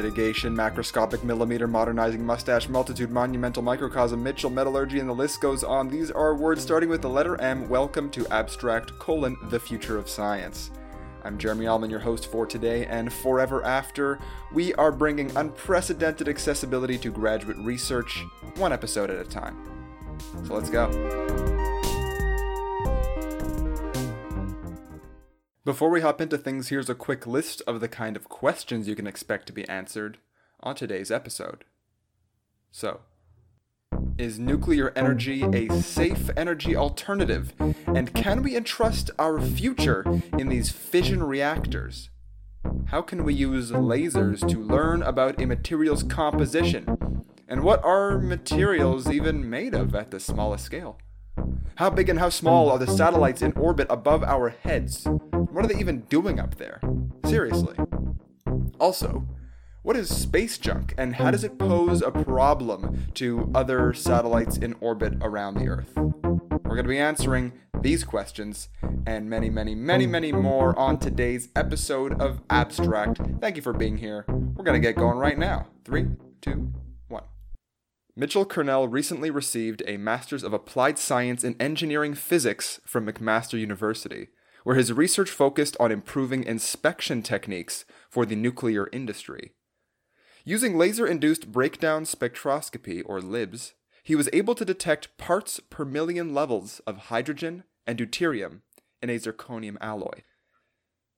mitigation, macroscopic millimeter modernizing mustache, multitude, monumental microcosm, Mitchell, metallurgy, and the list goes on. These are words starting with the letter M. Welcome to Abstract, colon, the future of science. I'm Jeremy Allman, your host for today and forever after. We are bringing unprecedented accessibility to graduate research, one episode at a time. So let's go. Before we hop into things, here's a quick list of the kind of questions you can expect to be answered on today's episode. So, is nuclear energy a safe energy alternative? And can we entrust our future in these fission reactors? How can we use lasers to learn about a material's composition? And what are materials even made of at the smallest scale? How big and how small are the satellites in orbit above our heads? What are they even doing up there? Seriously. Also, what is space junk and how does it pose a problem to other satellites in orbit around the Earth? We're going to be answering these questions and many, many, many, many more on today's episode of Abstract. Thank you for being here. We're going to get going right now. Three, two. Mitchell Kurnell recently received a Master's of Applied Science in Engineering Physics from McMaster University, where his research focused on improving inspection techniques for the nuclear industry. Using laser induced breakdown spectroscopy, or LIBS, he was able to detect parts per million levels of hydrogen and deuterium in a zirconium alloy.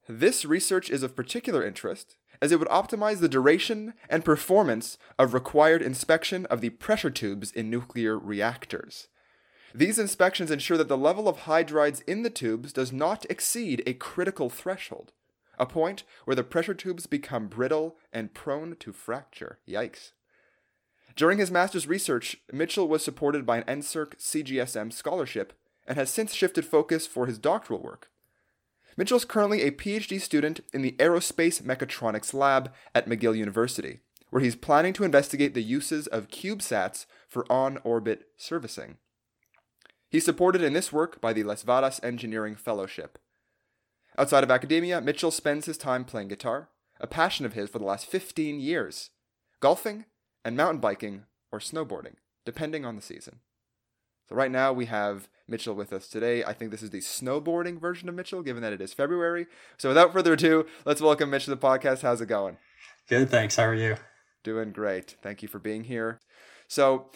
This research is of particular interest as it would optimize the duration and performance of required inspection of the pressure tubes in nuclear reactors. These inspections ensure that the level of hydrides in the tubes does not exceed a critical threshold a point where the pressure tubes become brittle and prone to fracture. Yikes. During his master's research, Mitchell was supported by an NSERC CGSM scholarship and has since shifted focus for his doctoral work. Mitchell is currently a PhD student in the Aerospace Mechatronics Lab at McGill University, where he's planning to investigate the uses of CubeSats for on orbit servicing. He's supported in this work by the Les Vadasz Engineering Fellowship. Outside of academia, Mitchell spends his time playing guitar, a passion of his for the last 15 years, golfing, and mountain biking or snowboarding, depending on the season. So, right now we have Mitchell with us today. I think this is the snowboarding version of Mitchell, given that it is February. So, without further ado, let's welcome Mitch to the podcast. How's it going? Good, thanks. How are you? Doing great. Thank you for being here. So,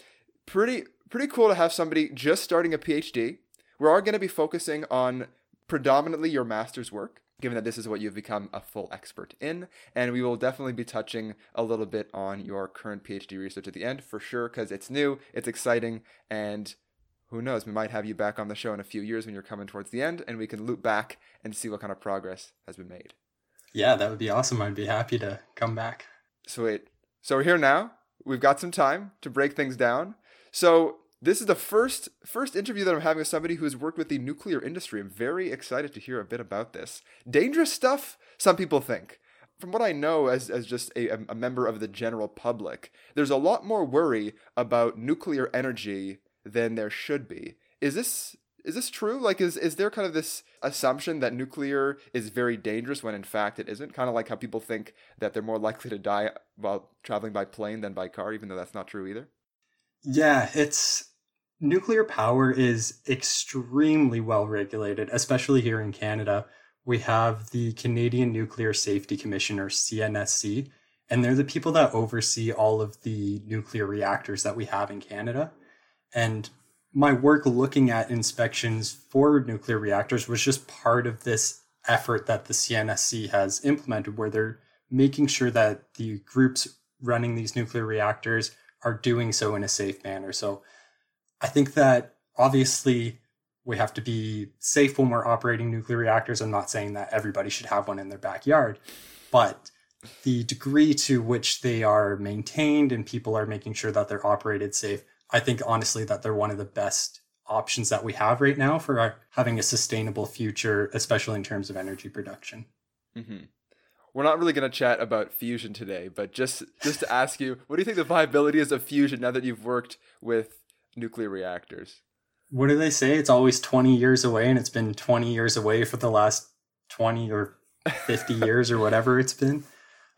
pretty pretty cool to have somebody just starting a PhD. We are going to be focusing on predominantly your master's work, given that this is what you've become a full expert in. And we will definitely be touching a little bit on your current PhD research at the end for sure, because it's new, it's exciting, and who knows, we might have you back on the show in a few years when you're coming towards the end, and we can loop back and see what kind of progress has been made. Yeah, that would be awesome. I'd be happy to come back. Sweet. So we're here now. We've got some time to break things down. So this is the first first interview that I'm having with somebody who has worked with the nuclear industry. I'm very excited to hear a bit about this. Dangerous stuff, some people think. From what I know as, as just a, a member of the general public, there's a lot more worry about nuclear energy than there should be. Is this is this true? Like is is there kind of this assumption that nuclear is very dangerous when in fact it isn't? Kind of like how people think that they're more likely to die while traveling by plane than by car, even though that's not true either. Yeah, it's nuclear power is extremely well regulated, especially here in Canada. We have the Canadian Nuclear Safety Commission, or CNSC, and they're the people that oversee all of the nuclear reactors that we have in Canada. And my work looking at inspections for nuclear reactors was just part of this effort that the CNSC has implemented, where they're making sure that the groups running these nuclear reactors are doing so in a safe manner. So I think that obviously we have to be safe when we're operating nuclear reactors. I'm not saying that everybody should have one in their backyard, but the degree to which they are maintained and people are making sure that they're operated safe, I think honestly that they're one of the best options that we have right now for our, having a sustainable future, especially in terms of energy production. Mm-hmm we're not really going to chat about fusion today, but just just to ask you, what do you think the viability is of fusion now that you've worked with nuclear reactors? What do they say? It's always 20 years away and it's been 20 years away for the last 20 or 50 years or whatever it's been.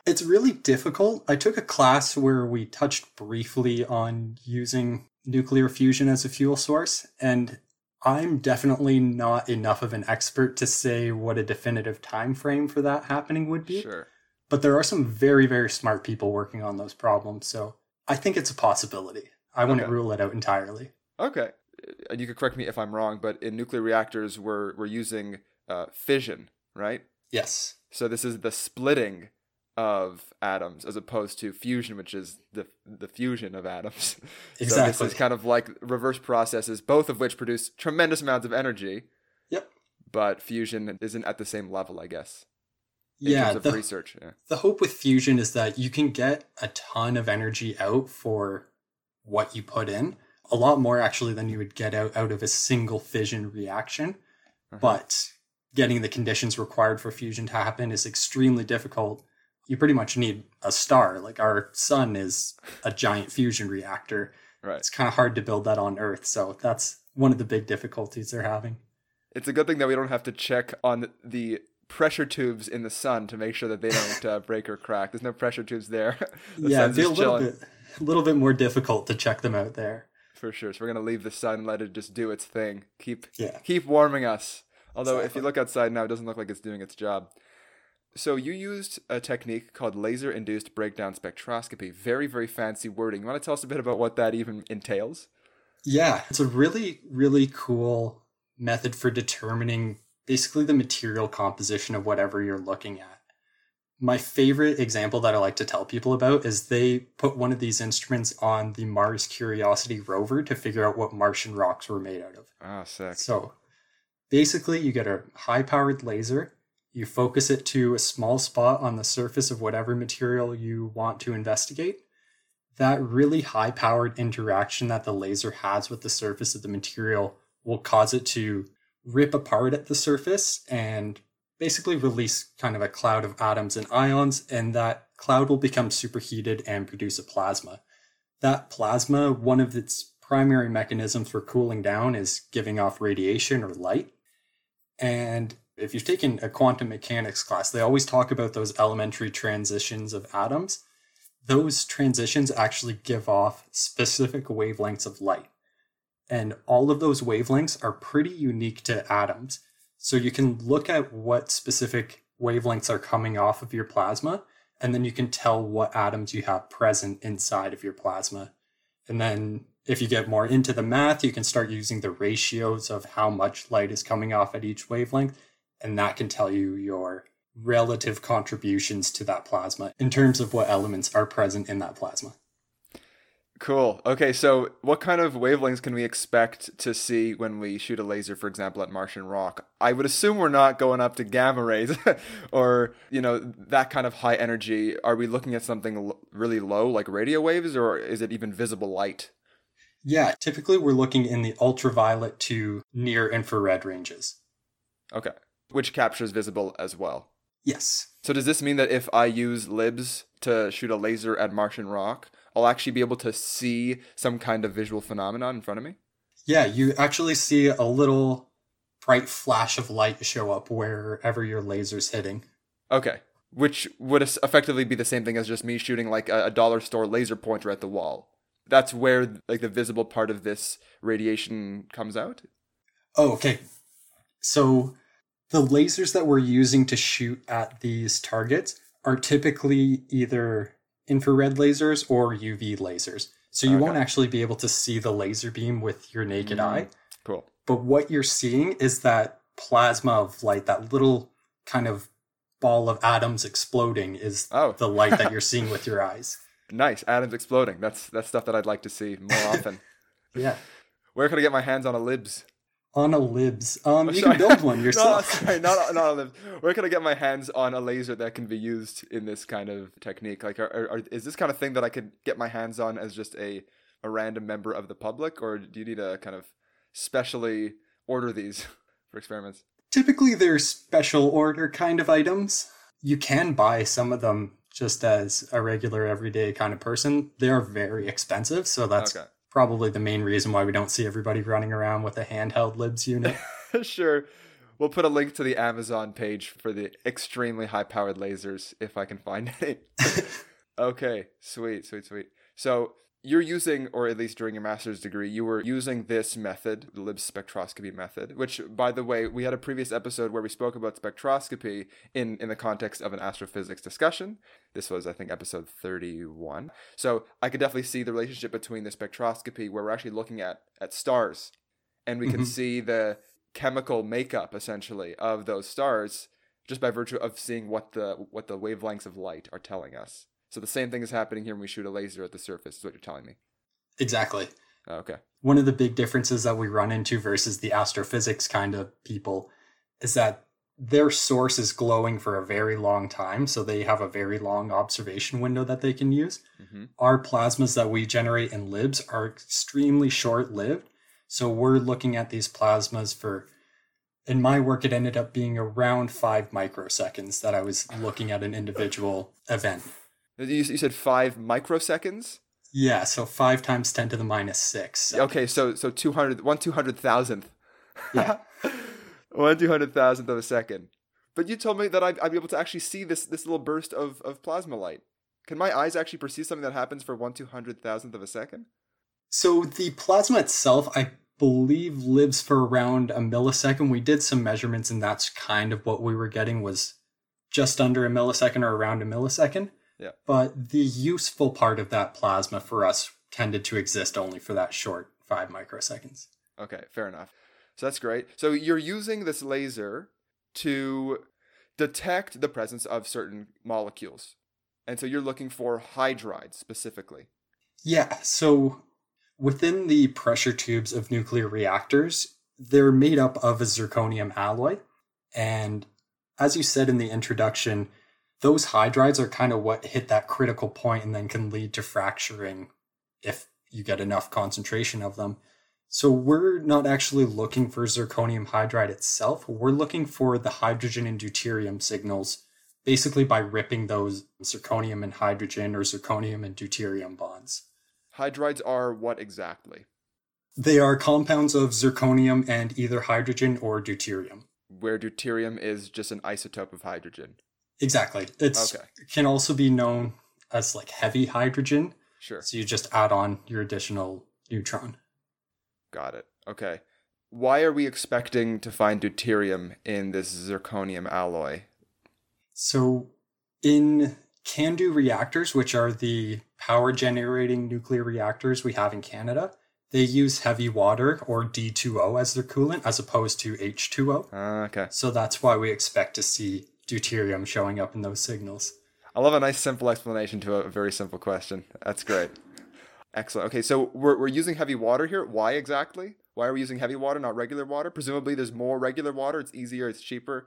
It's really difficult. I took a class where we touched briefly on using nuclear fusion as a fuel source, and I'm definitely not enough of an expert to say what a definitive time frame for that happening would be. Sure. But there are some very, very smart people working on those problems, so I think it's a possibility. I wouldn't Okay. rule it out entirely. Okay. And you could correct me if I'm wrong, but in nuclear reactors, we're, we're using uh, fission, right? Yes. So this is the splitting of atoms as opposed to fusion, which is the the fusion of atoms. So this Exactly. is kind of like reverse processes, both of which produce tremendous amounts of energy. Yep. But fusion isn't at the same level, I guess. Yeah, the, research. Yeah. the hope with fusion is that you can get a ton of energy out for what you put in. A lot more actually than you would get out, out of a single fission reaction. Uh-huh. But getting the conditions required for fusion to happen is extremely difficult. You pretty much need a star. Like our sun is a giant fusion reactor. Right. It's kind of hard to build that on Earth. So that's one of the big difficulties they're having. It's a good thing that we don't have to check on the pressure tubes in the sun to make sure that they don't uh, break or crack. There's no pressure tubes there. the yeah, it'd be a little chilling. bit, a little bit more difficult to check them out there. For sure. So we're gonna leave the sun, let it just do its thing. Keep Yeah. keep warming us. Although if you look outside now, it doesn't look like it's doing its job. So you used a technique called laser-induced breakdown spectroscopy. Very, very fancy wording. You want to tell us a bit about what that even entails? Yeah, it's a really, really cool method for determining basically the material composition of whatever you're looking at. My favorite example that I like to tell people about is they put one of these instruments on the Mars Curiosity rover to figure out what Martian rocks were made out of. Ah, sick. So basically, you get a high powered laser, you focus it to a small spot on the surface of whatever material you want to investigate. That really high powered interaction that the laser has with the surface of the material will cause it to rip apart at the surface and basically release kind of a cloud of atoms and ions, and that cloud will become superheated and produce a plasma. That plasma, one of its primary mechanisms for cooling down is giving off radiation or light. And if you've taken a quantum mechanics class, they always talk about those elementary transitions of atoms. Those transitions actually give off specific wavelengths of light. And all of those wavelengths are pretty unique to atoms. So you can look at what specific wavelengths are coming off of your plasma, and then you can tell what atoms you have present inside of your plasma. And then if you get more into the math, you can start using the ratios of how much light is coming off at each wavelength, and that can tell you your relative contributions to that plasma in terms of what elements are present in that plasma. Cool. Okay, so what kind of wavelengths can we expect to see when we shoot a laser, for example, at Martian rock? I would assume we're not going up to gamma rays or, you know, that kind of high energy. Are we looking at something l- really low, like radio waves, or is it even visible light? Yeah, typically we're looking in the ultraviolet to near infrared ranges. Okay. Which captures visible as well. Yes. So does this mean that if I use libs to shoot a laser at Martian rock, I'll actually be able to see some kind of visual phenomenon in front of me? Yeah, you actually see a little bright flash of light show up wherever your laser's hitting. Okay. Which would effectively be the same thing as just me shooting like a, a dollar store laser pointer at the wall. That's where like the visible part of this radiation comes out. Oh, okay. So the lasers that we're using to shoot at these targets are typically either infrared lasers or UV lasers. So you Okay. won't actually be able to see the laser beam with your naked Mm. eye. Cool. But what you're seeing is that plasma of light, that little kind of ball of atoms exploding is Oh. the light that you're seeing with your eyes. Nice. Atoms exploding. That's that's stuff that I'd like to see more often. Yeah. Where can I get my hands on a libs? On a libs. Um, you can build one no, yourself. sorry, not not a libs. Where can I get my hands on a laser that can be used in this kind of technique? Like, are, are, is this kind of thing that I could get my hands on as just a a random member of the public, or do you need to kind of specially order these for experiments? Typically, they're special order kind of items. You can buy some of them just as a regular, everyday kind of person. They are very expensive, so that's Okay. Probably the main reason why we don't see everybody running around with a handheld libs unit. sure. we'll put a link to the Amazon page for the extremely high powered lasers if I can find it. okay, sweet, sweet, sweet. So you're using, or at least during your master's degree, you were using this method, the Libs spectroscopy method, which, by the way, we had a previous episode where we spoke about spectroscopy in, in the context of an astrophysics discussion. This was, I think, episode 31. So I could definitely see the relationship between the spectroscopy, where we're actually looking at, at stars, and we can Mhm. see the chemical makeup, essentially, of those stars just by virtue of seeing what the what the wavelengths of light are telling us. So the same thing is happening here when we shoot a laser at the surface, is what you're telling me. Exactly. Okay. One of the big differences that we run into versus the astrophysics kind of people is that their source is glowing for a very long time, so they have a very long observation window that they can use. hmm Our plasmas that we generate in libs are extremely short lived, so we're looking at these plasmas for. In my work, it ended up being around five microseconds that I was looking at an individual event. You, you said five microseconds. Yeah, so five times ten to the minus six. Okay, so so 200, one two hundred thousandth. Yeah. one two hundred thousandth of a second. But you told me that I'd, I'd be able to actually see this this little burst of, of plasma light. Can my eyes actually perceive something that happens for one two hundred thousandth of a second? So the plasma itself, I believe, lives for around a millisecond. We did some measurements, and that's kind of what we were getting was just under a millisecond or around a millisecond. Yeah. But the useful part of that plasma for us tended to exist only for that short five microseconds. Okay, fair enough. So that's great. So you're using this laser to detect the presence of certain molecules. And so you're looking for hydrides specifically. Yeah, so within the pressure tubes of nuclear reactors, they're made up of a zirconium alloy. And as you said in the introduction, those hydrides are kind of what hit that critical point and then can lead to fracturing if you get enough concentration of them. So we're not actually looking for zirconium hydride itself. We're looking for the hydrogen and deuterium signals basically by ripping those zirconium and hydrogen or zirconium and deuterium bonds. Hydrides are what exactly? They are compounds of zirconium and either hydrogen or deuterium. Where deuterium is just an isotope of hydrogen. Exactly. It's Okay. can also be known as like heavy hydrogen. Sure. So you just add on your additional neutron. Got it. Okay. Why are we expecting to find deuterium in this zirconium alloy? So in CANDU reactors, which are the power generating nuclear reactors we have in Canada, they use heavy water or D2O as their coolant as opposed to H2O. Ah, okay. So that's why we expect to see deuterium showing up in those signals. I love a nice simple explanation to a very simple question. That's great. Excellent. Okay, so we're, we're using heavy water here. Why exactly? Why are we using heavy water, not regular water? Presumably there's more regular water. It's easier, it's cheaper.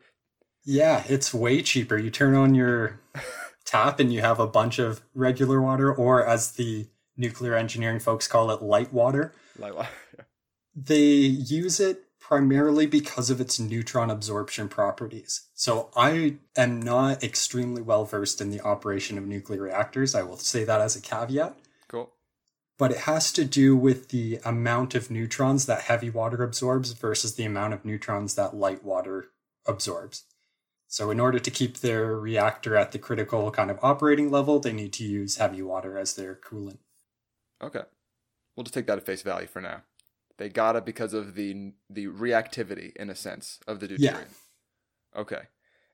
Yeah, it's way cheaper. You turn on your tap and you have a bunch of regular water, or as the nuclear engineering folks call it, light water. Like, why- They use it primarily because of its neutron absorption properties. So I am not extremely well versed in the operation of nuclear reactors. I will say that as a caveat. cool. But it has to do with the amount of neutrons that heavy water absorbs versus the amount of neutrons that light water absorbs. So, in order to keep their reactor at the critical kind of operating level, they need to use heavy water as their coolant. Okay. We'll just take that at face value for now. They got it because of the the reactivity, in a sense, of the deuterium. Yeah. Okay.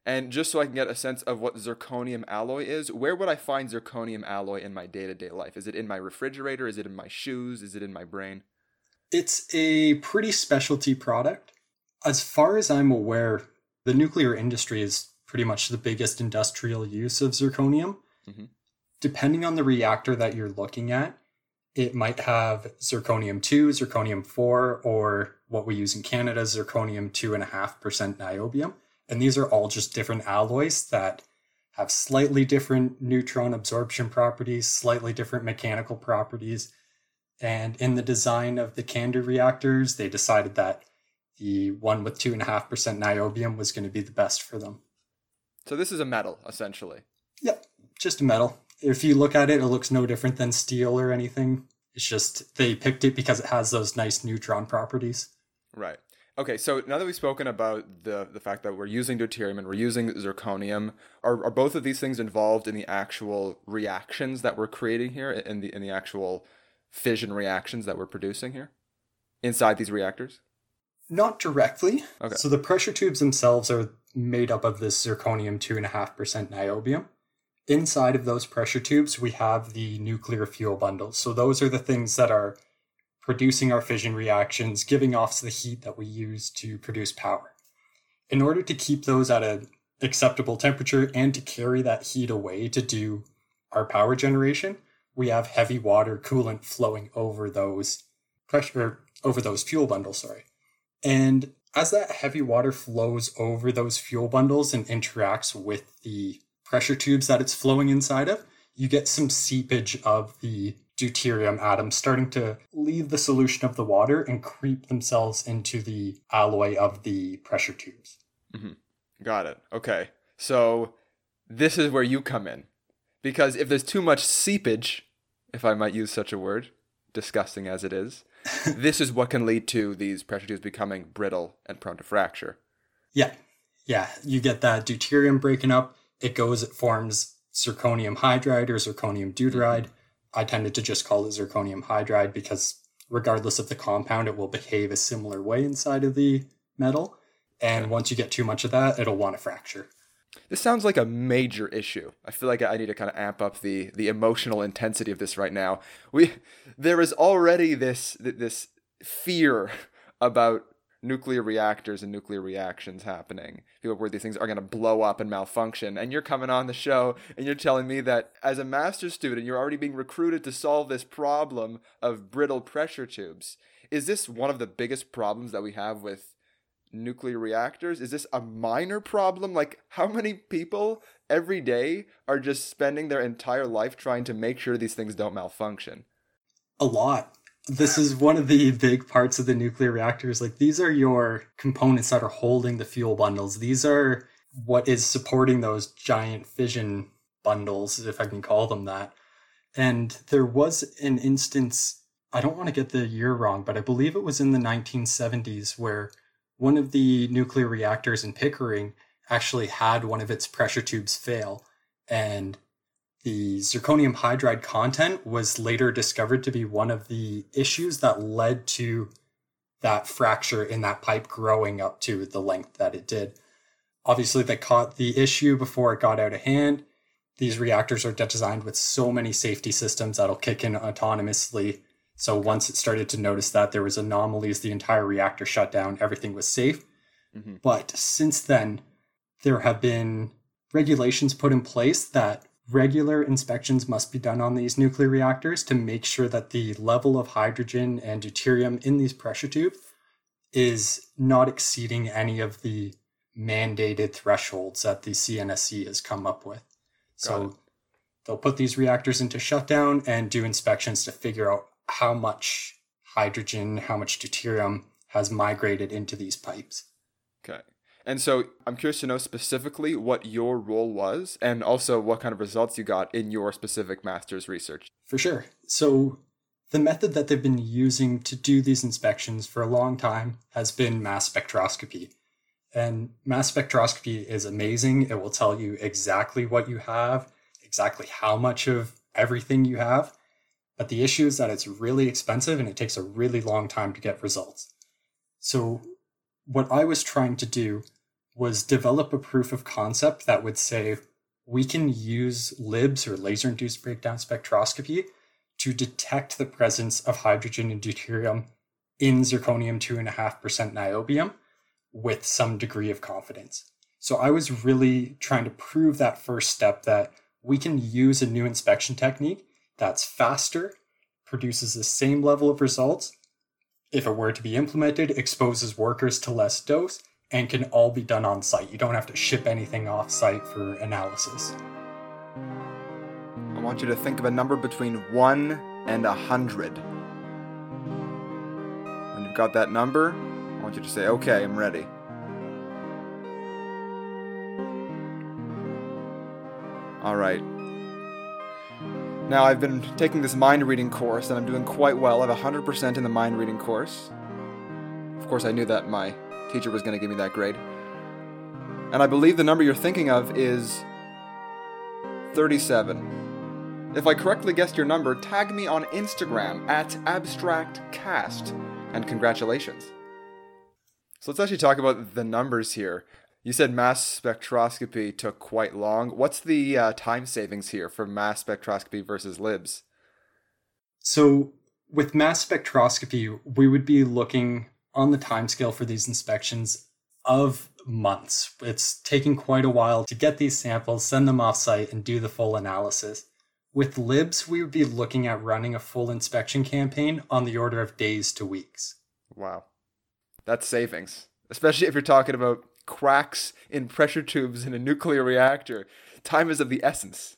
And just so I can get a sense of what zirconium alloy is, where would I find zirconium alloy in my day to day life? Is it in my refrigerator? Is it in my shoes? Is it in my brain? It's a pretty specialty product. As far as I'm aware, the nuclear industry is pretty much the biggest industrial use of zirconium. Mhm. Depending on the reactor that you're looking at, it might have zirconium 2, zirconium 4, or what we use in Canada, zirconium 2.5% niobium. And these are all just different alloys that have slightly different neutron absorption properties, slightly different mechanical properties. And in the design of the CANDU reactors, they decided that the one with 2.5% niobium was going to be the best for them. So this is a metal, essentially. Yep, just a metal. If you look at it, it looks no different than steel or anything. It's just they picked it because it has those nice neutron properties. Right. Okay, so now that we've spoken about the the fact that we're using deuterium and we're using zirconium, are, are both of these things involved in the actual reactions that we're creating here, in the in the actual fission reactions that we're producing here, inside these reactors? Not directly. Okay. So the pressure tubes themselves are made up of this zirconium two and a half percent niobium. Inside of those pressure tubes, we have the nuclear fuel bundles. So those are the things that are producing our fission reactions, giving off the heat that we use to produce power. In order to keep those at an acceptable temperature and to carry that heat away to do our power generation, we have heavy water coolant flowing over those pressure over those fuel bundles, sorry. And as that heavy water flows over those fuel bundles and interacts with the pressure tubes that it's flowing inside of, you get some seepage of the deuterium atoms starting to leave the solution of the water and creep themselves into the alloy of the pressure tubes. Mm-hmm. Got it. Okay. So this is where you come in. Because if there's too much seepage, if I might use such a word, disgusting as it is, this is what can lead to these pressure tubes becoming brittle and prone to fracture. Yeah. Yeah. You get that deuterium breaking up it goes, it forms zirconium hydride or zirconium deuteride. I tended to just call it zirconium hydride because regardless of the compound, it will behave a similar way inside of the metal. And okay. once you get too much of that, it'll want to fracture. This sounds like a major issue. I feel like I need to kind of amp up the the emotional intensity of this right now. We there is already this this fear about nuclear reactors and nuclear reactions happening. People where these things are going to blow up and malfunction. And you're coming on the show and you're telling me that as a master's student, you're already being recruited to solve this problem of brittle pressure tubes. Is this one of the biggest problems that we have with nuclear reactors? Is this a minor problem? Like, how many people every day are just spending their entire life trying to make sure these things don't malfunction? A lot this is one of the big parts of the nuclear reactors. Like these are your components that are holding the fuel bundles. These are what is supporting those giant fission bundles, if I can call them that. And there was an instance, I don't want to get the year wrong, but I believe it was in the 1970s where one of the nuclear reactors in Pickering actually had one of its pressure tubes fail. And the zirconium hydride content was later discovered to be one of the issues that led to that fracture in that pipe growing up to the length that it did. Obviously, they caught the issue before it got out of hand. These reactors are designed with so many safety systems that'll kick in autonomously. So once it started to notice that there was anomalies, the entire reactor shut down, everything was safe. Mm-hmm. But since then, there have been regulations put in place that regular inspections must be done on these nuclear reactors to make sure that the level of hydrogen and deuterium in these pressure tubes is not exceeding any of the mandated thresholds that the CNSC has come up with. so they'll put these reactors into shutdown and do inspections to figure out how much hydrogen, how much deuterium has migrated into these pipes. And so I'm curious to know specifically what your role was and also what kind of results you got in your specific master's research. For sure. So the method that they've been using to do these inspections for a long time has been mass spectroscopy. And mass spectroscopy is amazing. It will tell you exactly what you have, exactly how much of everything you have. But the issue is that it's really expensive and it takes a really long time to get results. So what I was trying to do was develop a proof of concept that would say we can use LIBS or laser induced breakdown spectroscopy to detect the presence of hydrogen and deuterium in zirconium 2.5% niobium with some degree of confidence. So I was really trying to prove that first step that we can use a new inspection technique that's faster, produces the same level of results, if it were to be implemented, exposes workers to less dose, and can all be done on site. You don't have to ship anything off site for analysis. I want you to think of a number between 1 and a 100. When you've got that number, I want you to say, okay, I'm ready. All right. Now, I've been taking this mind reading course and I'm doing quite well. I have 100% in the mind reading course. Of course, I knew that my teacher was going to give me that grade. And I believe the number you're thinking of is 37. If I correctly guessed your number, tag me on Instagram at abstractcast. And congratulations. So let's actually talk about the numbers here. You said mass spectroscopy took quite long. What's the uh, time savings here for mass spectroscopy versus LIBS? So, with mass spectroscopy, we would be looking on the timescale for these inspections of months. It's taking quite a while to get these samples, send them off site, and do the full analysis. With LIBS, we would be looking at running a full inspection campaign on the order of days to weeks. Wow. That's savings, especially if you're talking about cracks in pressure tubes in a nuclear reactor. Time is of the essence.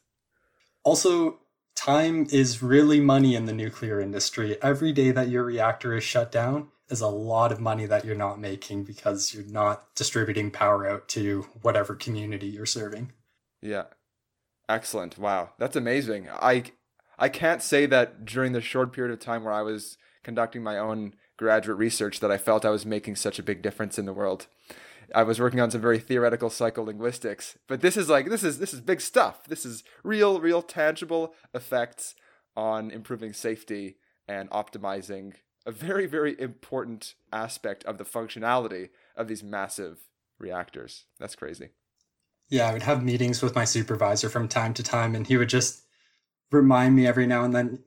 Also, time is really money in the nuclear industry. Every day that your reactor is shut down is a lot of money that you're not making because you're not distributing power out to whatever community you're serving. Yeah. Excellent. Wow. That's amazing. I I can't say that during the short period of time where I was conducting my own graduate research that I felt I was making such a big difference in the world. I was working on some very theoretical psycholinguistics, but this is like this is this is big stuff. This is real, real tangible effects on improving safety and optimizing a very, very important aspect of the functionality of these massive reactors. That's crazy. Yeah, I would have meetings with my supervisor from time to time, and he would just remind me every now and then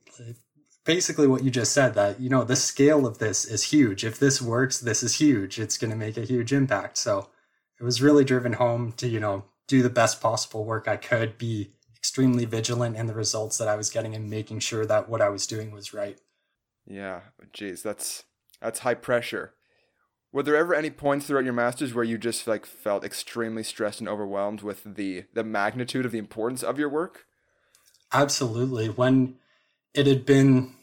basically what you just said that you know the scale of this is huge. If this works this is huge. It's going to make a huge impact. So it was really driven home to you know do the best possible work i could be extremely vigilant in the results that i was getting and making sure that what i was doing was right. Yeah. Geez that's that's high pressure. Were there ever any points throughout your masters where you just like felt extremely stressed and overwhelmed with the the magnitude of the importance of your work? Absolutely. When it had been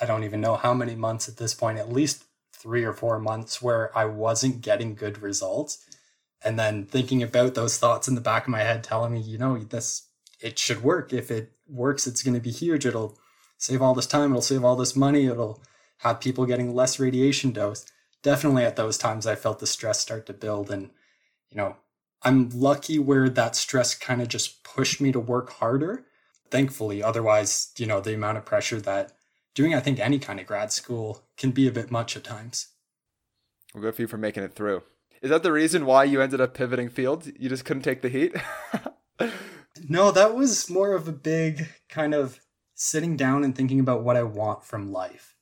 I don't even know how many months at this point, at least three or four months where I wasn't getting good results. And then thinking about those thoughts in the back of my head telling me, you know, this it should work. If it works, it's going to be huge. It'll save all this time, it'll save all this money, it'll have people getting less radiation dose. Definitely at those times I felt the stress start to build and you know, I'm lucky where that stress kind of just pushed me to work harder thankfully. Otherwise, you know, the amount of pressure that doing, I think, any kind of grad school can be a bit much at times. Well, good for you for making it through. Is that the reason why you ended up pivoting fields? You just couldn't take the heat? no, that was more of a big kind of sitting down and thinking about what I want from life.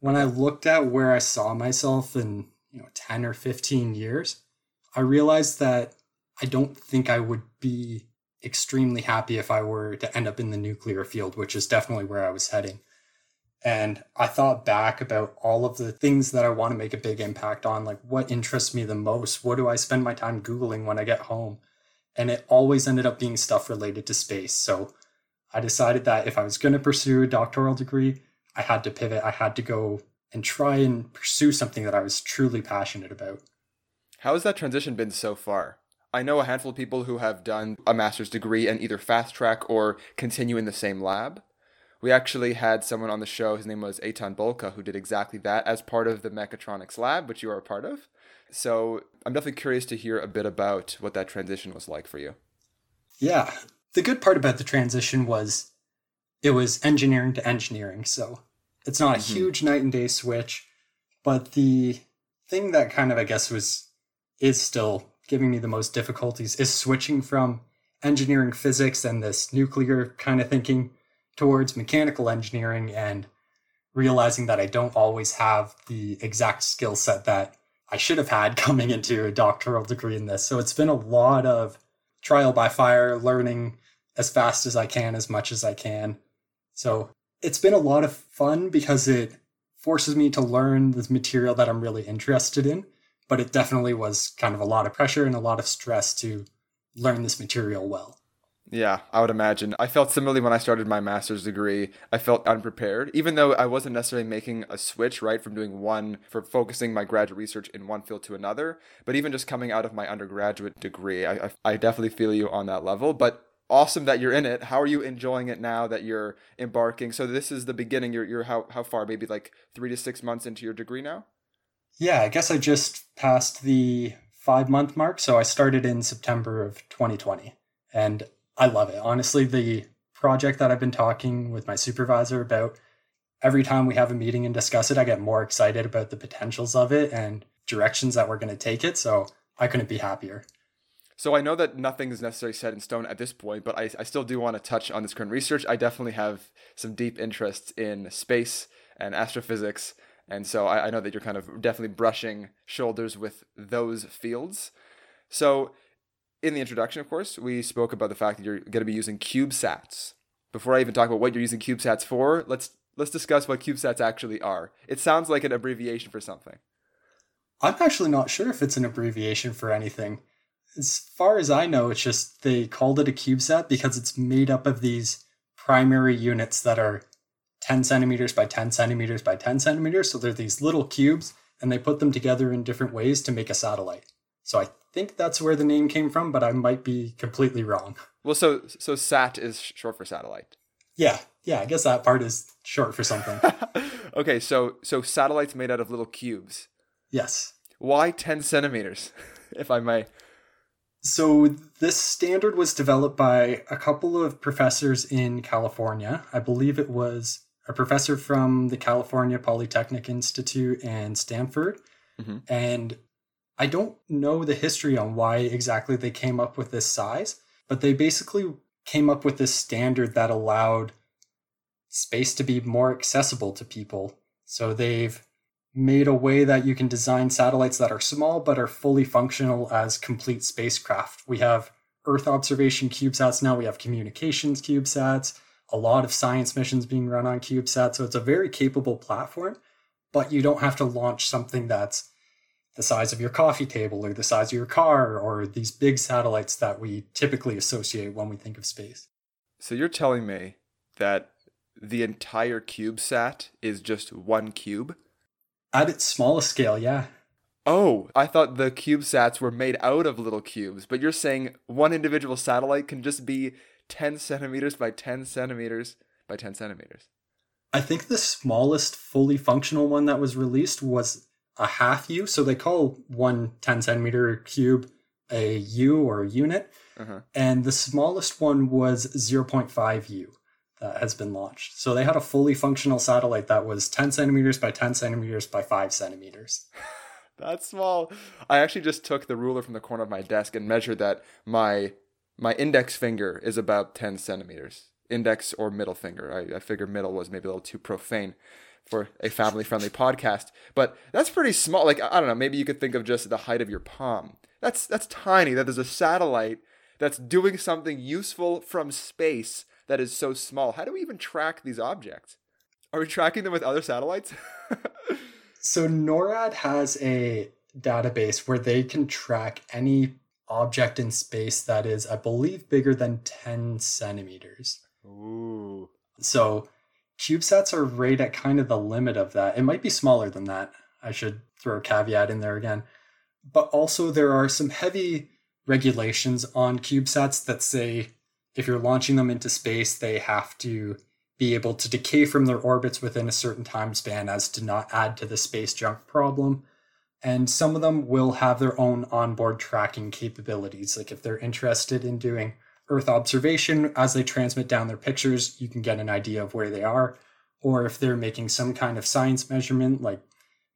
When I looked at where I saw myself in, you know, 10 or 15 years, I realized that I don't think I would be extremely happy if I were to end up in the nuclear field, which is definitely where I was heading. And I thought back about all of the things that I want to make a big impact on, like what interests me the most? What do I spend my time Googling when I get home? And it always ended up being stuff related to space. So I decided that if I was going to pursue a doctoral degree, I had to pivot. I had to go and try and pursue something that I was truly passionate about. How has that transition been so far? I know a handful of people who have done a master's degree and either fast track or continue in the same lab. We actually had someone on the show, his name was Eitan Bolka, who did exactly that as part of the mechatronics lab, which you are a part of. So I'm definitely curious to hear a bit about what that transition was like for you. Yeah. The good part about the transition was it was engineering to engineering. So it's not a mm-hmm. huge night and day switch. But the thing that kind of, I guess, was is still giving me the most difficulties is switching from engineering physics and this nuclear kind of thinking towards mechanical engineering and realizing that I don't always have the exact skill set that I should have had coming into a doctoral degree in this. So it's been a lot of trial by fire, learning as fast as I can, as much as I can. So it's been a lot of fun because it forces me to learn this material that I'm really interested in but it definitely was kind of a lot of pressure and a lot of stress to learn this material well. Yeah, I would imagine. I felt similarly when I started my master's degree. I felt unprepared, even though I wasn't necessarily making a switch, right, from doing one, for focusing my graduate research in one field to another. But even just coming out of my undergraduate degree, I, I, I definitely feel you on that level. But awesome that you're in it. How are you enjoying it now that you're embarking? So this is the beginning. You're, you're how, how far? Maybe like three to six months into your degree now? Yeah, I guess I just passed the five month mark. So I started in September of 2020 and I love it. Honestly, the project that I've been talking with my supervisor about, every time we have a meeting and discuss it, I get more excited about the potentials of it and directions that we're going to take it. So I couldn't be happier. So I know that nothing is necessarily set in stone at this point, but I, I still do want to touch on this current research. I definitely have some deep interests in space and astrophysics. And so I, I know that you're kind of definitely brushing shoulders with those fields. So in the introduction, of course, we spoke about the fact that you're going to be using CubeSats. Before I even talk about what you're using CubeSats for, let's let's discuss what CubeSats actually are. It sounds like an abbreviation for something. I'm actually not sure if it's an abbreviation for anything as far as I know, it's just they called it a CubeSat because it's made up of these primary units that are 10 centimeters by 10 centimeters by 10 centimeters. So they're these little cubes and they put them together in different ways to make a satellite. So I think that's where the name came from, but I might be completely wrong. Well, so so SAT is short for satellite. Yeah, yeah, I guess that part is short for something. okay, so so satellites made out of little cubes. Yes. Why 10 centimeters, if I may? So, this standard was developed by a couple of professors in California. I believe it was a professor from the California Polytechnic Institute and Stanford. Mm-hmm. And I don't know the history on why exactly they came up with this size, but they basically came up with this standard that allowed space to be more accessible to people. So, they've made a way that you can design satellites that are small but are fully functional as complete spacecraft. We have Earth observation CubeSats now, we have communications CubeSats, a lot of science missions being run on CubeSat. So it's a very capable platform, but you don't have to launch something that's the size of your coffee table or the size of your car or these big satellites that we typically associate when we think of space. So you're telling me that the entire CubeSat is just one cube? At its smallest scale, yeah. Oh, I thought the CubeSats were made out of little cubes, but you're saying one individual satellite can just be 10 centimeters by 10 centimeters by 10 centimeters. I think the smallest fully functional one that was released was a half U. So they call one 10 centimeter cube a U or a unit. Uh-huh. And the smallest one was 0.5 U that has been launched. So they had a fully functional satellite that was 10 centimeters by 10 centimeters by 5 centimeters. That's small. I actually just took the ruler from the corner of my desk and measured that my my index finger is about 10 centimeters. Index or middle finger. I, I figured middle was maybe a little too profane for a family friendly podcast. But that's pretty small. Like I don't know, maybe you could think of just the height of your palm. That's that's tiny. That there's a satellite that's doing something useful from space that is so small. How do we even track these objects? Are we tracking them with other satellites? so NORAD has a database where they can track any object in space that is, I believe, bigger than 10 centimeters. Ooh. So CubeSats are right at kind of the limit of that. It might be smaller than that. I should throw a caveat in there again. But also, there are some heavy regulations on CubeSats that say if you're launching them into space, they have to be able to decay from their orbits within a certain time span as to not add to the space junk problem. And some of them will have their own onboard tracking capabilities. Like if they're interested in doing Earth observation as they transmit down their pictures, you can get an idea of where they are. Or if they're making some kind of science measurement, like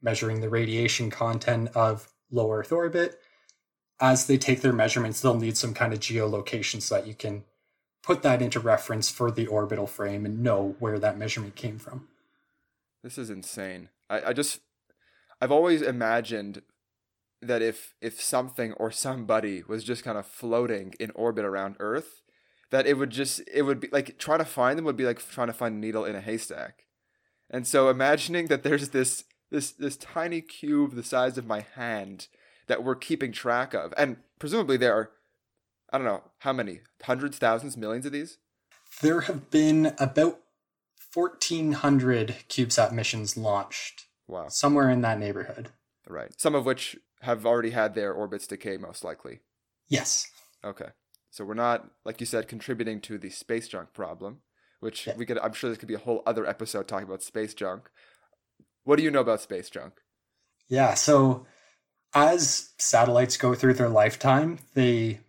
measuring the radiation content of low Earth orbit, as they take their measurements, they'll need some kind of geolocation so that you can put that into reference for the orbital frame and know where that measurement came from. This is insane. I, I just I've always imagined that if if something or somebody was just kind of floating in orbit around Earth, that it would just it would be like trying to find them would be like trying to find a needle in a haystack. And so imagining that there's this this this tiny cube the size of my hand that we're keeping track of, and presumably there are I don't know how many hundreds, thousands, millions of these. There have been about fourteen hundred CubeSat missions launched. Wow, somewhere in that neighborhood. Right, some of which have already had their orbits decay, most likely. Yes. Okay, so we're not, like you said, contributing to the space junk problem, which yeah. we could. I'm sure this could be a whole other episode talking about space junk. What do you know about space junk? Yeah, so as satellites go through their lifetime, they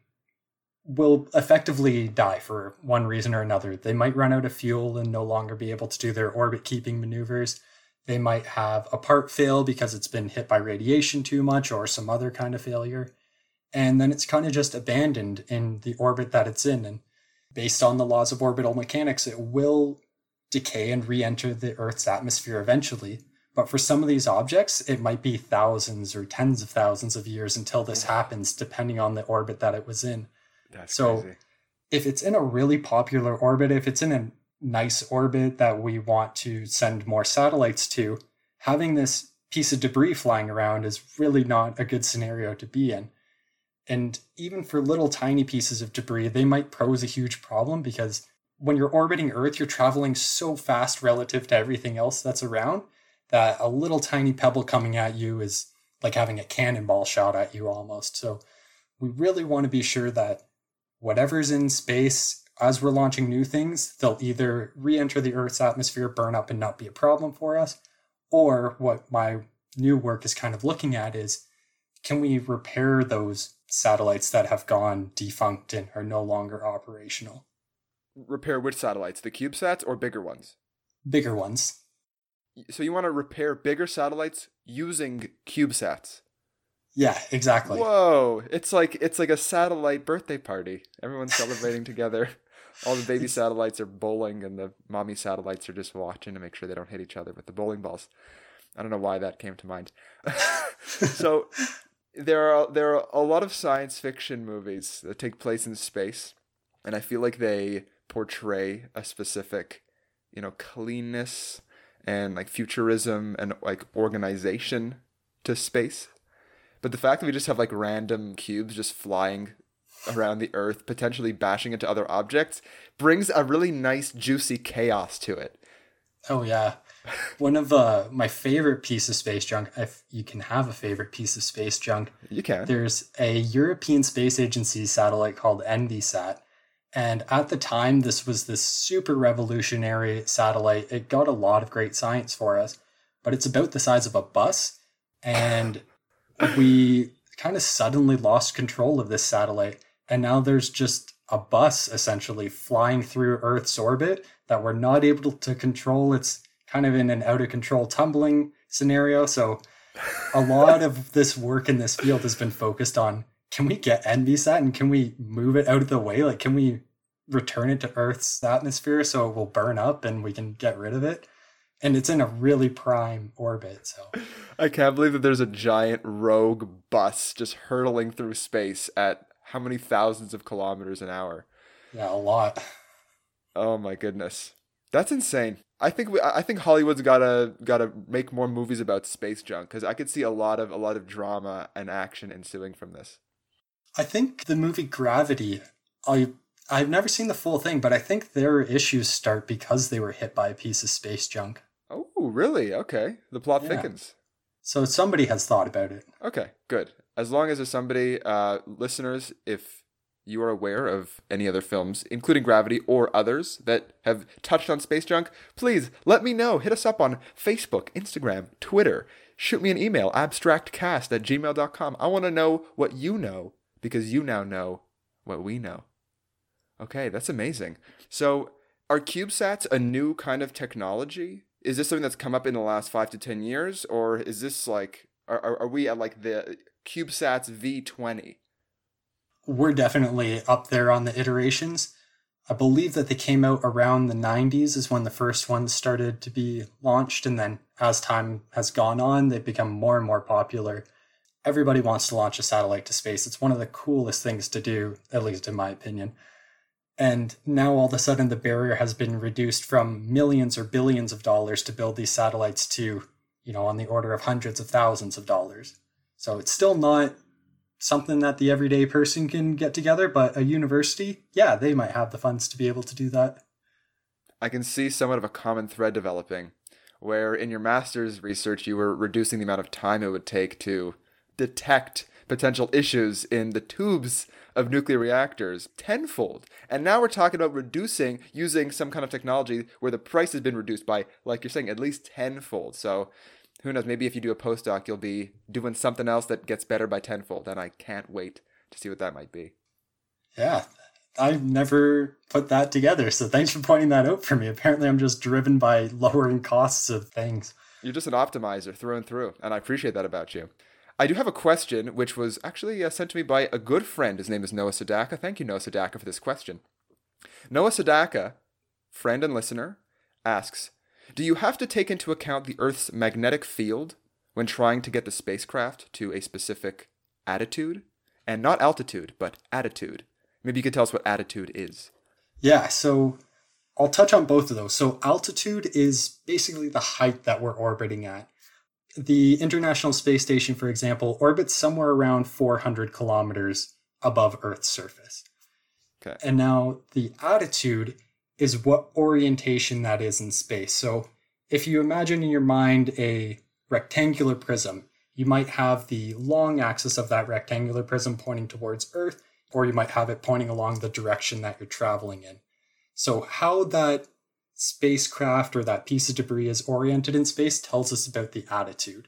will effectively die for one reason or another. They might run out of fuel and no longer be able to do their orbit keeping maneuvers. They might have a part fail because it's been hit by radiation too much or some other kind of failure. And then it's kind of just abandoned in the orbit that it's in. And based on the laws of orbital mechanics, it will decay and re enter the Earth's atmosphere eventually. But for some of these objects, it might be thousands or tens of thousands of years until this hmm. happens, depending on the orbit that it was in. That's So- crazy. If it's in a really popular orbit, if it's in a nice orbit that we want to send more satellites to, having this piece of debris flying around is really not a good scenario to be in. And even for little tiny pieces of debris, they might pose a huge problem because when you're orbiting Earth, you're traveling so fast relative to everything else that's around that a little tiny pebble coming at you is like having a cannonball shot at you almost. So we really want to be sure that whatever's in space, as we're launching new things, they'll either re enter the Earth's atmosphere, burn up, and not be a problem for us, or what my new work is kind of looking at is can we repair those satellites that have gone defunct and are no longer operational? Repair which satellites? The CubeSats or bigger ones? Bigger ones. So you want to repair bigger satellites using CubeSats? Yeah, exactly. Whoa! It's like it's like a satellite birthday party. Everyone's celebrating together. All the baby satellites are bowling, and the mommy satellites are just watching to make sure they don't hit each other with the bowling balls. I don't know why that came to mind. so there are there are a lot of science fiction movies that take place in space, and I feel like they portray a specific, you know, cleanness and like futurism and like organization to space. But the fact that we just have like random cubes just flying around the earth, potentially bashing into other objects, brings a really nice, juicy chaos to it. Oh yeah. One of uh, my favorite piece of space junk, if you can have a favorite piece of space junk, You can. there's a European Space Agency satellite called ENVISAT. And at the time, this was this super revolutionary satellite. It got a lot of great science for us, but it's about the size of a bus. And we kind of suddenly lost control of this satellite. And now there's just a bus essentially flying through Earth's orbit that we're not able to control. It's kind of in an out of control tumbling scenario. So a lot of this work in this field has been focused on can we get ENVISAT and can we move it out of the way? Like, can we return it to Earth's atmosphere so it will burn up and we can get rid of it? And it's in a really prime orbit. So, I can't believe that there's a giant rogue bus just hurtling through space at how many thousands of kilometers an hour. yeah, a lot. Oh my goodness, that's insane. I think we, I think Hollywood's gotta gotta make more movies about space junk because I could see a lot of a lot of drama and action ensuing from this. I think the movie Gravity, I I've never seen the full thing, but I think their issues start because they were hit by a piece of space junk. Oh, really? Okay, the plot Yeah. thickens. So somebody has thought about it. Okay, good. As long as there's somebody, uh, listeners, if you are aware of any other films, including Gravity or others that have touched on space junk, please let me know. Hit us up on Facebook, Instagram, Twitter. Shoot me an email, abstractcast at gmail.com. I want to know what you know because you now know what we know. Okay, that's amazing. So, are CubeSats a new kind of technology? Is this something that's come up in the last five to ten years, or is this like are, are we at like the CubeSats V20? We're definitely up there on the iterations. I believe that they came out around the 90s is when the first ones started to be launched and then as time has gone on they've become more and more popular. Everybody wants to launch a satellite to space. It's one of the coolest things to do, at least in my opinion. And now all of a sudden the barrier has been reduced from millions or billions of dollars to build these satellites to, you know, on the order of hundreds of thousands of dollars. So it's still not something that the everyday person can get together, but a university, yeah, they might have the funds to be able to do that. I can see somewhat of a common thread developing, where in your master's research you were reducing the amount of time it would take to detect potential issues in the tubes of nuclear reactors tenfold. And now we're talking about reducing using some kind of technology where the price has been reduced by, like you're saying, at least tenfold. So Who knows? Maybe if you do a postdoc, you'll be doing something else that gets better by tenfold, and I can't wait to see what that might be. Yeah, I've never put that together. So thanks for pointing that out for me. Apparently, I'm just driven by lowering costs of things. You're just an optimizer through and through, and I appreciate that about you. I do have a question, which was actually uh, sent to me by a good friend. His name is Noah Sadaka. Thank you, Noah Sadaka, for this question. Noah Sadaka, friend and listener, asks Do you have to take into account the Earth's magnetic field when trying to get the spacecraft to a specific attitude? And not altitude, but attitude. Maybe you could tell us what attitude is. Yeah, so I'll touch on both of those. So, altitude is basically the height that we're orbiting at. The International Space Station, for example, orbits somewhere around 400 kilometers above Earth's surface. Okay. And now the attitude is what orientation that is in space. So, if you imagine in your mind a rectangular prism, you might have the long axis of that rectangular prism pointing towards Earth, or you might have it pointing along the direction that you're traveling in. So, how that spacecraft or that piece of debris is oriented in space tells us about the attitude.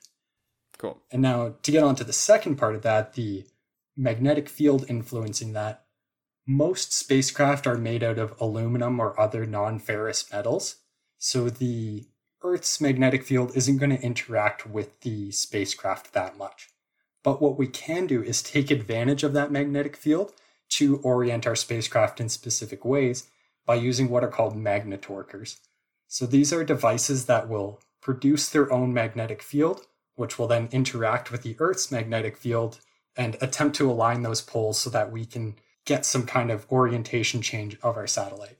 Cool. And now, to get on to the second part of that, the magnetic field influencing that, most spacecraft are made out of aluminum or other non ferrous metals. So, the Earth's magnetic field isn't going to interact with the spacecraft that much. But what we can do is take advantage of that magnetic field to orient our spacecraft in specific ways by using what are called magnetorquers. So these are devices that will produce their own magnetic field, which will then interact with the Earth's magnetic field and attempt to align those poles so that we can get some kind of orientation change of our satellite.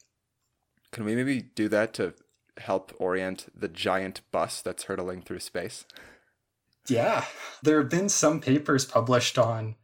Can we maybe do that to help orient the giant bus that's hurtling through space? Yeah, there have been some papers published on,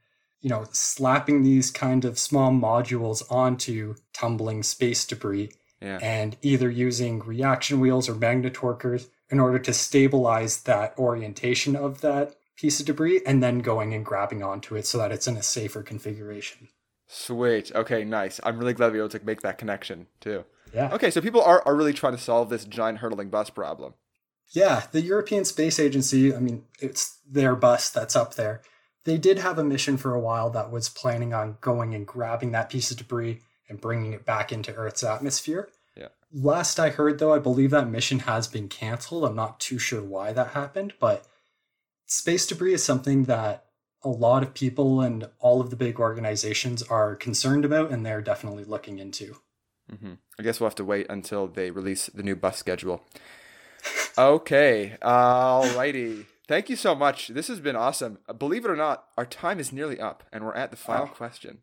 you know, slapping these kind of small modules onto tumbling space debris Yeah. and either using reaction wheels or magnetorquers in order to stabilize that orientation of that piece of debris and then going and grabbing onto it so that it's in a safer configuration. Sweet. Okay, nice. I'm really glad we were able to make that connection too. Yeah. Okay, so people are, are really trying to solve this giant hurtling bus problem. Yeah, the European Space Agency, I mean, it's their bus that's up there. They did have a mission for a while that was planning on going and grabbing that piece of debris and bringing it back into Earth's atmosphere. Yeah. Last I heard, though, I believe that mission has been canceled. I'm not too sure why that happened, but space debris is something that a lot of people and all of the big organizations are concerned about, and they're definitely looking into. hmm I guess we'll have to wait until they release the new bus schedule. Okay, alrighty. Thank you so much. This has been awesome. Uh, Believe it or not, our time is nearly up, and we're at the final Wow. question.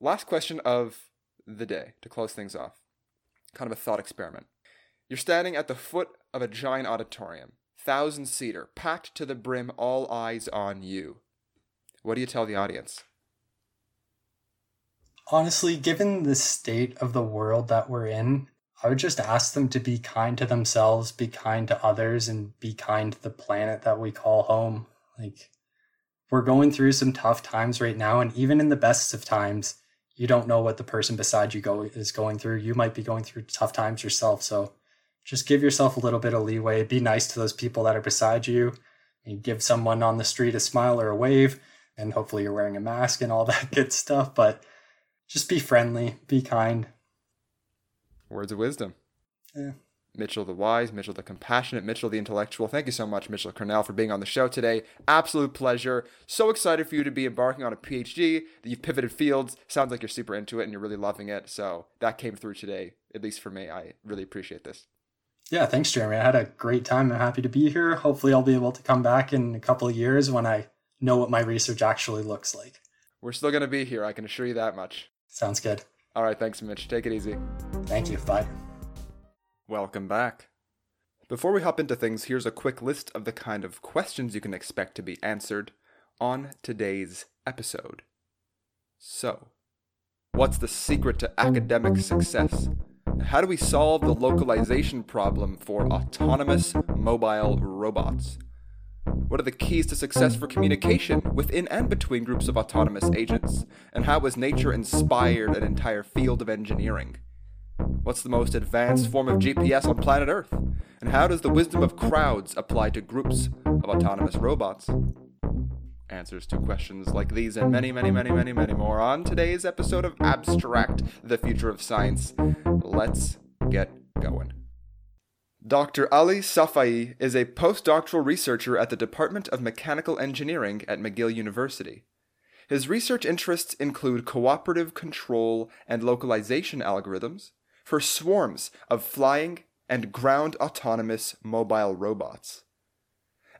Last question of the day to close things off. Kind of a thought experiment. You're standing at the foot of a giant auditorium, thousand seater, packed to the brim, all eyes on you. What do you tell the audience? Honestly, given the state of the world that we're in, I would just ask them to be kind to themselves, be kind to others, and be kind to the planet that we call home. Like, we're going through some tough times right now, and even in the best of times, you don't know what the person beside you go is going through. You might be going through tough times yourself, so just give yourself a little bit of leeway. Be nice to those people that are beside you. And give someone on the street a smile or a wave, and hopefully you're wearing a mask and all that good stuff. But just be friendly, be kind. Words of wisdom. Yeah. Mitchell the wise, Mitchell the compassionate, Mitchell the intellectual. Thank you so much, Mitchell Cornell, for being on the show today. Absolute pleasure. So excited for you to be embarking on a PhD, that you've pivoted fields. Sounds like you're super into it and you're really loving it. So that came through today, at least for me. I really appreciate this. Yeah, thanks, Jeremy. I had a great time. I'm happy to be here. Hopefully, I'll be able to come back in a couple of years when I know what my research actually looks like. We're still going to be here, I can assure you that much. Sounds good. All right, thanks, Mitch. Take it easy. Thank you. Bye. Welcome back. Before we hop into things, here's a quick list of the kind of questions you can expect to be answered on today's episode. So, what's the secret to academic success? How do we solve the localization problem for autonomous mobile robots? What are the keys to success for communication within and between groups of autonomous agents? And how has nature inspired an entire field of engineering? What's the most advanced form of GPS on planet Earth? And how does the wisdom of crowds apply to groups of autonomous robots? Answers to questions like these and many, many, many, many, many more on today's episode of Abstract the Future of Science. Let's get going. Dr. Ali Safai is a postdoctoral researcher at the Department of Mechanical Engineering at McGill University. His research interests include cooperative control and localization algorithms for swarms of flying and ground autonomous mobile robots.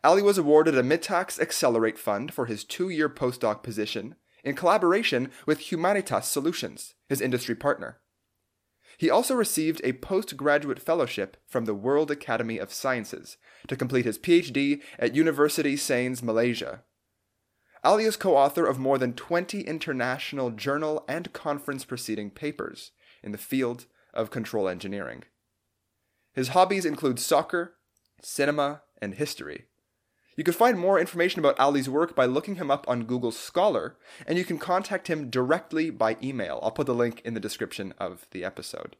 Ali was awarded a Mitacs Accelerate Fund for his two year postdoc position in collaboration with Humanitas Solutions, his industry partner. He also received a postgraduate fellowship from the World Academy of Sciences to complete his PhD at University Sains, Malaysia. Ali is co author of more than 20 international journal and conference proceeding papers in the field of control engineering. His hobbies include soccer, cinema, and history. You can find more information about Ali's work by looking him up on Google Scholar, and you can contact him directly by email. I'll put the link in the description of the episode.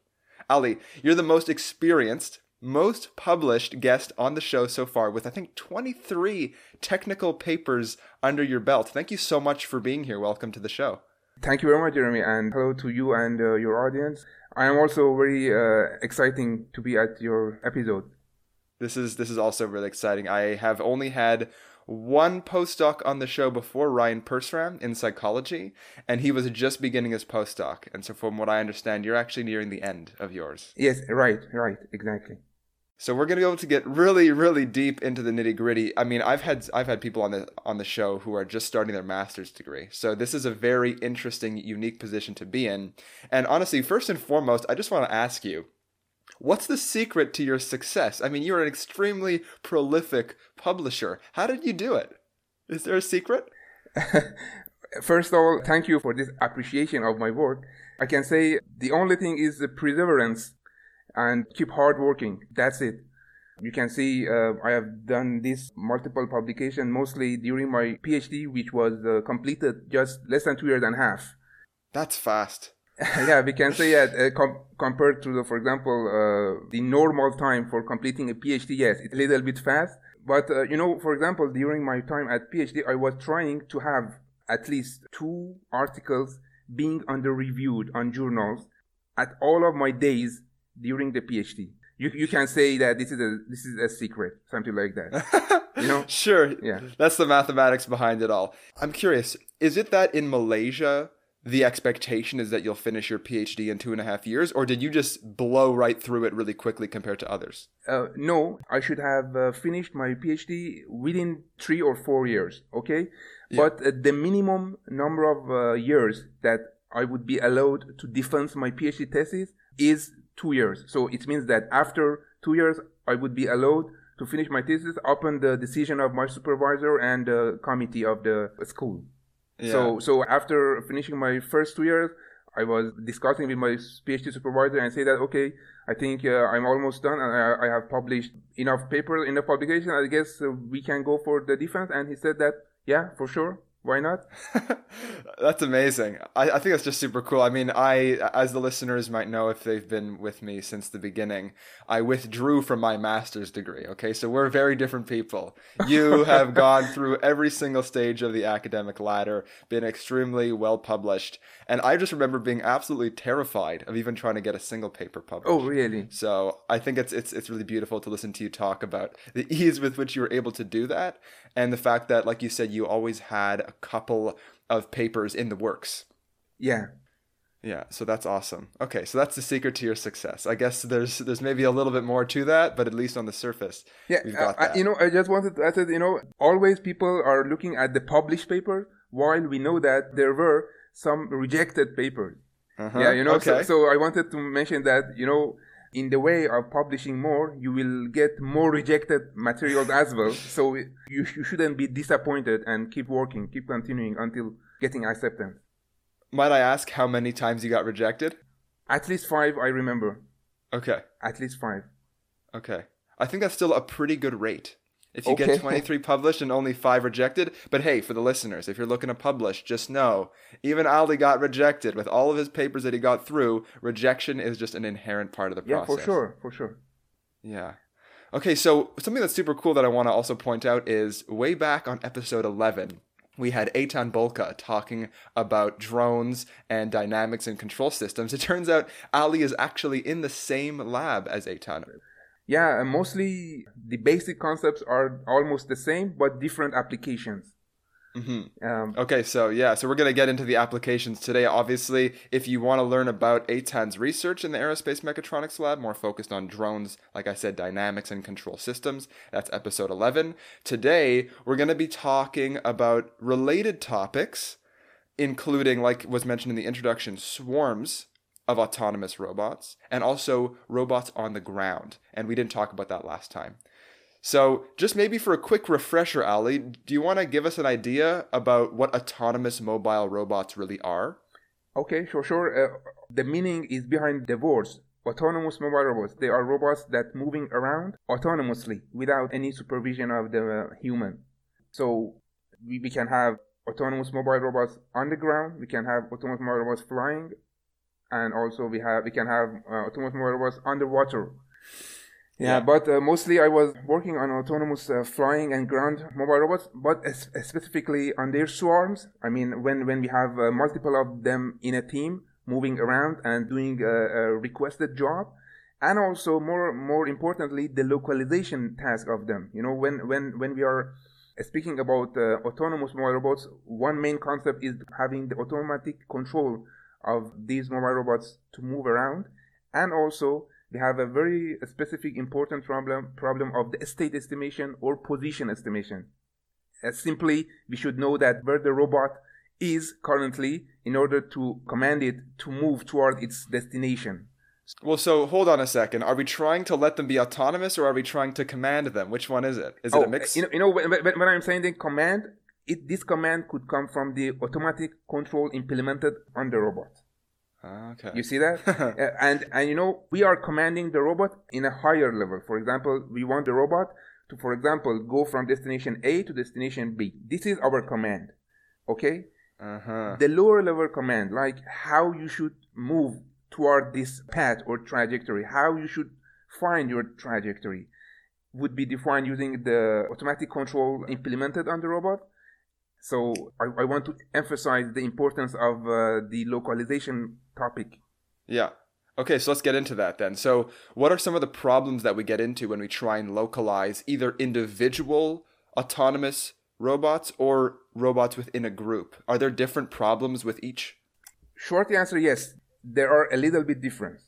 Ali, you're the most experienced, most published guest on the show so far, with I think 23 technical papers under your belt. Thank you so much for being here. Welcome to the show. Thank you very much, Jeremy, and hello to you and uh, your audience. I am also very uh, exciting to be at your episode. This is this is also really exciting. I have only had one postdoc on the show before Ryan Persram in psychology, and he was just beginning his postdoc. And so, from what I understand, you're actually nearing the end of yours. Yes, right, right, exactly. So we're gonna be able to get really, really deep into the nitty gritty. I mean, I've had I've had people on the on the show who are just starting their master's degree. So this is a very interesting, unique position to be in. And honestly, first and foremost, I just want to ask you, what's the secret to your success? I mean, you're an extremely prolific publisher. How did you do it? Is there a secret? first of all, thank you for this appreciation of my work. I can say the only thing is the perseverance and keep hard working. That's it. You can see uh, I have done this multiple publication mostly during my PhD, which was uh, completed just less than two years and a half. That's fast. yeah, we can say that uh, com- compared to, the, for example, uh, the normal time for completing a PhD, yes, it's a little bit fast. But, uh, you know, for example, during my time at PhD, I was trying to have at least two articles being under reviewed on journals at all of my days during the PhD. You, you can say that this is a this is a secret, something like that. you know? Sure. Yeah. That's the mathematics behind it all. I'm curious, is it that in Malaysia the expectation is that you'll finish your PhD in two and a half years, or did you just blow right through it really quickly compared to others? Uh, no, I should have uh, finished my PhD within three or four years. Okay, yeah. but uh, the minimum number of uh, years that I would be allowed to defend my PhD thesis is two years. So it means that after two years, I would be allowed to finish my thesis upon the decision of my supervisor and the committee of the school. Yeah. So, so after finishing my first two years, I was discussing with my PhD supervisor and say that, okay, I think uh, I'm almost done and I, I, have published enough papers, enough publication. I guess uh, we can go for the defense. And he said that, yeah, for sure. Why not? that's amazing. I, I think that's just super cool. I mean, I, as the listeners might know if they've been with me since the beginning, I withdrew from my master's degree. Okay, so we're very different people. You have gone through every single stage of the academic ladder, been extremely well published, and I just remember being absolutely terrified of even trying to get a single paper published. Oh, really? So I think it's it's it's really beautiful to listen to you talk about the ease with which you were able to do that, and the fact that, like you said, you always had a couple of papers in the works. Yeah. Yeah, so that's awesome. Okay, so that's the secret to your success. I guess there's there's maybe a little bit more to that, but at least on the surface, yeah. Uh, you know, I just wanted to add that you know, always people are looking at the published paper, while we know that there were some rejected papers. Uh-huh. Yeah, you know. Okay. So, so I wanted to mention that you know in the way of publishing more, you will get more rejected materials as well. So you, you shouldn't be disappointed and keep working, keep continuing until getting acceptance. Might I ask how many times you got rejected? At least five, I remember. Okay. At least five. Okay. I think that's still a pretty good rate. If you Okay. get 23 published and only five rejected. But hey, for the listeners, if you're looking to publish, just know even Ali got rejected with all of his papers that he got through. Rejection is just an inherent part of the Yeah, process. Yeah, for sure, for sure. Yeah. Okay, so something that's super cool that I want to also point out is way back on episode 11, we had Eitan Bulka talking about drones and dynamics and control systems. It turns out Ali is actually in the same lab as Eitan. Yeah, mostly the basic concepts are almost the same, but different applications. hmm Um, Okay, so yeah, so we're going to get into the applications today. Obviously, if you want to learn about Eitan's research in the Aerospace Mechatronics Lab, more focused on drones, like I said, dynamics and control systems, that's episode 11. Today, we're going to be talking about related topics, including, like was mentioned in the introduction, swarms of autonomous robots, and also robots on the ground. And we didn't talk about that last time. So, just maybe for a quick refresher, Ali, do you want to give us an idea about what autonomous mobile robots really are? Okay, sure, sure. Uh, the meaning is behind the words. Autonomous mobile robots. They are robots that moving around autonomously without any supervision of the uh, human. So we, we can have autonomous mobile robots on the ground. We can have autonomous mobile robots flying, and also we have we can have uh, autonomous mobile robots underwater. Yeah, Yeah. but uh, mostly I was working on autonomous uh, flying and ground mobile robots, but specifically on their swarms. I mean, when when we have uh, multiple of them in a team moving around and doing a, a requested job, and also more more importantly, the localization task of them. You know, when when when we are speaking about uh, autonomous mobile robots, one main concept is having the automatic control of these mobile robots to move around, and also we have a very specific important problem problem of the state estimation or position estimation. Uh, simply, we should know that where the robot is currently in order to command it to move toward its destination. Well, so hold on a second. Are we trying to let them be autonomous or are we trying to command them? Which one is it? Is it oh, a mix? You know, you know when, when, when I'm saying the command, it, this command could come from the automatic control implemented on the robot. Okay. You see that? Uh, and and you know we are commanding the robot in a higher level. For example, we want the robot to, for example, go from destination A to destination B. This is our command. Okay. Uh-huh. The lower level command, like how you should move toward this path or trajectory, how you should find your trajectory, would be defined using the automatic control implemented on the robot. So I, I want to emphasize the importance of uh, the localization topic. Yeah. Okay, so let's get into that then. So, what are some of the problems that we get into when we try and localize either individual autonomous robots or robots within a group? Are there different problems with each? Short answer, yes. There are a little bit different.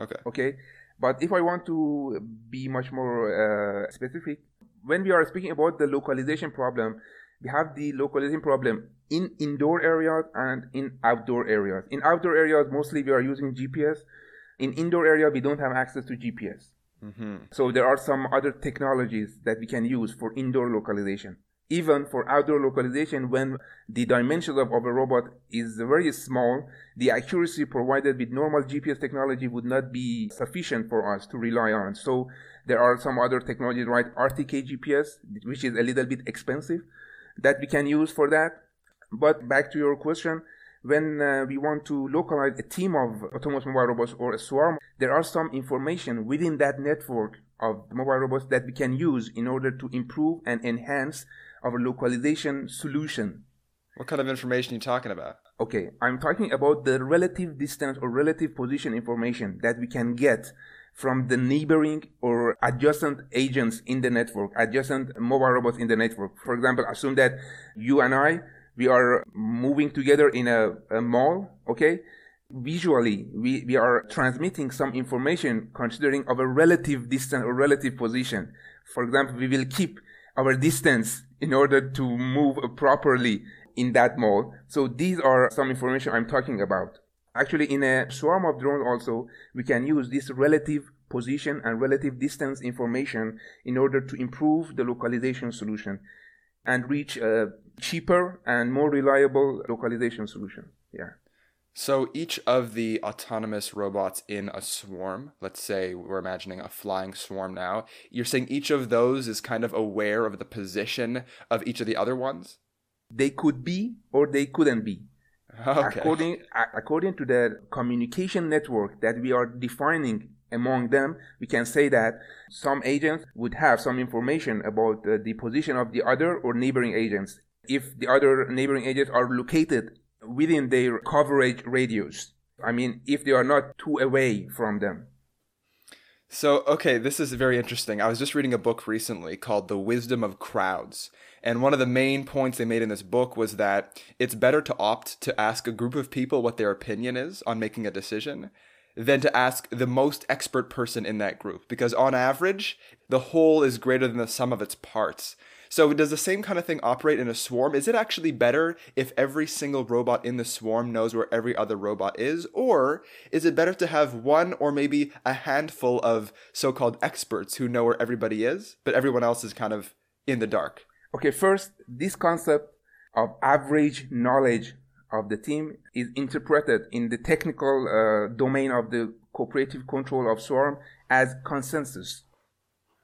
Okay. Okay. But if I want to be much more uh, specific, when we are speaking about the localization problem, we have the localization problem in indoor areas and in outdoor areas. In outdoor areas, mostly we are using GPS. In indoor area, we don't have access to GPS. Mm-hmm. So there are some other technologies that we can use for indoor localization. Even for outdoor localization, when the dimensions of, of a robot is very small, the accuracy provided with normal GPS technology would not be sufficient for us to rely on. So there are some other technologies, right? RTK GPS, which is a little bit expensive, that we can use for that. But back to your question, when uh, we want to localize a team of autonomous mobile robots or a swarm, there are some information within that network of mobile robots that we can use in order to improve and enhance our localization solution. What kind of information are you talking about? Okay, I'm talking about the relative distance or relative position information that we can get from the neighboring or adjacent agents in the network, adjacent mobile robots in the network. For example, assume that you and I, we are moving together in a, a mall, okay? Visually, we, we are transmitting some information considering our relative distance or relative position. For example, we will keep our distance in order to move properly in that mall. So these are some information I'm talking about. Actually, in a swarm of drones also, we can use this relative position and relative distance information in order to improve the localization solution and reach a cheaper and more reliable localization solution. Yeah. So each of the autonomous robots in a swarm, let's say we're imagining a flying swarm now, you're saying each of those is kind of aware of the position of each of the other ones? They could be or they couldn't be. Okay. According, according to the communication network that we are defining among them, we can say that some agents would have some information about uh, the position of the other or neighboring agents. If the other neighboring agents are located within their coverage radius. I mean, if they are not too away from them. So, okay, this is very interesting. I was just reading a book recently called The Wisdom of Crowds. And one of the main points they made in this book was that it's better to opt to ask a group of people what their opinion is on making a decision than to ask the most expert person in that group. Because on average, the whole is greater than the sum of its parts. So does the same kind of thing operate in a swarm? Is it actually better if every single robot in the swarm knows where every other robot is? Or is it better to have one or maybe a handful of so-called experts who know where everybody is, but everyone else is kind of in the dark? Okay, first, this concept of average knowledge of the team is interpreted in the technical uh, domain of the cooperative control of swarm as consensus.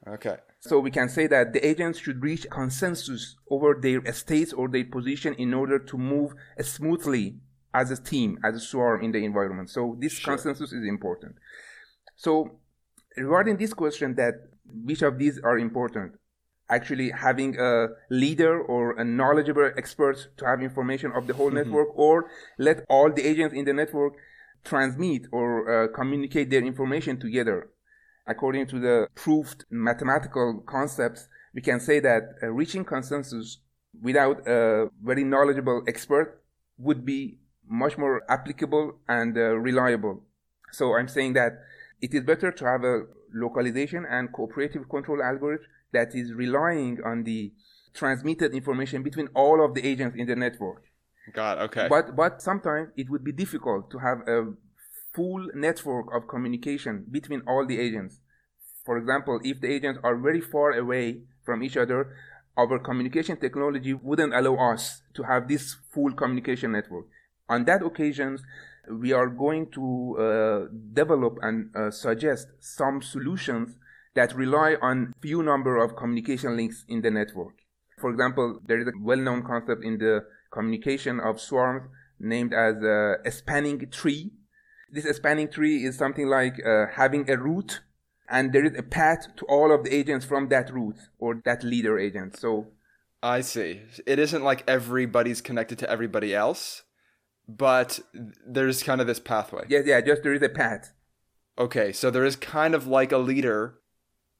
Okay. So we can say that the agents should reach consensus over their states or their position in order to move smoothly as a team, as a swarm in the environment. So this sure. consensus is important. So regarding this question that which of these are important, actually having a leader or a knowledgeable expert to have information of the whole mm-hmm. network or let all the agents in the network transmit or uh, communicate their information together according to the proved mathematical concepts, we can say that uh, reaching consensus without a very knowledgeable expert would be much more applicable and uh, reliable. So I'm saying that it is better to have a localization and cooperative control algorithm that is relying on the transmitted information between all of the agents in the network. God, okay. But but sometimes it would be difficult to have a full network of communication between all the agents. For example, if the agents are very far away from each other, our communication technology wouldn't allow us to have this full communication network. On that occasions, we are going to uh, develop and uh, suggest some solutions that rely on few number of communication links in the network. For example, there is a well-known concept in the communication of swarms named as uh, a spanning tree this spanning tree is something like uh, having a root and there is a path to all of the agents from that root or that leader agent. So I see. It isn't like everybody's connected to everybody else, but there's kind of this pathway. Yeah, yeah, just there is a path. Okay, so there is kind of like a leader.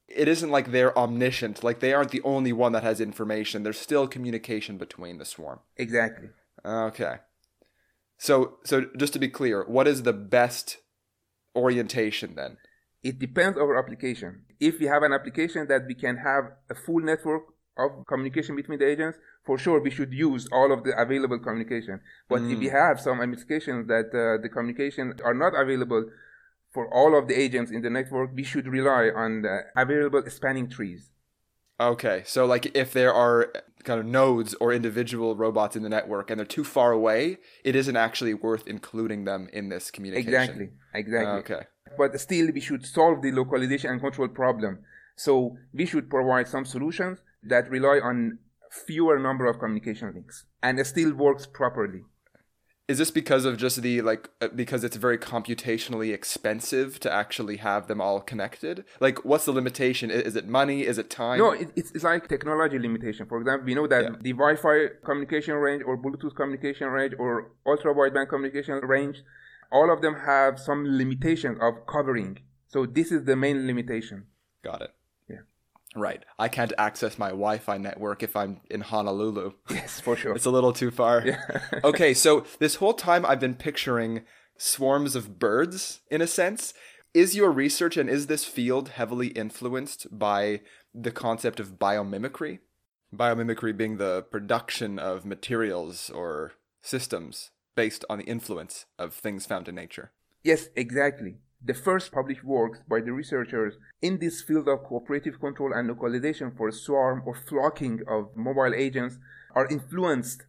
It isn't like they're omniscient, like they aren't the only one that has information. There's still communication between the swarm. Exactly. Okay. So, so just to be clear, what is the best orientation then? It depends on our application. If we have an application that we can have a full network of communication between the agents, for sure we should use all of the available communication. But mm. if we mm. have some applications that uh, the communication are not available for all of the agents in the network, we should rely on the available spanning trees. Okay, so like if there are kind of nodes or individual robots in the network and they're too far away, it isn't actually worth including them in this communication. Exactly, exactly. Okay. But still, we should solve the localization and control problem. So we should provide some solutions that rely on fewer number of communication links and it still works properly is this because of just the like uh, because it's very computationally expensive to actually have them all connected? Like what's the limitation? Is it money? Is it time? No it's, it's like technology limitation. For example we know that yeah. the wi-fi communication range or bluetooth communication range or ultra wideband communication range all of them have some limitation of covering. So this is the main limitation. Got it Right. I can't access my Wi Fi network if I'm in Honolulu. Yes, for sure. it's a little too far. Yeah. okay, so this whole time I've been picturing swarms of birds, in a sense. Is your research and is this field heavily influenced by the concept of biomimicry? Biomimicry being the production of materials or systems based on the influence of things found in nature. Yes, exactly. The first published works by the researchers in this field of cooperative control and localization for swarm or flocking of mobile agents are influenced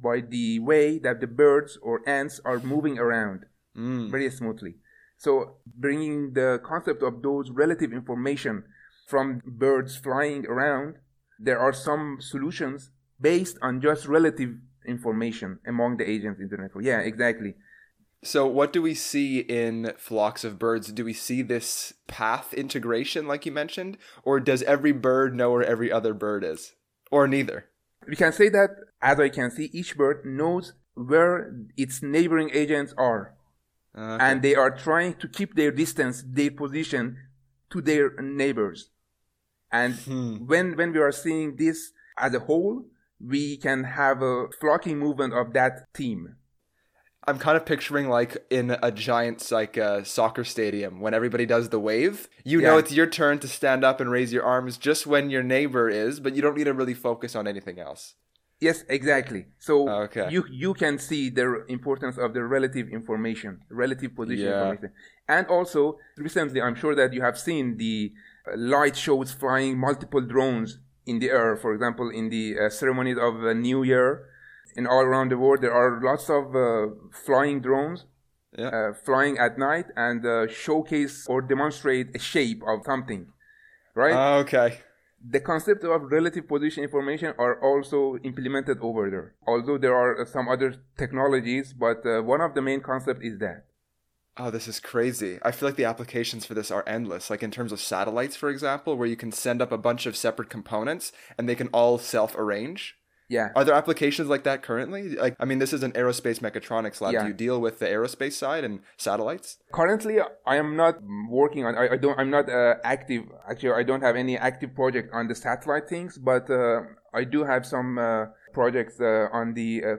by the way that the birds or ants are moving around Mm. very smoothly. So bringing the concept of those relative information from birds flying around, there are some solutions based on just relative information among the agents in the network. Yeah, exactly. So, what do we see in flocks of birds? Do we see this path integration, like you mentioned, or does every bird know where every other bird is, or neither? We can say that, as I can see, each bird knows where its neighboring agents are. Okay. and they are trying to keep their distance, their position to their neighbors. And Hmm. when when we are seeing this as a whole, we can have a flocking movement of that team. I'm kind of picturing like in a giant like uh, soccer stadium when everybody does the wave. You know it's your turn to stand up and raise your arms just when your neighbor is, but you don't need to really focus on anything else. Yes, exactly. So Okay. you you can see the importance of the relative information, relative position Yeah. information, and also recently, I'm sure that you have seen the uh, light shows flying multiple drones in the air. For example, in the uh, ceremonies of uh, New Year, and all around the world, there are lots of uh, flying drones Yeah. uh, flying at night and uh, showcase or demonstrate a shape of something, right? okay. the concept of relative position information are also implemented over there although there are uh, some other technologies but uh, one of the main concept is that Oh, this is crazy. I feel like the applications for this are endless. Like in terms of satellites, for example, where you can send up a bunch of separate components and they can all self arrange. Yeah Are there applications like that currently? Like, I mean, this is an aerospace mechatronics lab. Yeah. Do you deal with the aerospace side and satellites? currently i am not working on i, I don't i'm not uh, active actually i don't have any active project on the satellite things but uh, i do have some uh, projects uh, on the uh,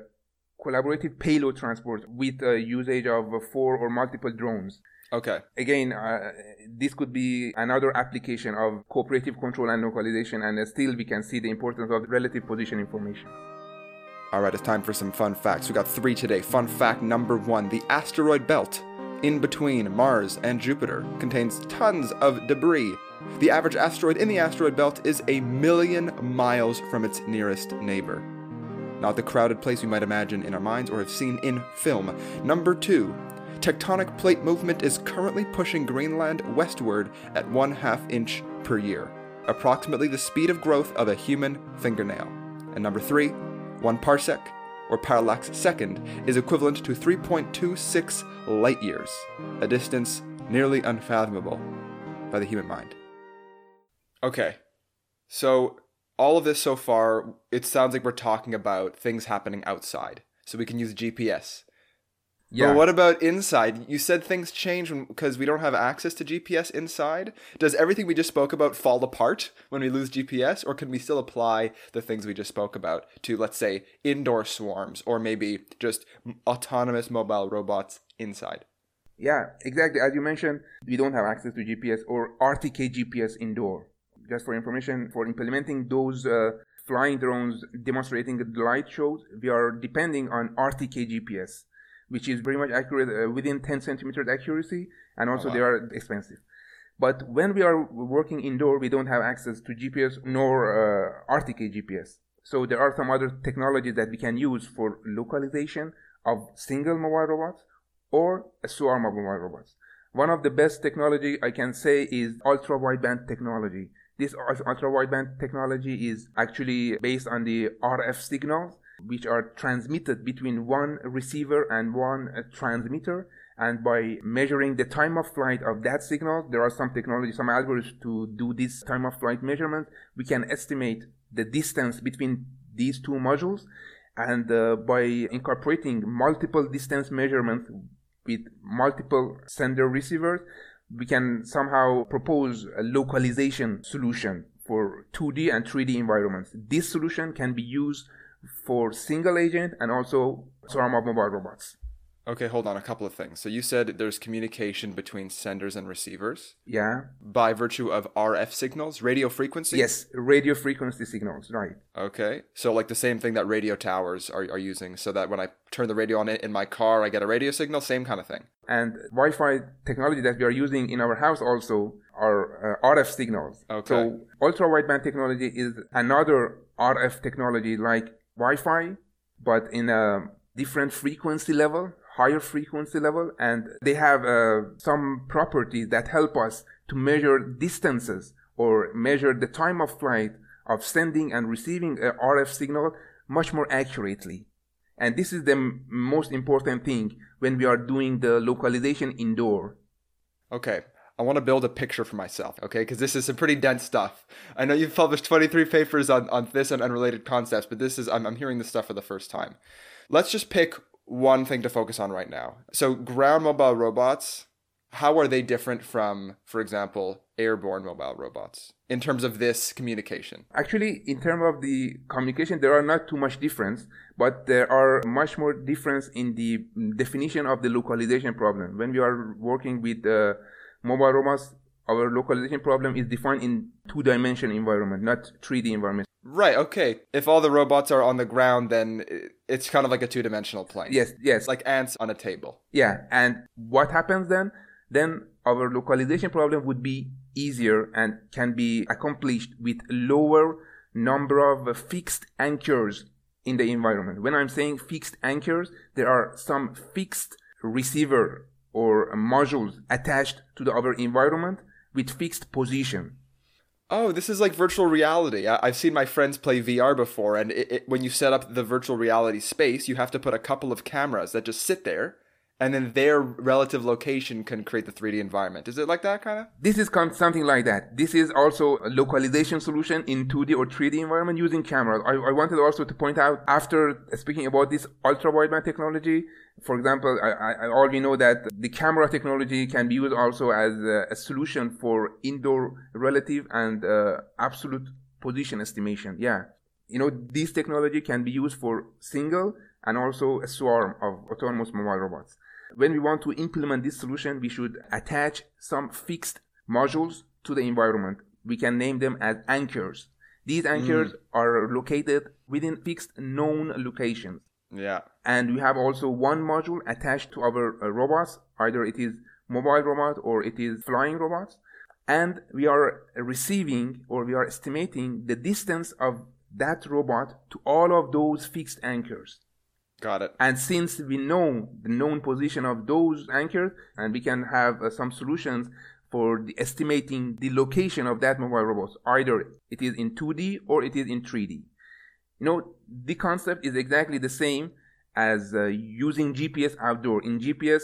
collaborative payload transport with uh, usage of uh, four or multiple drones Okay. again, uh, this could be another application of cooperative control and localization, and uh, still we can see the importance of relative position information. All right, it's time for some fun facts. We got three today. Fun fact number one the asteroid belt in between Mars and Jupiter contains tons of debris. The average asteroid in the asteroid belt is a million miles from its nearest neighbor. Not the crowded place we might imagine in our minds or have seen in film. Number two, tectonic plate movement is currently pushing Greenland westward at one half inch per year, approximately the speed of growth of a human fingernail. And number three, one parsec, or parallax second, is equivalent to 3.26 light years, a distance nearly unfathomable by the human mind. Okay, so all of this so far, it sounds like we're talking about things happening outside. So we can use GPS. Yeah. But what about inside? You said things change because we don't have access to GPS inside. Does everything we just spoke about fall apart when we lose GPS, or can we still apply the things we just spoke about to, let's say, indoor swarms, or maybe just autonomous mobile robots inside? Yeah, exactly. As you mentioned, we don't have access to GPS or RTK GPS indoor. Just for information, for implementing those uh, flying drones demonstrating the light shows, we are depending on RTK GPS, which is very much accurate uh, within 10 centimeters accuracy, and also wow. they are expensive. But when we are working indoor, we don't have access to GPS nor uh, RTK GPS. So there are some other technologies that we can use for localization of single mobile robots or a swarm of mobile robots. One of the best technology I can say is ultra wideband technology. This ultra wideband technology is actually based on the RF signals, which are transmitted between one receiver and one uh, transmitter. And by measuring the time of flight of that signal, there are some technology, some algorithms to do this time of flight measurement. We can estimate the distance between these two modules. And uh, by incorporating multiple distance measurements with multiple sender receivers, we can somehow propose a localization solution for 2D and 3D environments. This solution can be used for single agent and also swarm of mobile robots. Okay, hold on, a couple of things. So you said there's communication between senders and receivers Yeah. by virtue of RF signals, radio frequency? Yes, radio frequency signals, right. Okay. So like the same thing that radio towers are, are using, so that when I turn the radio on in my car, I get a radio signal, same kind of thing. And Wi-Fi technology that we are using in our house also are uh, RF signals. Okay. So ultra wideband technology is another RF technology like Wi-Fi, but in a different frequency level, higher frequency level, and they have uh, some properties that help us to measure distances or measure the time of flight of sending and receiving a RF signal much more accurately. And this is the m- most important thing when we are doing the localization indoor. Okay. I want to build a picture for myself, okay? Because this is some pretty dense stuff. I know you've published 23 papers on, on this and unrelated concepts, but this is, I'm, I'm hearing this stuff for the first time. Let's just pick one thing to focus on right now. So, ground mobile robots, how are they different from, for example, airborne mobile robots in terms of this communication? Actually, in terms of the communication, there are not too much difference, but there are much more difference in the definition of the localization problem. When we are working with uh, mobile robots, our localization problem is defined in two-dimension environment, not 3D environment. Right, okay. If all the robots are on the ground, then it's kind of like a two dimensional plane. Yes, yes. Like ants on a table. Yeah, and what happens then? Then our localization problem would be easier and can be accomplished with lower number of fixed anchors in the environment. When I'm saying fixed anchors, there are some fixed receiver or modules attached to the our environment with fixed position. Oh, this is like virtual reality. I- have seen my friends play VR before, and it, it, when you set up the virtual reality space, you have to put a couple of cameras that just sit there and then their relative location can create the 3D environment. Is it like that kind of? This is something like that. This is also a localization solution in 2D or 3D environment using cameras. I, I wanted also to point out after speaking about this ultra wideband technology, for example, I, I already know that the camera technology can be used also as a, a solution for indoor relative and uh, absolute position estimation. Yeah. You know, this technology can be used for single and also a swarm of autonomous mobile robots. When we want to implement this solution, we should attach some fixed modules to the environment. We can name them as anchors. These anchors mm. are located within fixed known locations. Yeah. And we have also one module attached to our uh, robots. Either it is mobile robot or it is flying robots. And we are receiving or we are estimating the distance of that robot to all of those fixed anchors. Got it. And since we know the known position of those anchors, and we can have uh, some solutions for the estimating the location of that mobile robot, either it is in 2D or it is in 3D. You know, the concept is exactly the same as uh, using GPS outdoor. In GPS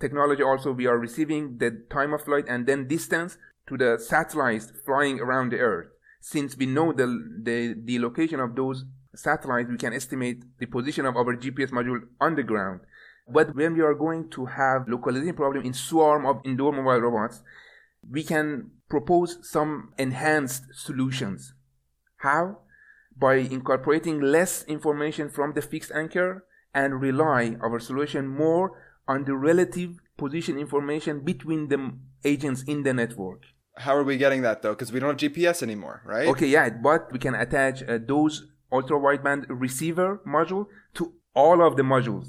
technology, also we are receiving the time of flight and then distance to the satellites flying around the Earth. Since we know the the, the location of those satellites, we can estimate the position of our GPS module on the ground. But when we are going to have localization problem in swarm of indoor mobile robots, we can propose some enhanced solutions. How? By incorporating less information from the fixed anchor and rely our solution more on the relative position information between the agents in the network. How are we getting that though? Because we don't have GPS anymore, right? Okay, yeah, but we can attach uh, those ultra wideband receiver module to all of the modules.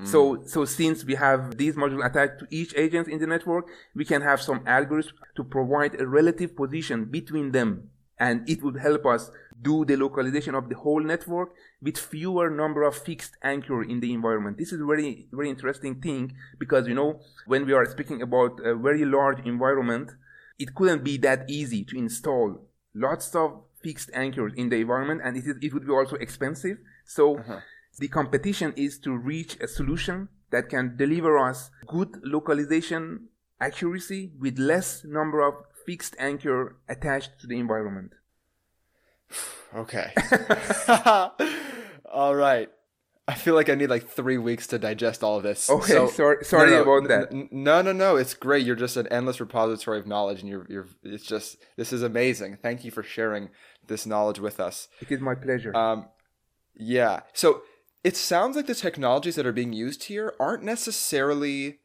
Mm. So, so since we have these modules attached to each agent in the network, we can have some algorithms to provide a relative position between them. And it would help us do the localization of the whole network with fewer number of fixed anchor in the environment. This is a very, very interesting thing because, you know, when we are speaking about a very large environment, it couldn't be that easy to install lots of fixed anchors in the environment and it, is, it would be also expensive. So uh-huh. the competition is to reach a solution that can deliver us good localization accuracy with less number of fixed anchor attached to the environment. Okay. all right. I feel like I need like three weeks to digest all of this. Okay, so, sorry, sorry no, no, about that. no, no, no. It's great. You're just an endless repository of knowledge, and you're, you're. It's just this is amazing. Thank you for sharing this knowledge with us. It is my pleasure. Um, yeah. So it sounds like the technologies that are being used here aren't necessarily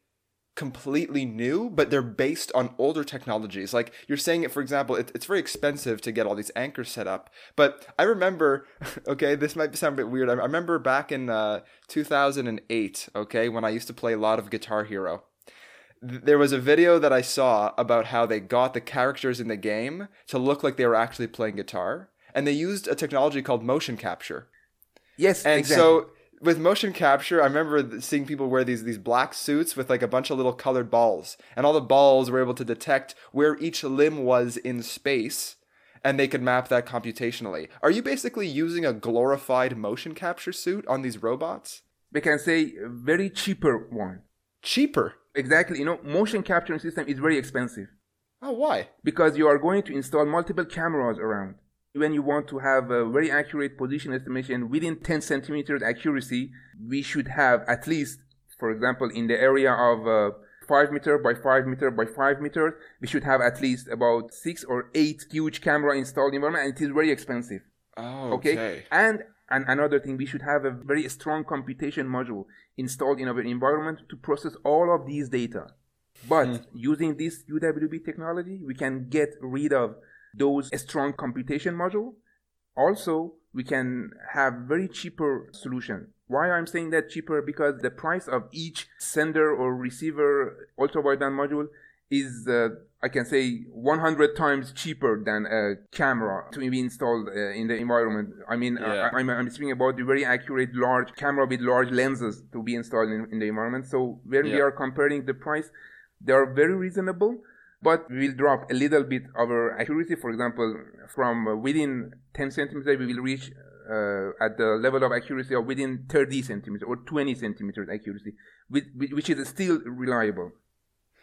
completely new, but they're based on older technologies. Like you're saying it, for example, it, it's very expensive to get all these anchors set up. But I remember, okay, this might sound a bit weird. I remember back in uh, 2008, okay, when I used to play a lot of Guitar Hero there was a video that I saw about how they got the characters in the game to look like they were actually playing guitar, and they used a technology called motion capture. Yes, And exactly. so with motion capture, I remember seeing people wear these these black suits with like a bunch of little colored balls, and all the balls were able to detect where each limb was in space, and they could map that computationally. Are you basically using a glorified motion capture suit on these robots? we can say uh, very cheaper one. Cheaper. Exactly. You know, motion capturing system is very expensive Oh, why? because you are going to install multiple cameras around. When you want to have a very accurate position estimation within 10 centimeters accuracy, we should have at least, for example, in the area of uh, 5 meter by 5 meter by 5 meters, we should have at least about 6 or 8 huge camera installed in environment and it is very expensive. Oh, okay, okay. and and another thing we should have a very strong computation module installed in our environment to process all of these data but Hmm. using this uwb technology we can get rid of those strong computation module also we can have very cheaper solution why i'm saying that cheaper because the price of each sender or receiver ultra wideband module is uh, I can say 100 times cheaper than a camera to be installed uh, in the environment. I mean, Yeah. I, I'm, I'm speaking about the very accurate large camera with large lenses to be installed in, in the environment. So when we are comparing the price, they are very reasonable, but we will drop a little bit our accuracy. For example, from within 10 centimeters, we will reach uh, at the level of accuracy of within 30 centimeters or 20 centimeters accuracy, which, which is still reliable.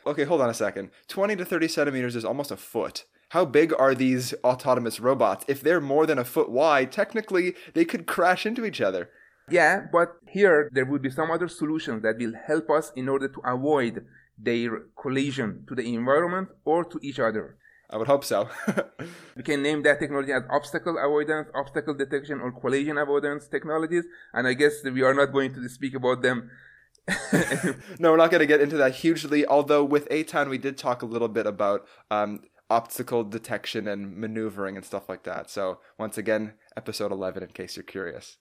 Okay, hold on a second. 20 to 30 centimeters is almost a foot. How big are these autonomous robots? If they're more than a foot wide, technically they could crash into each other. Yeah, but here there would be some other solutions that will help us in order to avoid their collision to the environment or to each other. I would hope so. We can name that technology as obstacle avoidance, obstacle detection, or collision avoidance technologies. And I guess we are not going to speak about them. no, we're not going to get into that hugely, although with Eitan we did talk a little bit about um, obstacle detection and maneuvering and stuff like that. So, once again, episode 11 in case you're curious.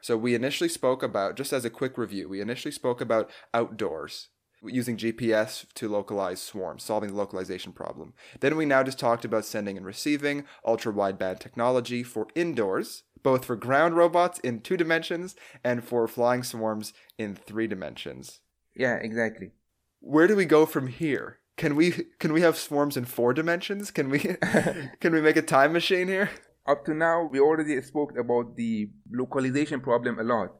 So, we initially spoke about, just as a quick review, we initially spoke about outdoors using GPS to localize swarms, solving the localization problem. Then we now just talked about sending and receiving ultra wideband technology for indoors, both for ground robots in two dimensions and for flying swarms in three dimensions. Yeah, exactly. Where do we go from here? Can we can we have swarms in four dimensions? Can we can we make a time machine here? Up to now, we already spoke about the localization problem a lot,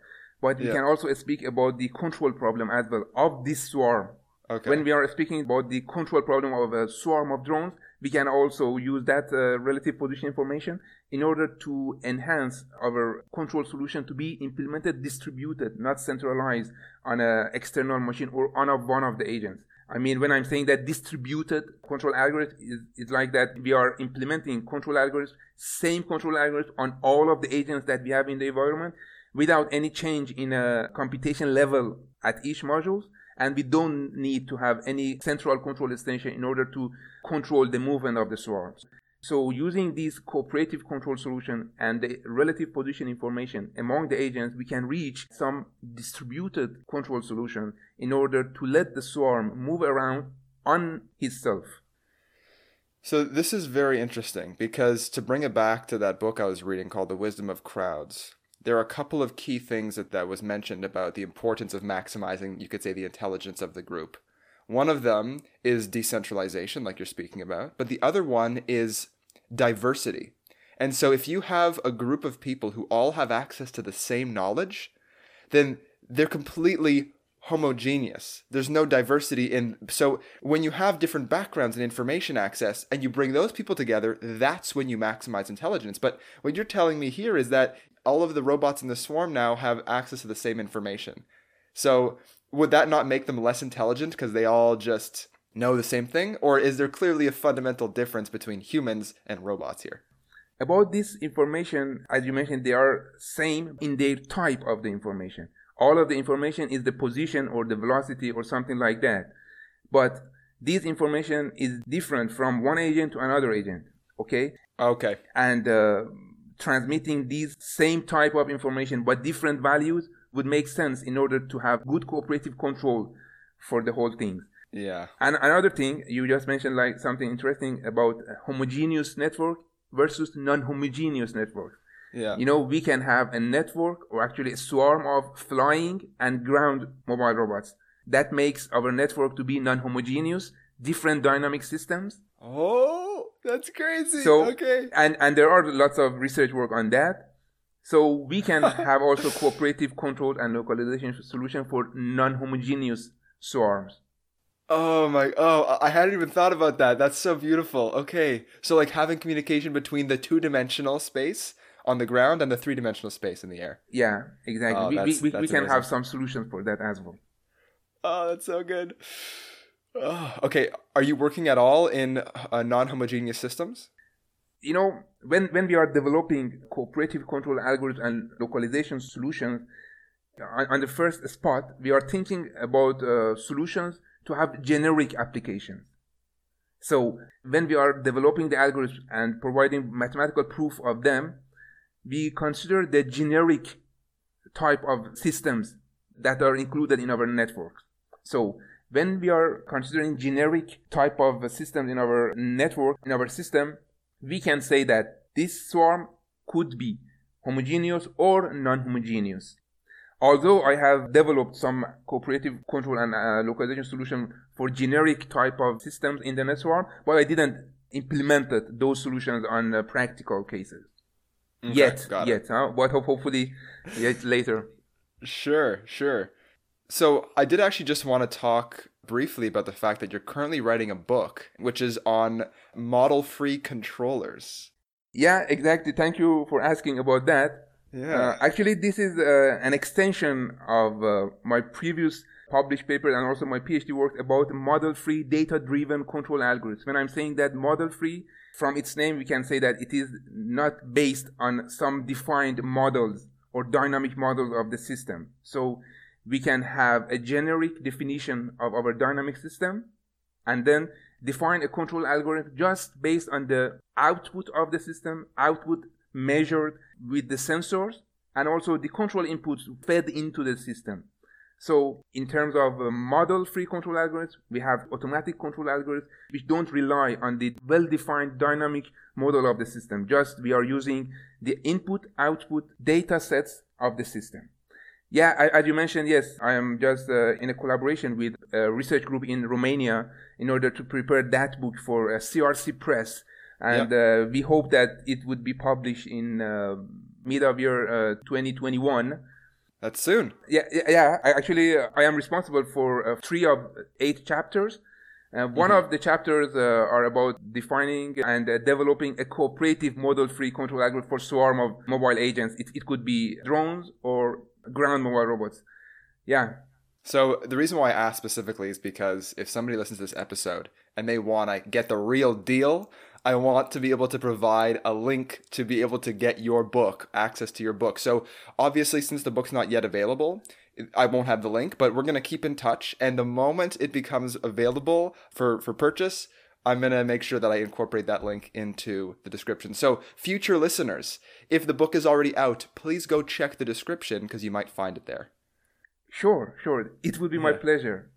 but we can also speak about the control problem as well of this swarm. Okay. When we are speaking about the control problem of a swarm of drones, we can also use that uh, relative position information in order to enhance our control solution to be implemented distributed, not centralized on an external machine or on a, one of the agents. I mean, when I'm saying that distributed control algorithm is, it's like that we are implementing control algorithms, same control algorithm on all of the agents that we have in the environment without any change in a computation level at each module and we don't need to have any central control station in order to control the movement of the swarms. So using this cooperative control solution and the relative position information among the agents, we can reach some distributed control solution in order to let the swarm move around on itself. So this is very interesting because to bring it back to that book I was reading called The Wisdom of Crowds, there are a couple of key things that, that was mentioned about the importance of maximizing, you could say, the intelligence of the group. One of them is decentralization, like you're speaking about, but the other one is diversity. And so if you have a group of people who all have access to the same knowledge, then they're completely homogeneous. There's no diversity in so when you have different backgrounds and information access and you bring those people together, that's when you maximize intelligence. But what you're telling me here is that all of the robots in the swarm now have access to the same information. So would that not make them less intelligent because they all just know the same thing or is there clearly a fundamental difference between humans and robots here? About this information, as you mentioned, they are same in their type of the information. All of the information is the position or the velocity or something like that. But this information is different from one agent to another agent. Okay? Okay. And uh, transmitting these same type of information but different values would make sense in order to have good cooperative control for the whole thing. Yeah. And another thing you just mentioned, like something interesting about a homogeneous network versus non-homogeneous network. Yeah. You know, we can have a network or actually a swarm of flying and ground mobile robots. That makes our network to be non-homogeneous, different dynamic systems. Oh, that's crazy. So, okay. and, and there are lots of research work on that. So we can have also cooperative control and localization solution for non-homogeneous swarms. Oh my! Oh, I hadn't even thought about that. That's so beautiful. Okay, so like having communication between the two-dimensional space on the ground and the three-dimensional space in the air. Yeah, exactly. Oh, we, we, that's- we, that's we can amazing. have some solutions for that as well. Oh, that's so good. Okay, are you working at all in uh, non-homogeneous systems? you know, when, when we are developing cooperative control algorithms and localization solutions, on, on the first spot, we are thinking about uh, solutions to have generic applications. So when we are developing the algorithms and providing mathematical proof of them, we consider the generic type of systems that are included in our networks. So when we are considering generic type of systems in our network, in our system, we can say that this swarm could be homogeneous or non-homogeneous. Although I have developed some cooperative control and uh, localization solution for generic type of systems in the net swarm, but I didn't implemented those solutions on uh, practical cases Okay, yet. Yet, huh? but hopefully yet later. Sure, sure. So I did actually just want to talk briefly about the fact that you're currently writing a book, which is on model-free controllers. Yeah, exactly. Thank you for asking about that. Uh, actually, this is uh, an extension of uh, my previous published paper and also my PhD work about model-free data-driven control algorithms. When I'm saying that model-free, from its name, we can say that it is not based on some defined models or dynamic models of the system. So we can have a generic definition of our dynamic system and then define a control algorithm just based on the output of the system, output measured with the sensors, and also the control inputs fed into the system. So, in terms of uh, model free control algorithms, we have automatic control algorithms which don't rely on the well defined dynamic model of the system. Just we are using the input output data sets of the system. Yeah, I, as you mentioned, yes, I am just uh, in a collaboration with a research group in Romania in order to prepare that book for uh, CRC Press, and uh, we hope that it would be published in uh, mid of year uh, 2021. That's soon. Yeah, yeah, yeah. I actually uh, I am responsible for uh, three of eight chapters. Uh, one of the chapters uh, are about defining and uh, developing a cooperative model-free control algorithm for swarm of mobile agents. It, it could be drones or ground mobile robots. Yeah. So the reason why I asked specifically is because if somebody listens to this episode and they want to get the real deal, I want to be able to provide a link to be able to get your book, access to your book. So obviously, since the book's not yet available, I won't have the link, but we're going to keep in touch. And the moment it becomes available for, for purchase, I'm going to make sure that I incorporate that link into the description. So, future listeners, if the book is already out, please go check the description because you might find it there. Sure, sure. It would be my pleasure.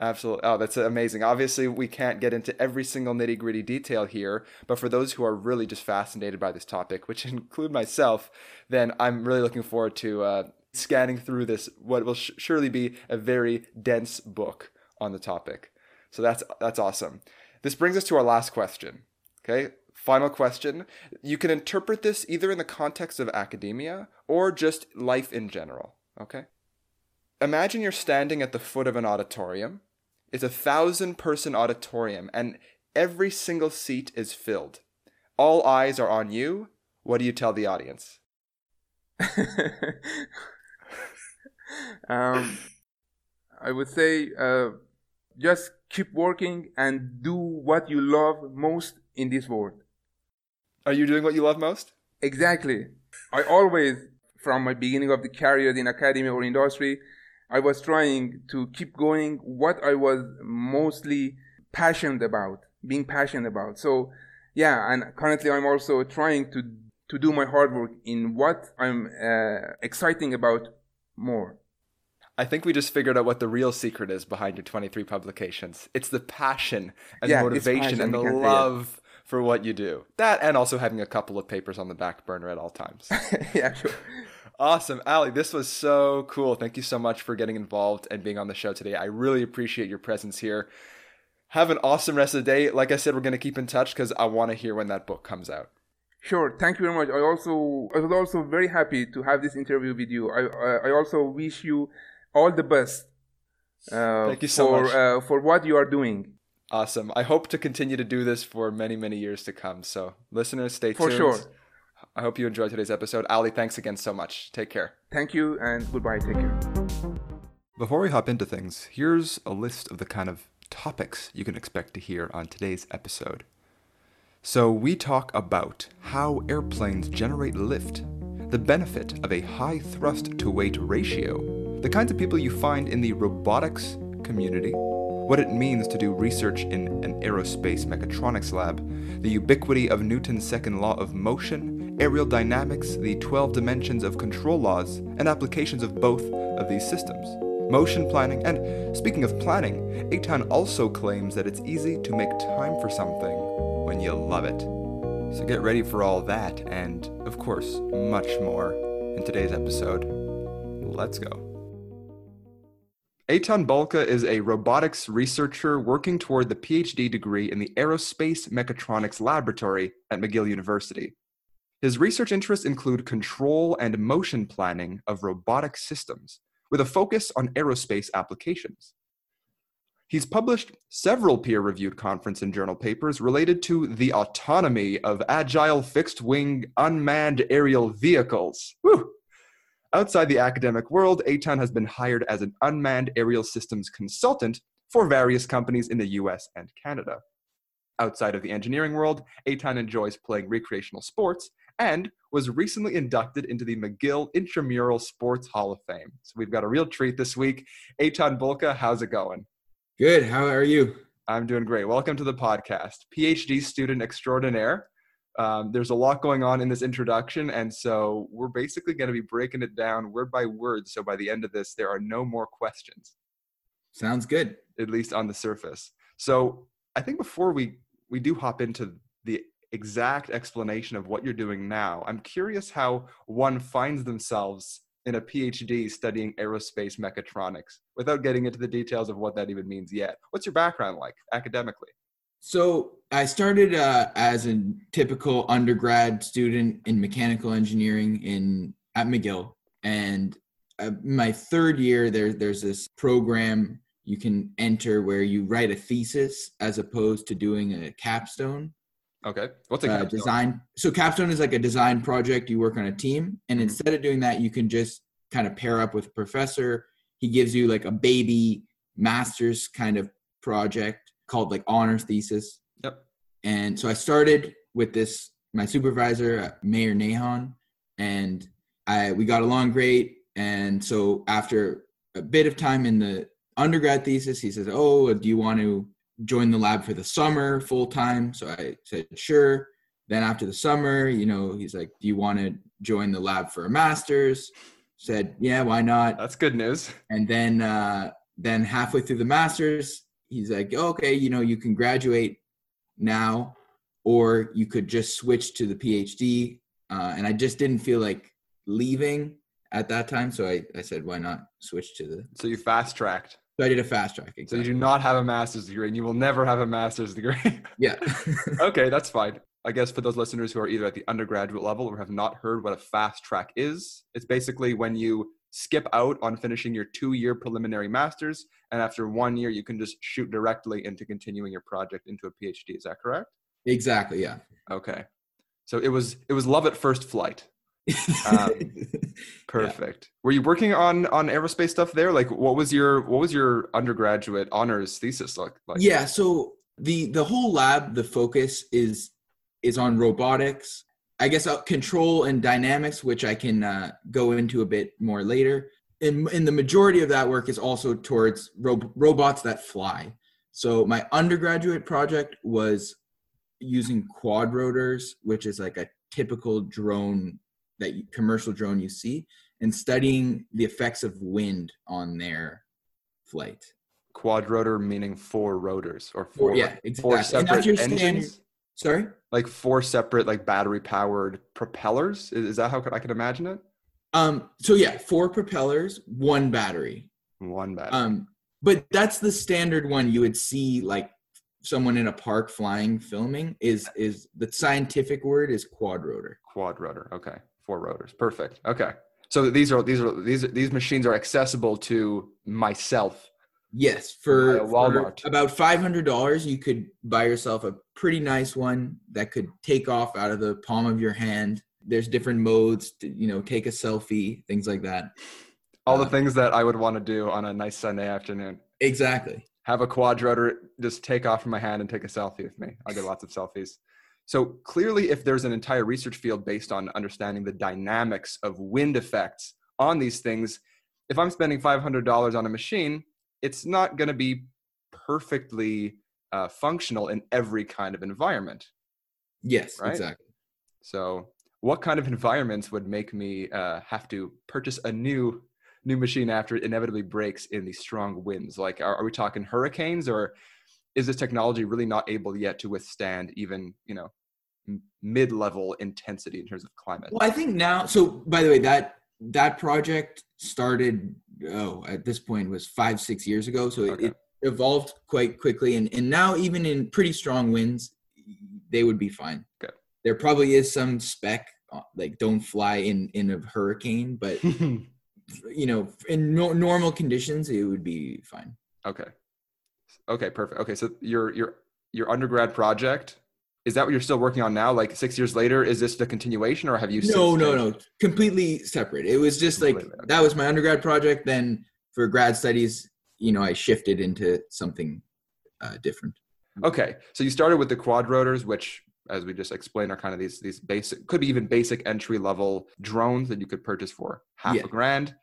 Absolutely. Oh, that's amazing. Obviously, we can't get into every single nitty gritty detail here, but for those who are really just fascinated by this topic, which include myself, then I'm really looking forward to uh, scanning through this, what will sh- surely be a very dense book on the topic. So that's that's awesome. This brings us to our last question. Okay, final question. You can interpret this either in the context of academia or just life in general. Okay. Imagine you're standing at the foot of an auditorium. It's a thousand person auditorium, and every single seat is filled. All eyes are on you. What do you tell the audience? um, I would say uh, just keep working and do what you love most in this world. Are you doing what you love most? Exactly. I always, from my beginning of the career in academia or industry, I was trying to keep going what I was mostly passionate about, being passionate about. So, yeah, and currently I'm also trying to to do my hard work in what I'm uh, exciting about more. I think we just figured out what the real secret is behind your 23 publications. It's the passion and Yeah, motivation passion, and the we can say it. love for what you do. That and also having a couple of papers on the back burner at all times. yeah, sure. Awesome. Ali, this was so cool. Thank you so much for getting involved and being on the show today. I really appreciate your presence here. Have an awesome rest of the day. Like I said, we're going to keep in touch because I want to hear when that book comes out. Sure. Thank you very much. I also I was also very happy to have this interview with you. I I, I also wish you all the best. Uh, Thank you so for, much uh, for what you are doing. Awesome. I hope to continue to do this for many many years to come. So listeners, stay for tuned. For sure. I hope you enjoyed today's episode. Ali, thanks again so much. Take care. Thank you and goodbye. Take care. Before we hop into things, here's a list of the kind of topics you can expect to hear on today's episode. So, we talk about how airplanes generate lift, the benefit of a high thrust to weight ratio, the kinds of people you find in the robotics community, what it means to do research in an aerospace mechatronics lab, the ubiquity of Newton's second law of motion, aerial dynamics, the 12 dimensions of control laws, and applications of both of these systems. Motion planning, and speaking of planning, Eitan also claims that it's easy to make time for something when you love it. So get ready for all that, and of course, much more in today's episode. Let's go. Eitan Bulka is a robotics researcher working toward the PhD degree in the Aerospace Mechatronics Laboratory at McGill University. His research interests include control and motion planning of robotic systems, with a focus on aerospace applications. He's published several peer reviewed conference and journal papers related to the autonomy of agile fixed wing unmanned aerial vehicles. Whew. Outside the academic world, Eitan has been hired as an unmanned aerial systems consultant for various companies in the US and Canada. Outside of the engineering world, Eitan enjoys playing recreational sports and was recently inducted into the McGill Intramural Sports Hall of Fame. So we've got a real treat this week. Eitan Bulka, how's it going? Good. How are you? I'm doing great. Welcome to the podcast. PhD student extraordinaire. Um, there's a lot going on in this introduction, and so we're basically going to be breaking it down word by word. So by the end of this, there are no more questions. Sounds good. At least on the surface. So I think before we we do hop into the exact explanation of what you're doing now. I'm curious how one finds themselves in a PhD studying aerospace mechatronics without getting into the details of what that even means yet. What's your background like academically? So I started uh, as a typical undergrad student in mechanical engineering in at McGill, and uh, my third year there there's this program you can enter where you write a thesis as opposed to doing a capstone. Okay. What's a uh, design? So capstone is like a design project. You work on a team, and mm-hmm. instead of doing that, you can just kind of pair up with a professor. He gives you like a baby master's kind of project called like honors thesis. Yep. And so I started with this my supervisor uh, Meyer Nahon, and I we got along great. And so after a bit of time in the undergrad thesis, he says, "Oh, do you want to join the lab for the summer full time. So I said, sure. Then after the summer, you know, he's like, do you want to join the lab for a master's? Said, yeah, why not? That's good news. And then, uh, then halfway through the master's, he's like, okay, you know, you can graduate now, or you could just switch to the PhD. Uh, and I just didn't feel like leaving at that time. So I, I said, why not switch to the. So you fast tracked. So I did a fast track. Exactly. So you do not have a master's degree, and you will never have a master's degree. yeah. okay, that's fine. I guess for those listeners who are either at the undergraduate level or have not heard what a fast track is, it's basically when you skip out on finishing your two-year preliminary master's, and after one year, you can just shoot directly into continuing your project into a PhD. Is that correct? Exactly. Yeah. Okay. So it was it was love at first flight. Um, perfect. Yeah. Were you working on on aerospace stuff there? Like, what was your what was your undergraduate honors thesis like? like? Yeah. So the the whole lab, the focus is is on robotics. I guess uh, control and dynamics, which I can uh, go into a bit more later. And, and the majority of that work is also towards ro- robots that fly. So my undergraduate project was using quadrotors, which is like a typical drone that commercial drone you see and studying the effects of wind on their flight. Quadrotor meaning four rotors or four, four yeah, exactly. four separate engines. Sorry? Like four separate like battery powered propellers. Is, is that how I can imagine it? Um, so yeah, four propellers, one battery. One battery. Um, but that's the standard one you would see like someone in a park flying filming is is the scientific word is quad rotor. Quad rotor. Okay. Four rotors. Perfect. Okay. So these are these are these these machines are accessible to myself. Yes, for, Walmart. for about five hundred dollars, you could buy yourself a pretty nice one that could take off out of the palm of your hand. There's different modes, to, you know, take a selfie, things like that. All the Uh, things that I would want to do on a nice Sunday afternoon. Exactly. Have a quad rotor just take off from my hand and take a selfie with me. I'll get lots of selfies. So clearly, if there's an entire research field based on understanding the dynamics of wind effects on these things, if I'm spending $500 on a machine, it's not going to be perfectly uh, functional in every kind of environment. Yes, Right? exactly. So, what kind of environments would make me uh, have to purchase a new new machine after it inevitably breaks in these strong winds? Like, are, are we talking hurricanes, or is this technology really not able yet to withstand even you know m- mid level intensity in terms of climate? Well, I think now. So, by the way, that that project started. Oh, at this point was five six years ago. So Okay. it, it evolved quite quickly, and and now even in pretty strong winds, they would be fine. Good. There probably is some spec uh, like don't fly in in a hurricane, but you know, in no, normal conditions, it would be fine. okay, okay, perfect. Okay, so your your your undergrad project is that what you're still working on now? Like six years later, is this the continuation, or have you? No, no, no, completely separate. It was just like okay. that was my undergrad project. Then for grad studies, you know, I shifted into something uh, different. Okay, so you started with the quad rotors, which, as we just explained, are kind of these these basic, could be even basic entry level drones that you could purchase for half Yeah. a grand,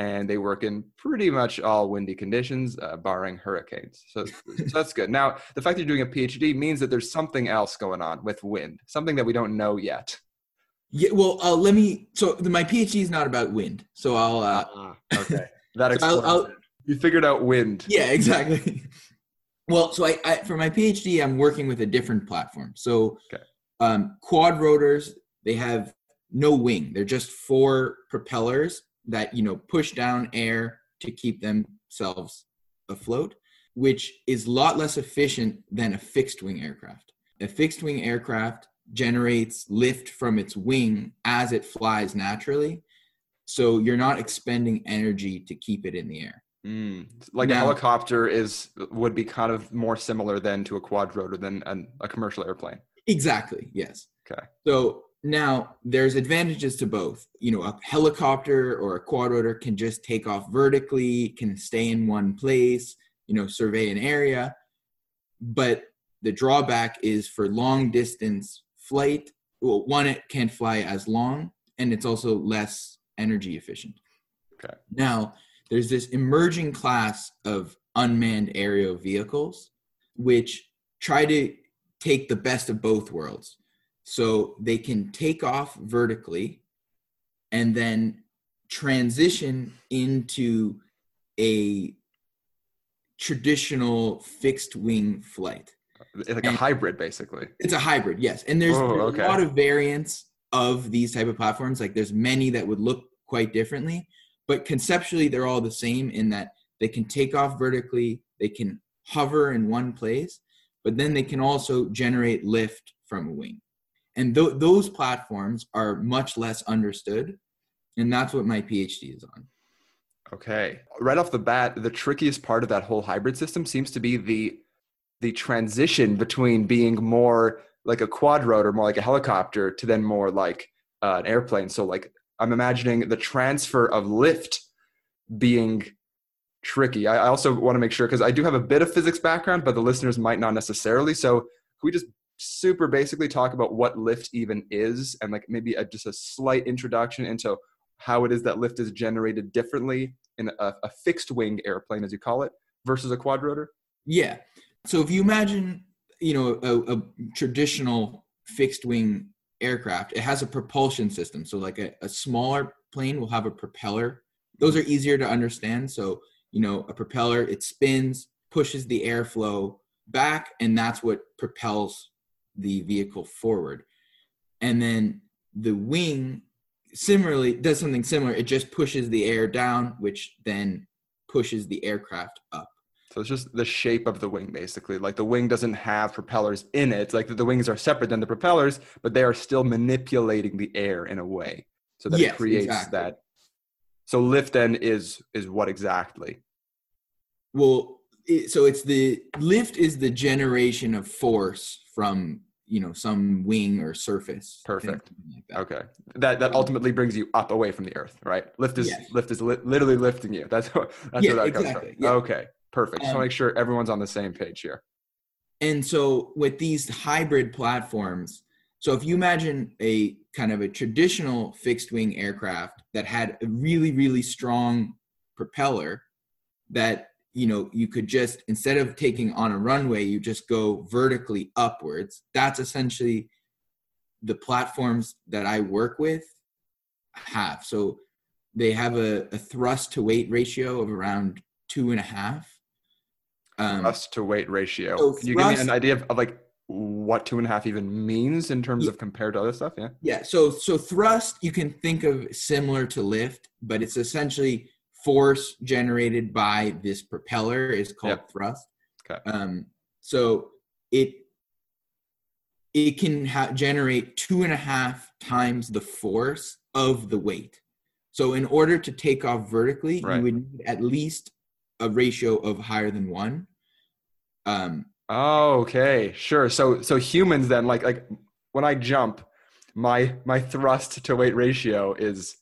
and they work in pretty much all windy conditions, uh, barring hurricanes. So, so that's good. Now, the fact that you're doing a PhD means that there's something else going on with wind, something that we don't know yet. Yeah, well, uh, let me. So the, my PhD is not about wind. So I'll. Uh, okay, that So explains. I'll- I'll- it. You figured out wind. yeah, exactly. well, so I, I for my PhD, I'm working with a different platform. So Okay. um, quad rotors, they have no wing. They're just four propellers that you know push down air to keep themselves afloat, which is a lot less efficient than a fixed wing aircraft. A fixed wing aircraft generates lift from its wing as it flies naturally. So you're not expending energy to keep it in the air. Mm. Like a helicopter is would be kind of more similar than to a quad rotor than an, a commercial airplane. Exactly. Yes. Okay. So now there's advantages to both. You know, a helicopter or a quad rotor can just take off vertically, can stay in one place, you know, survey an area. But the drawback is for long distance flight. Well, one, it can't fly as long, and it's also less energy efficient. Okay. Now, there's this emerging class of unmanned aerial vehicles, which try to take the best of both worlds. So they can take off vertically and then transition into a traditional fixed wing flight. It's like a hybrid, basically. It's a hybrid, yes. And there's, Oh, there's okay. a lot of variants of these type of platforms. Like there's many that would look quite differently, but conceptually they're all the same in that they can take off vertically, they can hover in one place, but then they can also generate lift from a wing. And th- those platforms are much less understood, and that's what my PhD is on. Okay. Right off the bat, the trickiest part of that whole hybrid system seems to be the the transition between being more like a quad rotor, more like a helicopter, to then more like uh, an airplane. So, like, I'm imagining the transfer of lift being tricky. I I also want to make sure because I do have a bit of physics background, but the listeners might not necessarily. So, can we just super basically talk about what lift even is and like maybe a, just a slight introduction into how it is that lift is generated differently in a, a fixed wing airplane, as you call it, versus a quad rotor? Yeah. So if you imagine, you know, a, a traditional fixed wing aircraft, it has a propulsion system. So like a, a smaller plane will have a propeller. Those are easier to understand. So, you know, a propeller, it spins, pushes the airflow back, and that's what propels the vehicle forward. And then the wing similarly does something similar. It just pushes the air down, which then pushes the aircraft up. So it's just the shape of the wing, basically. Like the wing doesn't have propellers in it. Like the wings are separate than the propellers, but they are still manipulating the air in a way so that Yes, it creates exactly. that. So lift then is is what exactly? Well, it, so it's the lift is the generation of force from you know some wing or surface. Perfect. Like that. Okay, that that ultimately brings you up away from the earth, right? Lift is Yes. lift is li- literally lifting you. That's what that's Yeah, where that comes exactly, from. yeah. Okay, perfect. Um, to make sure everyone's on the same page here. And so with these hybrid platforms, so if you imagine a kind of a traditional fixed wing aircraft that had a really really strong propeller that you know you could just instead of taking on a runway you just go vertically upwards that's essentially the platforms that i work with have so they have a, a thrust to weight ratio of around two and a half um, Thrust to weight ratio. so Can you give me an idea of, of like what two and a half even means in terms Yeah. of compared to other stuff? Yeah. Yeah, so so thrust you can think of similar to lift, but it's essentially force generated by this propeller is called Yep. thrust. Okay. Um, so it it can ha- generate two and a half times the force of the weight. So in order to take off vertically, Right. you would need at least a ratio of higher than one. Um, Oh, okay, sure. So so humans then like like when I jump, my my thrust to weight ratio is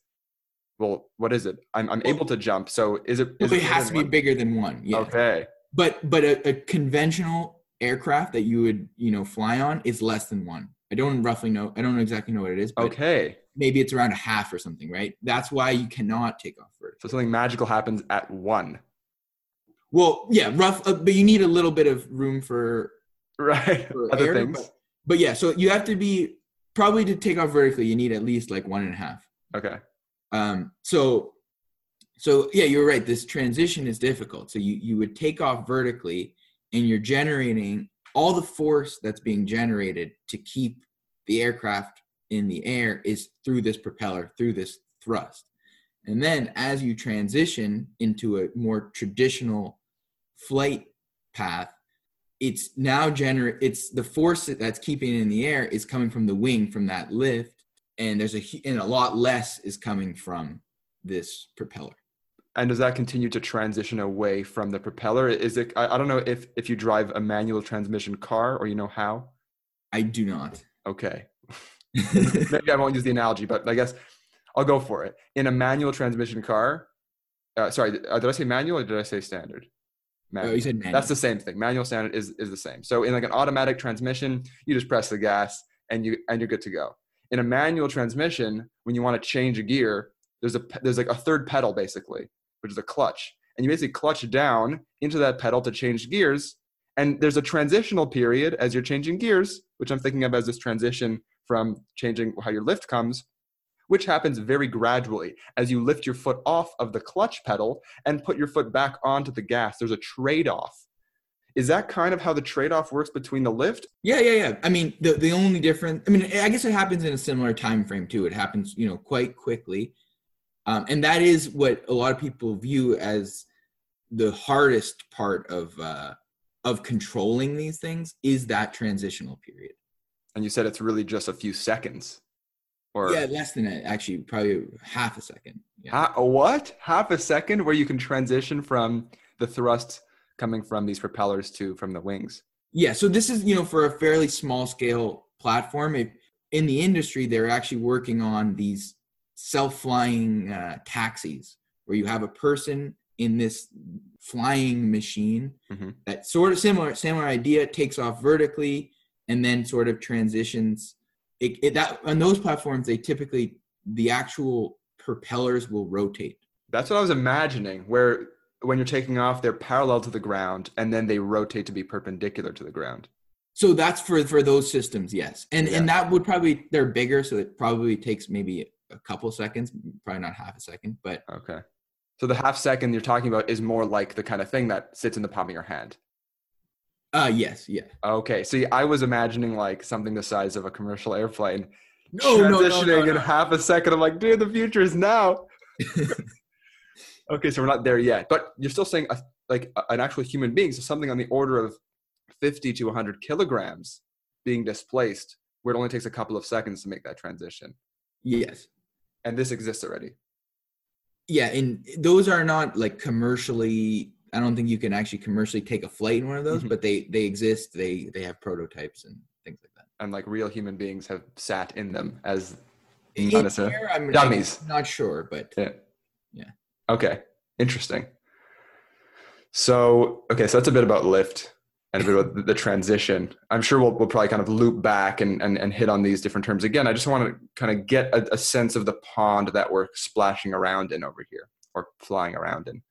well, what is it? I'm I'm able to jump. So is it? Is it has to be one? bigger than one. Yeah. Okay. but but a, a conventional aircraft that you would you know fly on is less than one i don't roughly know i don't exactly know what it is but Okay. maybe it's around a half or something right that's why you cannot take off vertical So something magical happens at one. well yeah rough uh, but you need a little bit of room for, Right. for Other air, things. but, but yeah so you have to be probably to take off vertically you need at least like one and a half Okay. Um so so yeah you're right. This transition is difficult. So you you would take off vertically and you're generating all the force that's being generated to keep the aircraft in the air is through this propeller through this thrust. And then as you transition into a more traditional flight path it's now generate it's the force that's keeping it in the air is coming from the wing from that lift and there's a and a lot less is coming from this propeller And does that continue to transition away from the propeller? Is it? I, I don't know if if you drive a manual transmission car or you know how. i do not Okay. Maybe I won't use the analogy, but I guess I'll go for it. In a manual transmission car, uh, sorry, uh, did I say manual or did I say standard? oh you said manual. That's the same thing. Manual standard is is the same. So in like an automatic transmission, you just press the gas and you and you're good to go. In a manual transmission, when you want to change a gear, there's a there's like a third pedal basically, which is a clutch, and you basically clutch down into that pedal to change gears. And there's a transitional period as you're changing gears, which I'm thinking of as this transition from changing how your lift comes, which happens very gradually as you lift your foot off of the clutch pedal and put your foot back onto the gas. There's a trade off. Is that kind of how the trade off works between the lift? yeah yeah yeah i mean the, the only difference i mean i guess it happens in a similar time frame too it happens you know quite quickly um, and that is what a lot of people view as the hardest part of uh, of controlling these things is that transitional period And you said it's really just a few seconds. Or yeah less than it actually probably half a second yeah. Ha- what? Half a second where you can transition from the thrust coming from these propellers to from the wings. Yeah, so this is you know for a fairly small scale platform. If in the industry they're actually working on these self-flying uh, taxis where you have a person in this flying machine Mhm. that sort of similar similar idea takes off vertically and then sort of transitions. It, it, that on those platforms they typically the actual propellers will rotate. That's what I was imagining, where when you're taking off, they're parallel to the ground and then they rotate to be perpendicular to the ground. So that's for for those systems, yes. And Yeah. and that would probably they're bigger, so it probably takes maybe a couple seconds, probably not half a second, but Okay. So the half second you're talking about is more like the kind of thing that sits in the palm of your hand. Uh yes, yeah. Okay, see, I was imagining like something the size of a commercial airplane No, no, no, transitioning no, in no. half a second. I'm like, dude, the future is now. okay, so we're not there yet, but you're still saying a, like a- an actual human being, so something on the order of 50 to 100 kilograms being displaced, where it only takes a couple of seconds to make that transition, yes. and this exists already. Yeah, and those are not like commercially I don't think you can actually commercially take a flight in one of those, Mhm. but they they exist. They they have prototypes and things like that. And like real human beings have sat in them as In here, I'm dummies. I'm not sure, but Yeah. Yeah. Okay. Interesting. So, okay, so that's a bit about lift and a bit about the, transition. I'm sure we'll, we'll probably kind of loop back and, and, and hit on these different terms again. I just want to kind of get a, a sense of the pond that we're splashing around in over here or flying around in.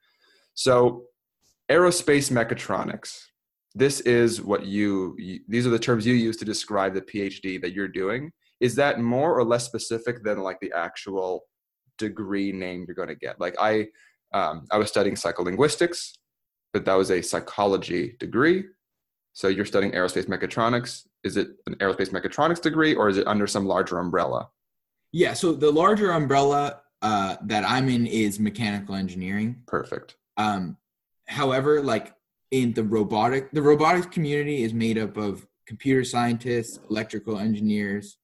So, aerospace mechatronics. This is what you, you, these are the terms you use to describe the PhD that you're doing. Is that more or less specific than like the actual degree name you're going to get. Like I, um, I was studying psycholinguistics, but that was a psychology degree. So you're studying aerospace mechatronics. Is it an aerospace mechatronics degree, or is it under some larger umbrella? yeah. So the larger umbrella uh, that I'm in is mechanical engineering. Perfect. Um, however, like in the robotic, the robotics community is made up of computer scientists, electrical engineers,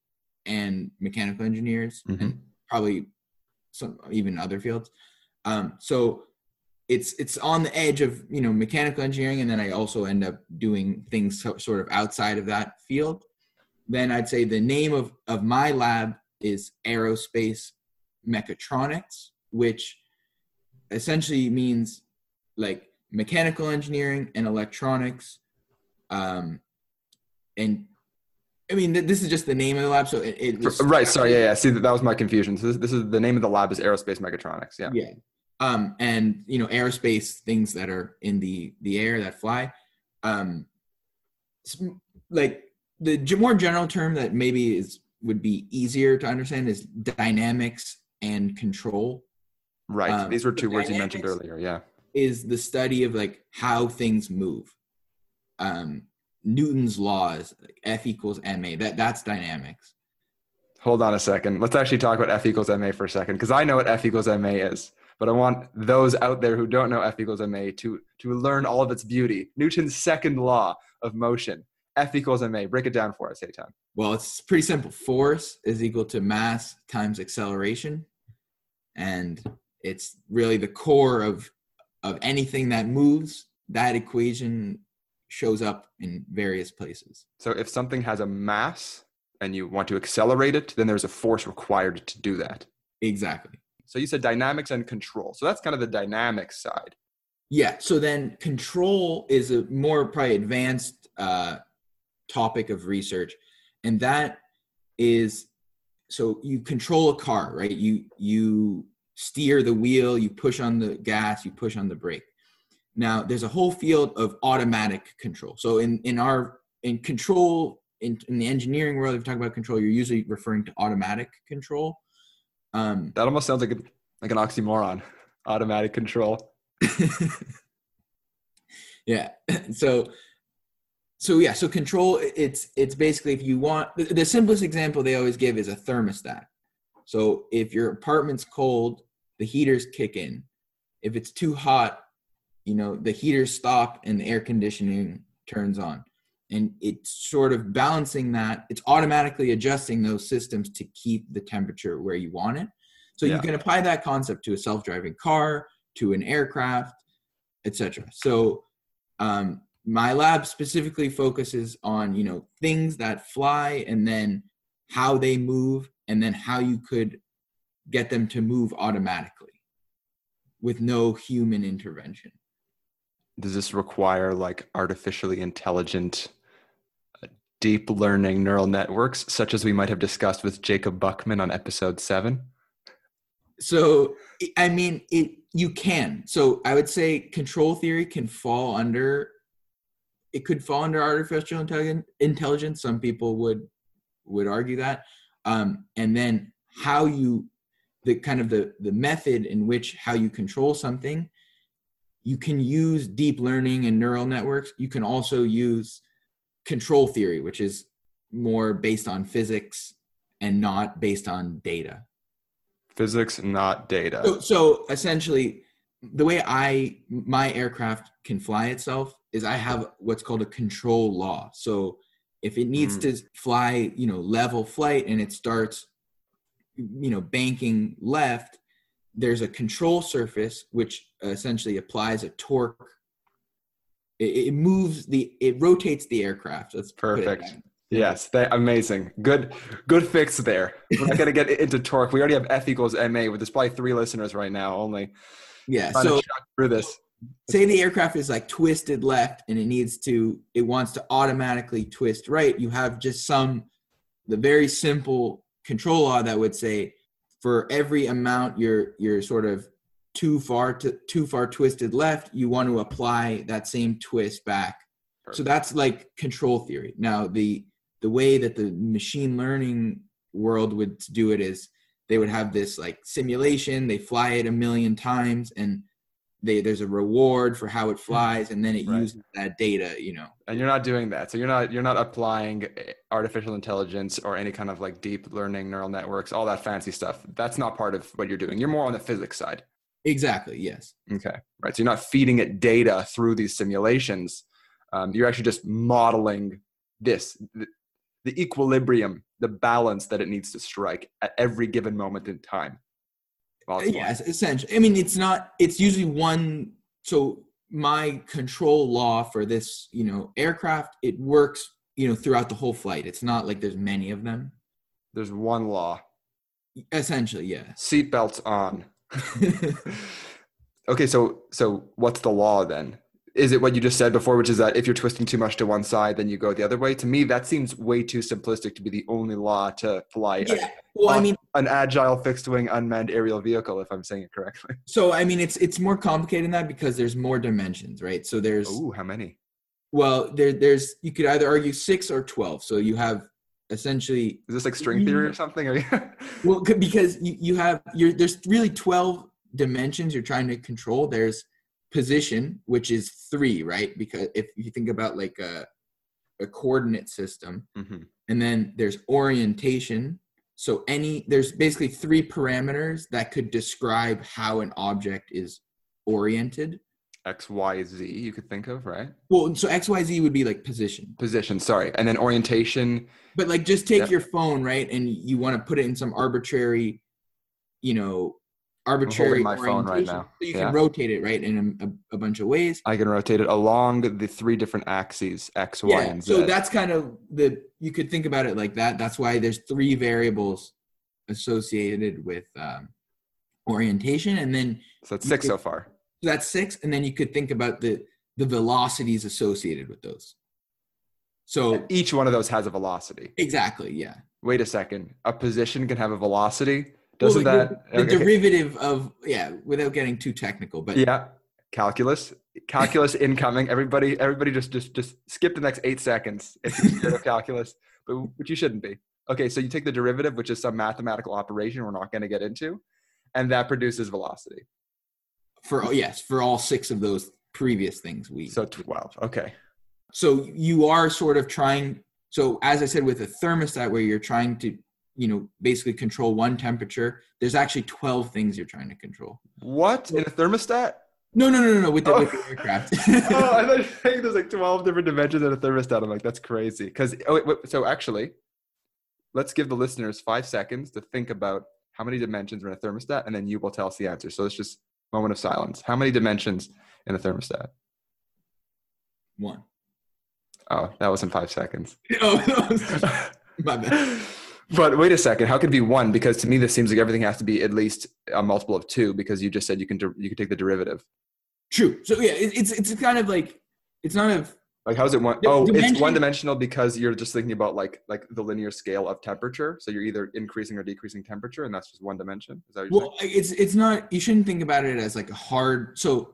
and mechanical engineers, Mhm. and probably some even other fields. Um, so it's it's on the edge of you know mechanical engineering, and then I also end up doing things so, sort of outside of that field. Then I'd say the name of of my lab is aerospace mechatronics, which essentially means like mechanical engineering and electronics um and i mean th- this is just the name of the lab so it, it was right. Sorry. Yeah. Yeah. See, that, that was my confusion. So this, this is the name of the lab is aerospace mechatronics. Yeah. yeah um and you know aerospace things that are in the the air that fly um like the more general term that maybe is would be easier to understand is dynamics and control Right. Um, These were two words you mentioned earlier. Yeah. is the study of like how things move. Um, Newton's laws, like F equals ma. That that's dynamics. Hold on a second. Let's actually talk about F equals ma for a second, because I know what F equals ma is, but I want those out there who don't know F equals ma to to learn all of its beauty. Newton's second law of motion. F equals ma. Break it down for us, Eitan. Well, it's pretty simple. Force is equal to mass times acceleration, and it's really the core of of anything that moves. That equation shows up in various places. So if something has a mass and you want to accelerate it, then there's a force required to do that. Exactly. So you said dynamics and control. So that's kind of the dynamics side. Yeah. So then control is a more probably advanced uh, topic of research, and that is so you control a car, right? You you steer the wheel, you push on the gas, you push on the brake. Now there's a whole field of automatic control. So in in our in control in, in the engineering world, if you talk about control, you're usually referring to automatic control. Um, That almost sounds like a, like an oxymoron. Automatic control. yeah so so yeah so control it's it's basically if you want the, the simplest example they always give is a thermostat so if your apartment's cold the heaters kick in if it's too hot you know the heaters stop and the air conditioning turns on. And it's sort of balancing that it's automatically adjusting those systems to keep the temperature where you want it. So Yeah. you can apply that concept to a self-driving car to an aircraft etc so um, my lab specifically focuses on you know things that fly and then how they move and then how you could get them to move automatically with no human intervention Does this require like artificially intelligent, uh, deep learning neural networks, such as we might have discussed with Jacob Buckman on episode seven? so i mean it you can. So i would say control theory can fall under it could fall under artificial intelligence. Some people would would argue that. Um and then how you the kind of the the method in which how you control something you can use deep learning and neural networks. You can also use control theory, which is more based on physics and not based on data. Physics, not data. So, so essentially, the way I my aircraft can fly itself is I have what's called a control law. So if it needs Mm. to fly, you know, level flight and it starts, you know, banking left, there's a control surface which essentially applies a torque. It, it moves the, it rotates the aircraft. It Perfect. Yes, they, amazing. Good, good fix there. We're not gonna get into torque. We already have F equals ma. With there's probably three listeners right now only. Yeah. So through this. say the aircraft is like twisted left and it needs to it wants to automatically twist right you have just some the very simple control law that would say for every amount you're you're sort of too far to too far twisted left you want to apply that same twist back. So that's like control theory. Now the the way that the machine learning world would do it is they would have this like simulation. They fly it a million times and they there's a reward for how it flies and then it Right. uses that data you know And you're not doing that. So you're not you're not applying eh, artificial intelligence or any kind of like deep learning neural networks, all that fancy stuff. That's not part of what you're doing. You're more on the physics side. exactly yes Okay. Right. So you're not feeding it data through these simulations. Um, you're actually just modeling this, the, the equilibrium, the balance that it needs to strike at every given moment in time. Yes essentially i mean it's not it's usually one so my control law for this you know aircraft it works you know throughout the whole flight it's not like there's many of them There's one law: essentially yes seatbelts on. okay. So so what's the law then? Is it what you just said before, which is that if you're twisting too much to one side, then you go the other way? To me, that seems way too simplistic to be the only law to fly a- yeah well i mean an agile fixed wing unmanned aerial vehicle, if I'm saying it correctly. so i mean it's it's more complicated than that because there's more dimensions right so there's Ooh, how many? well there there's you could either argue 6 or 12 so you have essentially Is this like string theory or something? Are you? Well, because you, you have you're there's really twelve dimensions you're trying to control. There's position, which is three, right? Because if you think about like a a coordinate system, Mhm. and then there's orientation. So any there's basically three parameters that could describe how an object is oriented. X, Y, Z. You could think of right. Well, so X Y Z would be like position, Position. Sorry, and then orientation. but like just take Yep. your phone, right, and you want to put it in some arbitrary, you know, arbitrary my phone right now. So you Yeah. can rotate it right in a, a, bunch of ways. I can rotate it along the three different axes: X, Y, yeah. and Z. So that's kind of the you could think about it like that. That's why there's three variables associated with um, orientation, and then so that's six could- so far. so that's six, and then you could think about the the velocities associated with those. So Each one of those has a velocity. exactly, yeah. Wait a second. A position can have a velocity. Well, Doesn't the, that? the okay. derivative of yeah, without getting too technical, but Yeah. Calculus. Calculus incoming. Everybody. Everybody. Just. Just. Just skip the next eight seconds if you're scared of calculus, but which you shouldn't be. Okay. So you take the derivative, which is some mathematical operation we're not going to get into, and that produces velocity. for oh yes, for all six of those previous things we So twelve. Okay. so you are sort of trying so as i said with a thermostat where you're trying to you know basically control one temperature there's actually 12 things you're trying to control What in a thermostat? no no no no no with the, Oh. with the aircraft oh, I thought you saying there's like 12 different dimensions in a thermostat. I'm like, that's crazy. Because, oh, wait, wait, so actually, let's give the listeners five seconds to think about how many dimensions are in a thermostat, and then you will tell us the answer. So it's just moment of silence. How many dimensions in a thermostat? one Oh, that wasn't five seconds. oh my bad but wait a second. How could it be one? Because to me, this seems like everything has to be at least a multiple of two. Because you just said you can you can take the derivative. true so yeah it, it's it's kind of like it's not a Like how's it one oh, it's one dimensional because you're just thinking about like like the linear scale of temperature. So you're either increasing or decreasing temperature, and that's just one dimension. Is that what you're well it's it's not you shouldn't think about it as like a hard so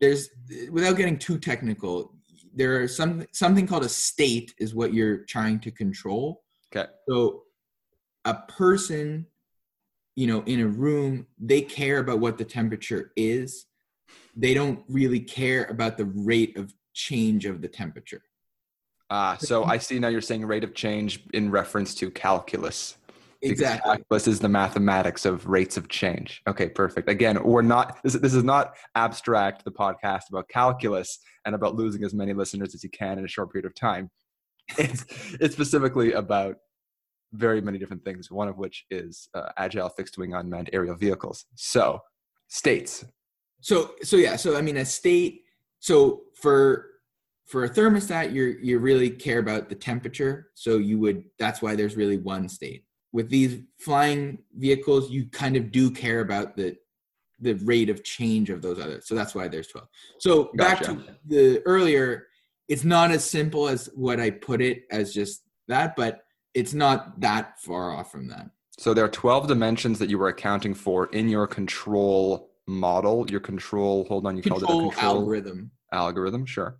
there's without getting too technical there are some something called a state is what you're trying to control? Okay. so a person you know in a room they care about what the temperature is they don't really care about the rate of change of the temperature. Ah, so I see now you're saying rate of change in reference to calculus. Exactly. Calculus is the mathematics of rates of change. Okay, perfect. Again, we're not. This, this is not abstract. The podcast about calculus and about losing as many listeners as you can in a short period of time. It's it's specifically about very many different things. One of which is uh, agile fixed wing unmanned aerial vehicles. So states. So so yeah, so I mean a state so for for a thermostat you're you really care about the temperature. So you would that's why there's really one state. With these flying vehicles, you kind of do care about the the rate of change of those others. So that's why there's 12. So back to the earlier, it's not as simple as what I put it as just that, but it's not that far off from that. So there are 12 dimensions that you were accounting for in your control model. Your control. Hold on, you called it a Control control algorithm, algorithm. Sure.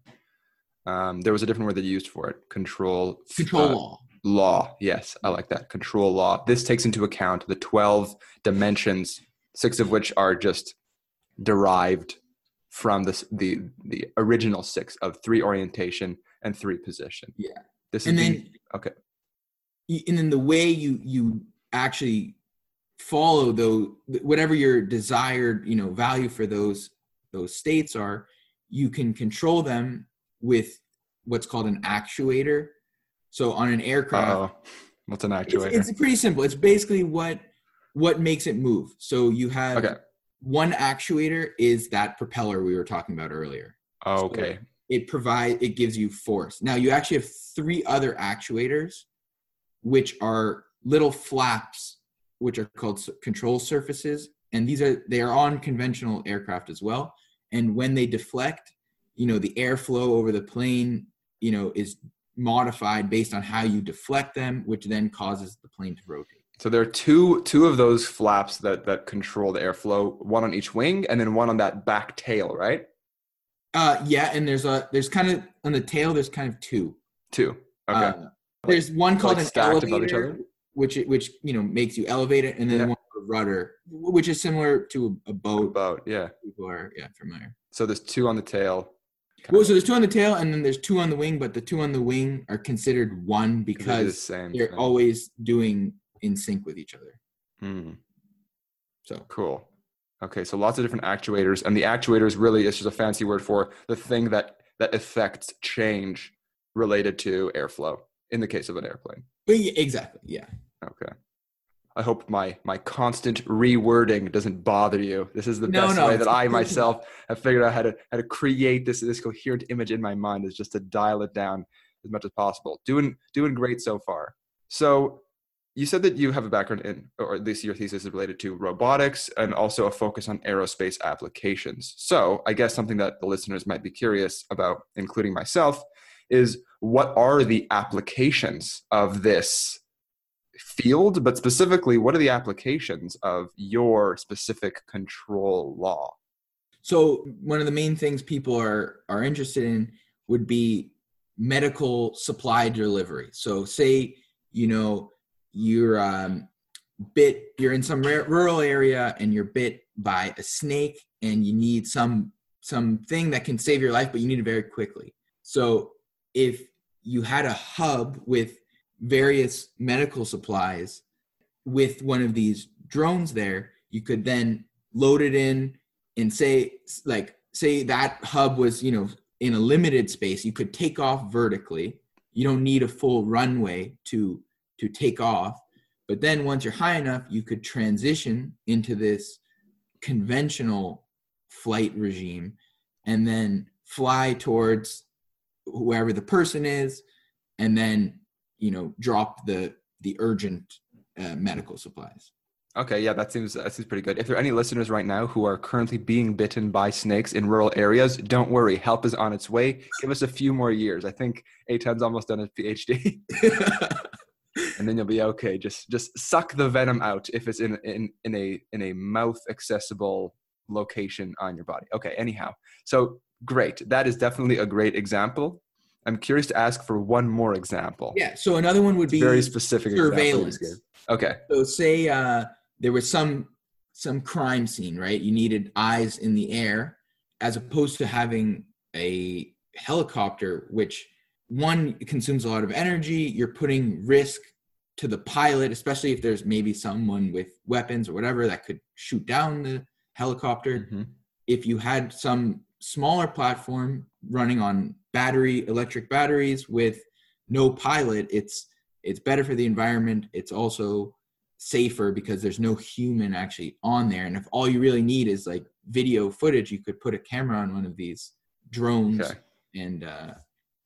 Um, there was a different word that you used for it. Control. control uh, law. law. Yes, I like that. Control law. This takes into account the 12 dimensions, six of which are just derived from this, the the original six of three orientation and three position. Yeah. This is And the- okay. And then the way you you actually follow though whatever your desired you know value for those those states are you can control them with what's called an actuator so on an aircraft Uh-oh. What's an it's, actuator? it's pretty simple it's basically what what makes it move so you have okay. one actuator is that propeller we were talking about earlier oh, Okay. it provide it gives you force now you actually have three other actuators which are little flaps which are called control surfaces and these are they are on conventional aircraft as well and when they deflect you know the airflow over the plane you know is modified based on how you deflect them which then causes the plane to rotate So there are two two of those flaps that that control the airflow, one on each wing and then one on that back tail, right? uh yeah and there's a there's kind of on the tail there's kind of two Two. Okay. Uh, there's one called like an elevator, above each other? which it- which you know makes you elevate it, and then Yeah. one a rudder, which is similar to a, a boat. Yeah. People are yeah familiar. So there's two on the tail. Well, so there's two on the tail, and then there's two on the wing, but the two on the wing are considered one Because it is because the same. they're thing. always doing in sync with each other. Hmm. So Cool. Okay, so lots of different actuators, and the actuators really is just a fancy word for the thing that that affects change related to airflow in the case of an airplane. exactly, yeah. Okay. I hope my my constant rewording doesn't bother you. This is the No, best no, way that I myself have figured out how to how to create this this coherent image in my mind is just to dial it down as much as possible. Doing doing great so far. So you said that you have a background in, or at least your thesis is related to robotics and also a focus on aerospace applications. So I guess something that the listeners might be curious about, including myself, is what are the applications of this field, but specifically, what are the applications of your specific control law? So one of the main things people are are interested in would be medical supply delivery. So say you know you're um, bit you're in some rural area and you're bit by a snake and you need some something that can save your life, but you need it very quickly. So if you had a hub with various medical supplies with one of these drones there, you could then load it in and say like say that hub was you know in a limited space you could take off vertically. You don't need a full runway to to take off. But then once you're high enough you could transition into this conventional flight regime and then fly towards whoever the person is and then you know drop the the urgent uh, medical supplies Okay, yeah, that seems that seems pretty good. If there are any listeners right now who are currently being bitten by snakes in rural areas, don't worry, help is on its way. Give us a few more years. I think Eitan's almost done his PhD, and then you'll be okay. Just just suck the venom out if it's in in in a in a mouth accessible location on your body. Okay, anyhow, so great. That is definitely a great example. I'm curious to ask for one more example. yeah so another one would be very specific surveillance. Okay. so say uh, there was some some crime scene right you needed eyes in the air as opposed to having a helicopter, which one consumes a lot of energy, you're putting risk to the pilot, especially if there's maybe someone with weapons or whatever that could shoot down the helicopter. Mm-hmm. If you had some smaller platform running on battery electric batteries with no pilot, it's it's better for the environment. It's also safer because there's no human actually on there. And if all you really need is like video footage, you could put a camera on one of these drones Okay. and uh,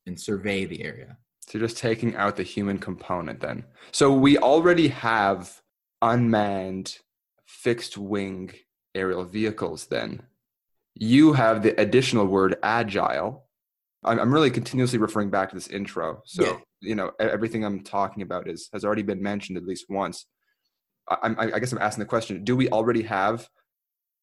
and survey the area. So just taking out the human component then. So we already have unmanned fixed wing aerial vehicles then. You have the additional word agile. I'm, I'm really continuously referring back to this intro. So, Yeah. you know, everything I'm talking about is has already been mentioned at least once. I, I'm- I, I guess I'm asking the question, do we already have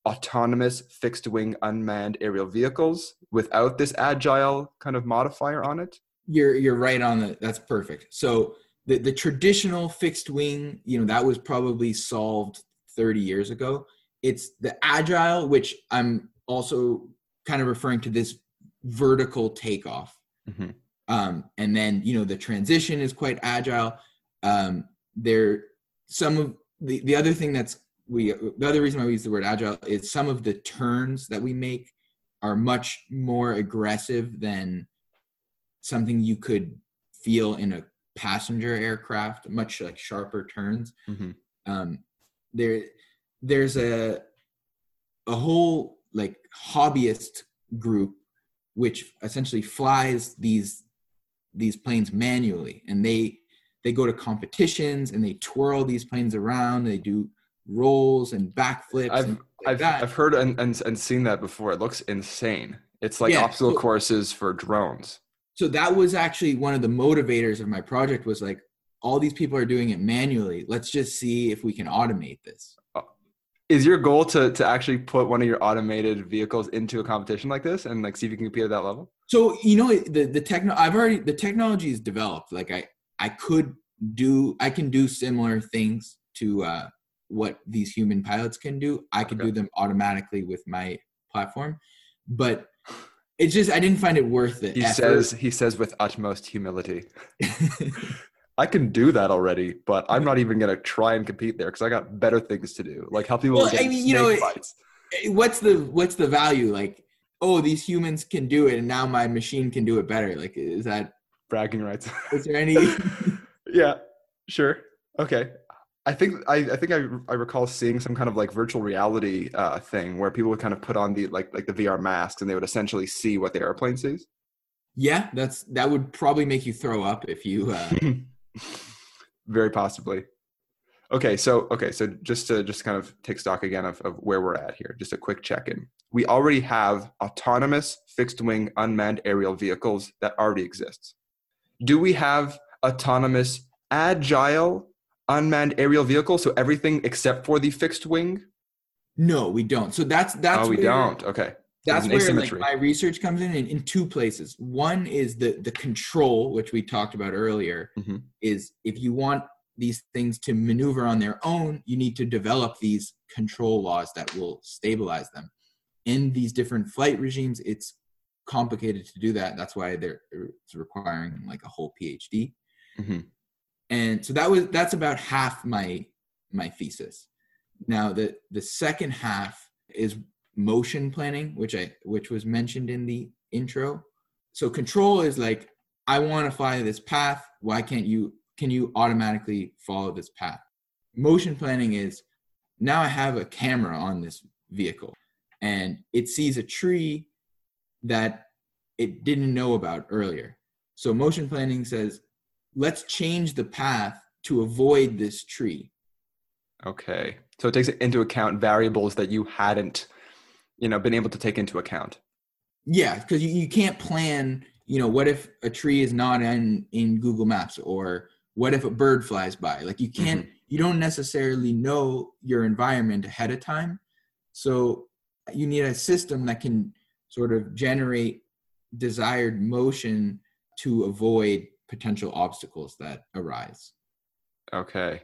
autonomous fixed wing unmanned aerial vehicles without this agile kind of modifier on it? You're you're right on that. that's perfect. So the the traditional fixed wing, you know, that was probably solved 30 years ago. It's the agile, which I'm also kind of referring to this vertical takeoff. Mhm. Um, and then you know the transition is quite agile. Um, there some of the the other thing that's we the other reason why we use the word agile is some of the turns that we make are much more aggressive than something you could feel in a passenger aircraft much like sharper turns Mhm. um there there's a a whole like hobbyist group which essentially flies these these planes manually and they they go to competitions and they twirl these planes around they do rolls and backflips I've and like I've, that. I've heard and, and and seen that before. It looks insane. It's like Yeah, obstacle so- courses for drones. so that was actually one of the motivators of my project was like all these people are doing it manually let's just see if we can automate this Is your goal to to actually put one of your automated vehicles into a competition like this and like see if you can compete at that level? so you know the the techno i've already the technology is developed like i i could do i can do similar things to uh what these human pilots can do i could Okay. do them automatically with my platform but it's just i didn't find it worth it He says he says with utmost humility. I can do that already, but I'm not even gonna try and compete there because I got better things to do, like help people Well, get I mean, you know, bites. what's the what's the value like oh these humans can do it and now my machine can do it better like is that Bragging rights. is there any yeah, sure. Okay. I think I, I think I, I recall seeing some kind of like virtual reality uh, thing where people would kind of put on the like like the VR masks and they would essentially see what the airplane sees. yeah that's that would probably make you throw up if you uh Very possibly. Okay, so okay, so just to just kind of take stock again of, of where we're at here, just a quick check-in. We already have autonomous fixed-wing unmanned aerial vehicles that already exists. Do we have autonomous agile unmanned aerial vehicles? So everything except for the fixed wing? no we don't so that's that's oh, we don't. Okay. That's where like, my research comes in, in in two places. One is the the control which we talked about earlier Mhm. is if you want these things to maneuver on their own you need to develop these control laws that will stabilize them. In these different flight regimes it's complicated to do that. That's why they're it's requiring like a whole phd Mhm. and so that was that's about half my my thesis. Now the the second half is motion planning which i which was mentioned in the intro. So control is like i want to fly this path. Why can't you can you automatically follow this path? Motion planning is now i have a camera on this vehicle and it sees a tree that it didn't know about earlier. So motion planning says let's change the path to avoid this tree. Okay. So it takes into account variables that you hadn't, you know, been able to take into account. Yeah, because you, you can't plan, you know, what if a tree is not in, in Google Maps or what if a bird flies by? Like you can't, mm-hmm. you don't necessarily know your environment ahead of time. So you need a system that can sort of generate desired motion to avoid potential obstacles that arise. Okay.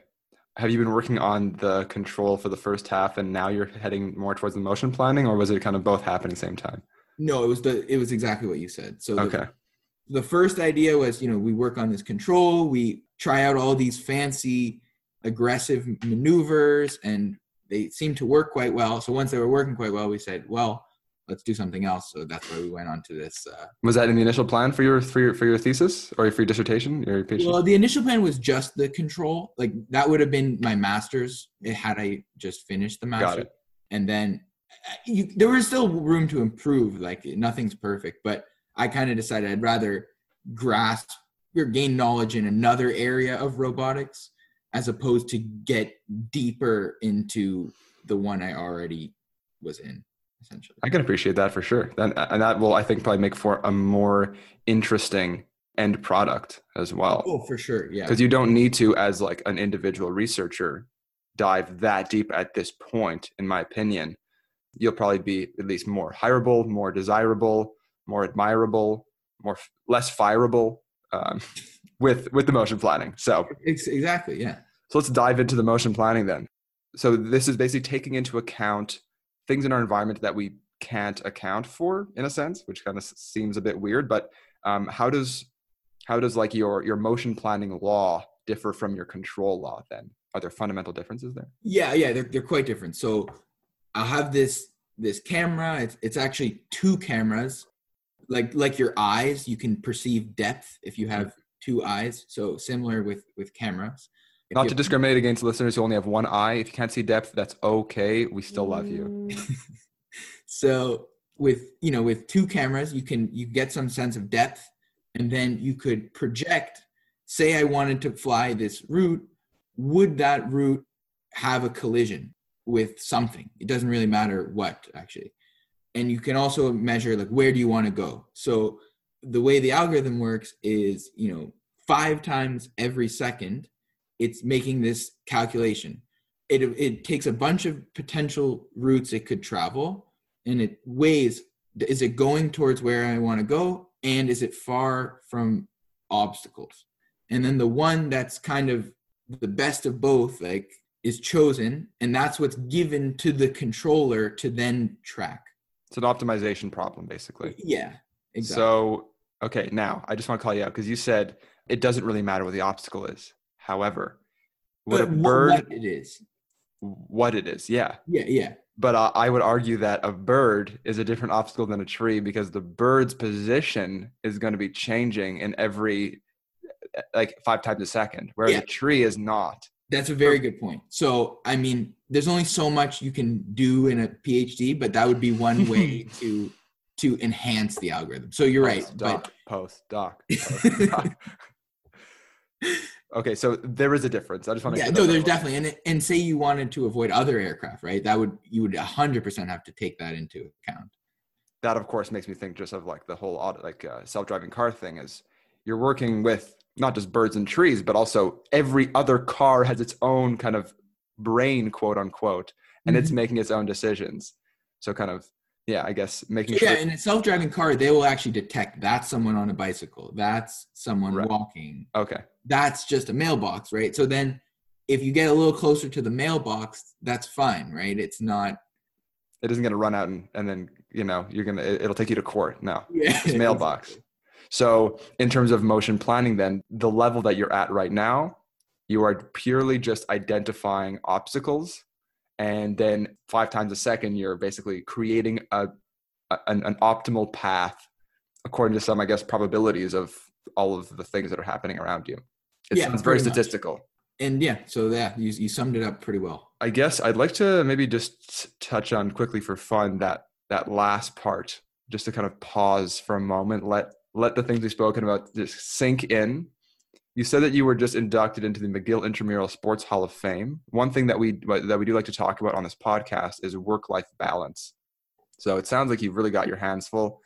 Have you been working on the control for the first half and now you're heading more towards the motion planning or was it kind of both happening at the same time? No it was the it was exactly what you said. So okay. the, the first idea was you know we work on this control we try out all these fancy aggressive maneuvers and they seemed to work quite well. So once they were working quite well we said well let's do something else so that's why we went on to this uh, was that in the initial plan for your for your for your thesis or for your dissertation or your PhD? well the initial plan was just the control like that would have been my master's had i just finished the master's and then uh, you, there was still room to improve like nothing's perfect but I kind of decided I'd rather grasp or gain knowledge in another area of robotics as opposed to get deeper into the one I already was in. Essentially, I can appreciate that for sure. and that will, I think, probably make for a more interesting end product as well. Oh, for sure, yeah. Because you don't need to, as like an individual researcher, dive that deep at this point. In my opinion, you'll probably be at least more hireable, more desirable, more admirable, more less fireable um, with with the motion planning. So exactly, yeah. So let's dive into the motion planning then. So this is basically taking into account things in our environment that we can't account for, in a sense, which kind of seems a bit weird. But um, how does how does like your your motion planning law differ from your control law? Then are there fundamental differences there? Yeah, yeah, they're they're quite different. So I'll have this this camera. It's it's actually two cameras like like your eyes you can perceive depth if you have two eyes so similar with with cameras not to discriminate against listeners who only have one eye if you can't see depth that's okay. We still love you. Mm. So with you know with two cameras you can you get some sense of depth and then you could project say i wanted to fly this route would that route have a collision with something? It doesn't really matter what actually. And you can also measure like where do you want to go? So the way the algorithm works is you know five times every second it's making this calculation it, it takes a bunch of potential routes it could travel and it weighs is it going towards where i want to go and is it far from obstacles and then the one that's kind of the best of both like is chosen and that's what's given to the controller to then track it's an optimization problem, basically. Yeah, exactly. So, okay, now I just want to call you out because you said it doesn't really matter what the obstacle is. However, what but a bird what it is, what it is, yeah, yeah, yeah. But uh, I would argue that a bird is a different obstacle than a tree because the bird's position is going to be changing in every like five times a second, whereas yeah. a tree is not. That's a very good point. So, I mean, there's only so much you can do in a PhD, but that would be one way to to enhance the algorithm. So you're post, right. Doc, but... post doc. Post, doc. okay, so there is a difference. I just want to. Yeah, no, there's definitely, and and say you wanted to avoid other aircraft, right? That would you would 100 percent have to take that into account. That of course makes me think just of like the whole auto, like uh, self-driving car thing is you're working with not just birds and trees, but also every other car has its own kind of brain, quote unquote, and mm-hmm. it's making its own decisions. So kind of, yeah, I guess making sure. Yeah, in a self-driving car, they will actually detect that's someone on a bicycle, that's someone right. walking. Okay. That's just a mailbox, right? So then, if you get a little closer to the mailbox, that's fine, right? It's not. It isn't going to run out and, and then you know you're gonna it'll take you to court. No, yeah, it's mailbox. Exactly. So, in terms of motion planning, then the level that you're at right now, you are purely just identifying obstacles. And then five times a second, you're basically creating a, a an, an optimal path according to some, I guess, probabilities of all of the things that are happening around you. It yeah, sounds very statistical. Much. And yeah, so yeah, you, you summed it up pretty well. I guess I'd like to maybe just touch on quickly for fun that that last part, just to kind of pause for a moment, let let the things we've spoken about just sink in. You said that you were just inducted into the McGill Intramural Sports Hall of Fame. One thing that we that we do like to talk about on this podcast is work-life balance. So it sounds like you've really got your hands full,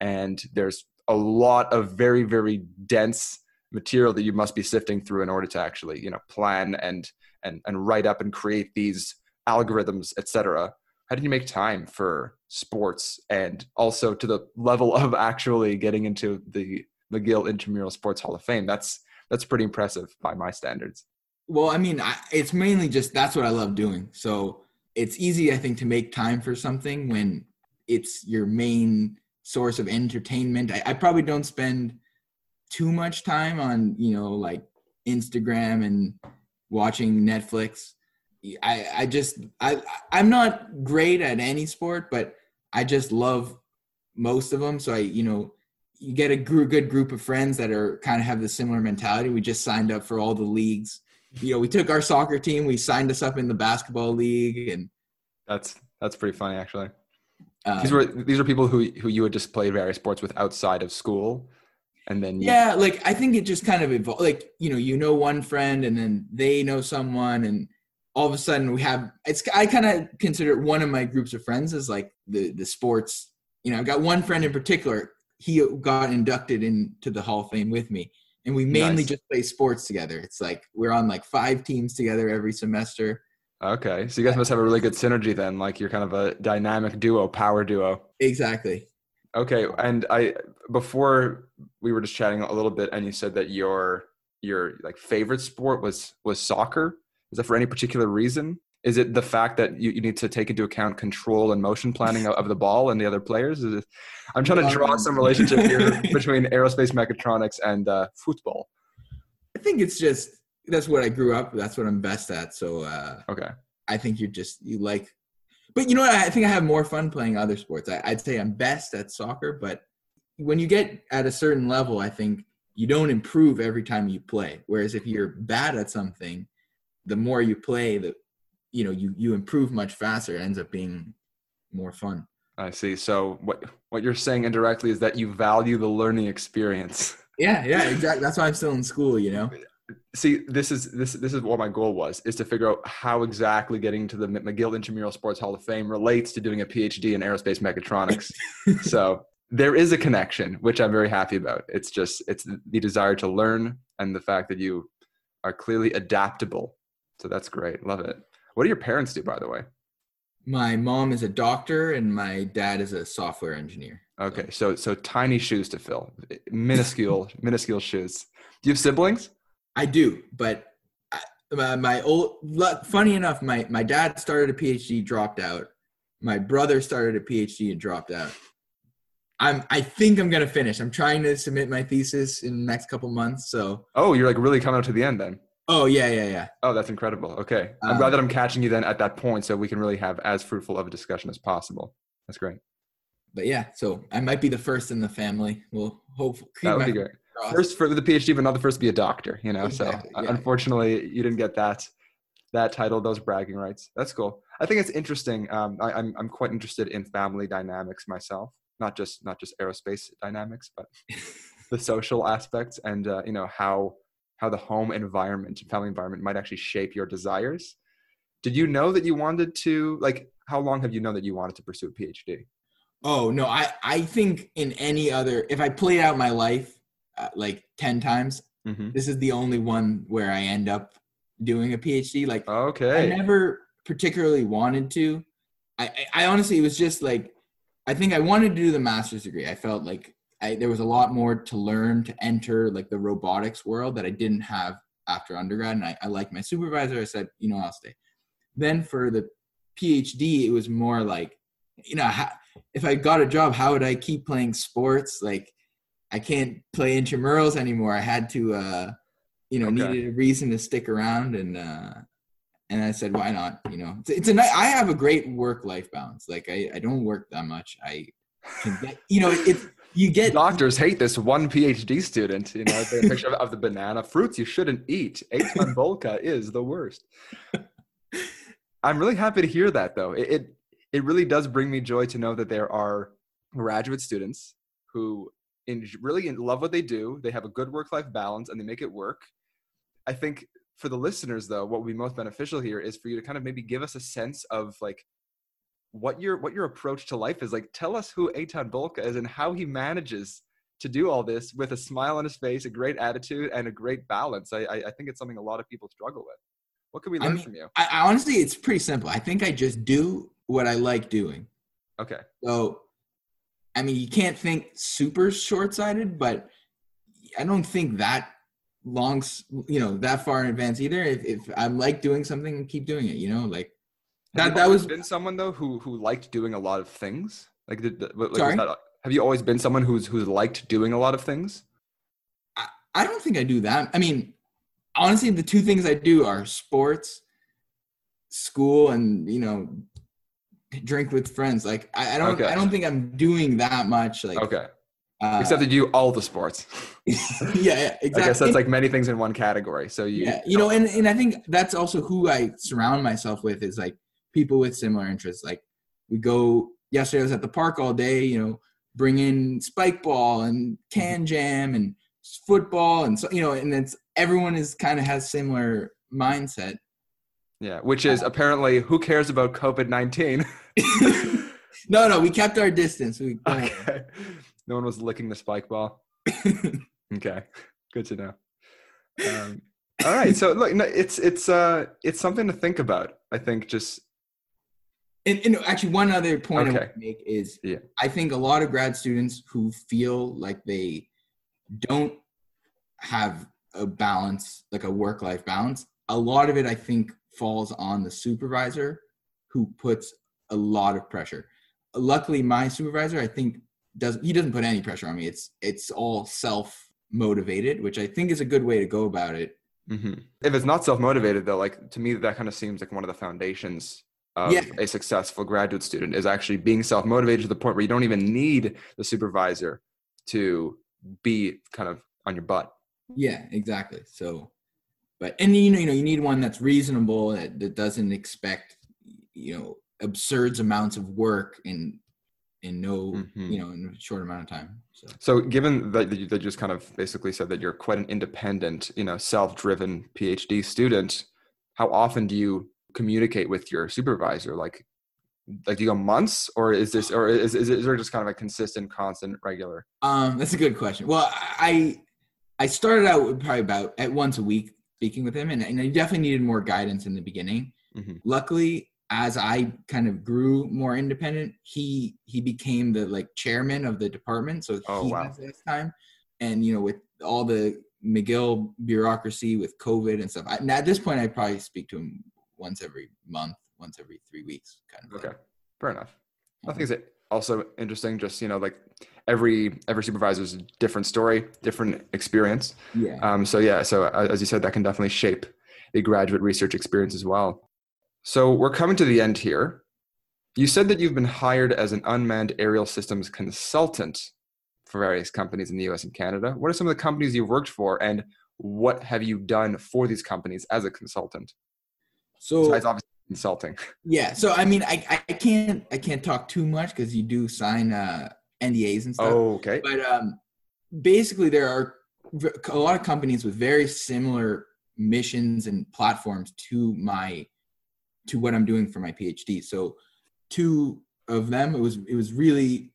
and there's a lot of very very dense material that you must be sifting through in order to actually you know plan and and and write up and create these algorithms, etc how did you make time for sports and also to the level of actually getting into the McGill Intramural Sports Hall of Fame? That's that's pretty impressive by my standards. Well, I mean, I, it's mainly just that's what I love doing. So it's easy, I think, to make time for something when it's your main source of entertainment. I, I probably don't spend too much time on, you know, like Instagram and watching Netflix. I, I just I I'm not great at any sport, but I just love most of them. So I, you know, you get a good group of friends that are kind of have the similar mentality. We just signed up for all the leagues. You know, we took our soccer team, we signed us up in the basketball league, and that's that's pretty funny actually. uh, these were these are people who who you would just play various sports with outside of school, and then you, yeah, like I think it just kind of evolved. Like you know, you know one friend, and then they know someone, and all of a sudden we have. It's I kind of consider one of my groups of friends as like the the sports. You know, I've got one friend in particular. He got inducted into the Hall of Fame with me, and we mainly Nice. just play sports together. It's like we're on like five teams together every semester. Okay, so you guys must have a really good synergy then. Like you're kind of a dynamic duo, power duo. Exactly. Okay, and I before we were just chatting a little bit, and you said that your your like favorite sport was was soccer. Is that for any particular reason? Is it the fact that you, you need to take into account control and motion planning of, of the ball and the other players? Is it, I'm trying to draw some relationship here between aerospace mechatronics and uh, football. I think it's just that's what I grew up. That's what I'm best at. So uh, Okay, I think you're just you like. But you know what? I think I have more fun playing other sports. I, I'd say I'm best at soccer, but when you get at a certain level, I think you don't improve every time you play. Whereas if you're bad at something, the more you play, the you know you you improve much faster. It ends up being more fun. I see. So what what you're saying indirectly is that you value the learning experience. Yeah, yeah, exactly. That's why I'm still in school. You know. see this is this this is what my goal was is to figure out how exactly getting to the mcgill intramural sports hall of fame relates to doing a phd in aerospace mechatronics so there is a connection which i'm very happy about it's just it's the desire to learn and the fact that you are clearly adaptable so that's great love it what do your parents do by the way My mom is a doctor and my dad is a software engineer. okay so so tiny shoes to fill minuscule minuscule shoes do you have siblings I do, but I, my, my old funny enough, my my dad started a PhD, dropped out. My brother started a PhD and dropped out. I'm I think I'm gonna finish. I'm trying to submit my thesis in the next couple months. So oh you're like really coming up to the end then oh yeah yeah yeah. Oh, that's incredible. Okay. I'm Um, glad that I'm catching you then at that point so we can really have as fruitful of a discussion as possible. That's great. But yeah, so I might be the first in the family. We'll hope That would be great. crossed. First for the PhD, but not the first to be a doctor, you know? Exactly, so yeah. unfortunately, you didn't get that that title, those bragging rights. That's cool. I think it's interesting. Um, I, I'm, I'm quite interested in family dynamics myself, not just not just aerospace dynamics, but the social aspects and uh, you know how how the home environment and family environment might actually shape your desires. Did you know that you wanted to like? How long have you known that you wanted to pursue a PhD? Oh no, I I think in any other if I played out my life uh, like ten times, Mm-hmm. this is the only one where I end up doing a PhD. Like okay I never particularly wanted to. I, I I honestly it was just like I think I wanted to do the master's degree. I felt like I, there was a lot more to learn to enter like the robotics world that I didn't have after undergrad. And I, I liked my supervisor. I said, you know, I'll stay. Then for the PhD, it was more like, you know, how, if I got a job, how would I keep playing sports? Like I can't play intramurals anymore. I had to, uh, you know, Okay. needed a reason to stick around and, uh, and I said, why not? You know, it's, it's a nice, I have a great work life balance. Like I, I don't work that much. I can get, you know, it, you get, Doctors hate this one PhD student. You know, the picture of, the banana fruits you shouldn't eat. Eitan Bulka is the worst. I'm really happy to hear that, though. It, it it really does bring me joy to know that there are graduate students who in, really in love what they do. They have a good work life balance and they make it work. I think for the listeners, though, what would be most beneficial here is for you to kind of maybe give us a sense of like what your what your approach to life is. Like, tell us who Eitan Bulka is and how he manages to do all this with a smile on his face, a great attitude, and a great balance. I I, I think it's something a lot of people struggle with. What can we I learn mean- from you? I, I honestly, it's pretty simple. I think I just do what I like doing. Okay. So, I mean, you can't think super short sighted, but I don't think that long, you know, that far in advance either. If, if I like doing something, keep doing it. You know, like that. That was been someone though who who liked doing a lot of things. Like, did, like Sorry? that- have you always been someone who's who's liked doing a lot of things? I don't think I do that. I mean, honestly, the two things I do are sports, school, and you know, drink with friends. Like I, I don't, Okay. I don't think I'm doing that much. Like, Okay, uh, except that you do all the sports. yeah, yeah, exactly. I guess that's like many things in one category. So you, yeah, you know, and and I think that's also who I surround myself with is like people with similar interests. Like we go. Yesterday, I was at the park all day. You know, bring in spike ball and KanJam and football, and so you know, and it's everyone is kind of has similar mindset. yeah, which is apparently who cares about COVID nineteen? no, no, we kept our distance. We okay, no one was licking the spike ball. Okay, good to know. Um, all right, so look, no, it's it's uh it's something to think about. I think just And, and actually, one other point I want to make is Yeah. I think a lot of grad students who feel like they don't have a balance, like a work life balance, a lot of it I think falls on the supervisor who puts a lot of pressure. Luckily, my supervisor, I think, does he doesn't put any pressure on me. It's it's all self motivated, which I think is a good way to go about it. hmm If it's not self motivated, though, like to me, that kind of seems like one of the foundations of Yeah. a successful graduate student is actually being self motivated to the point where you don't even need the supervisor to be kind of on your butt. Yeah, exactly. So, but and you know, you know, you need one that's reasonable that, that doesn't expect you know absurd amounts of work in in no Mhm. you know in a short amount of time. So So, given that you, that you just kind of basically said that you're quite an independent, you know, self-driven PhD student, how often do you communicate with your supervisor? Like, like do you go months, or is this, or is is, is there just kind of a consistent, constant, regular? um, that's a good question. Well, I I started out with probably about at once a week speaking with him, and, and I definitely needed more guidance in the beginning. Mhm. Luckily, as I kind of grew more independent, he he became the like chairman of the department, so Oh, he wow. this time. And you know, with all the McGill bureaucracy with COVID and stuff, I, and at this point, I probably speak to him once every month, once every three weeks, kind of. Okay, thing. fair enough. I think it's also interesting. Just you know, like every every supervisor's a different story, different experience. Yeah. Um, so yeah, so uh, as you said, that can definitely shape the graduate research experience as well. So we're coming to the end here. You said that you've been hired as an unmanned aerial systems consultant for various companies in the US and Canada. What are some of the companies you've worked for and what have you done for these companies as a consultant? So Besides obviously consulting. yeah. So I mean, I I can't I can't talk too much because you do sign uh, NDAs and stuff. Oh, okay. but um, basically there are a lot of companies with very similar missions and platforms to my to what i'm doing for my phd so two of them it was it was really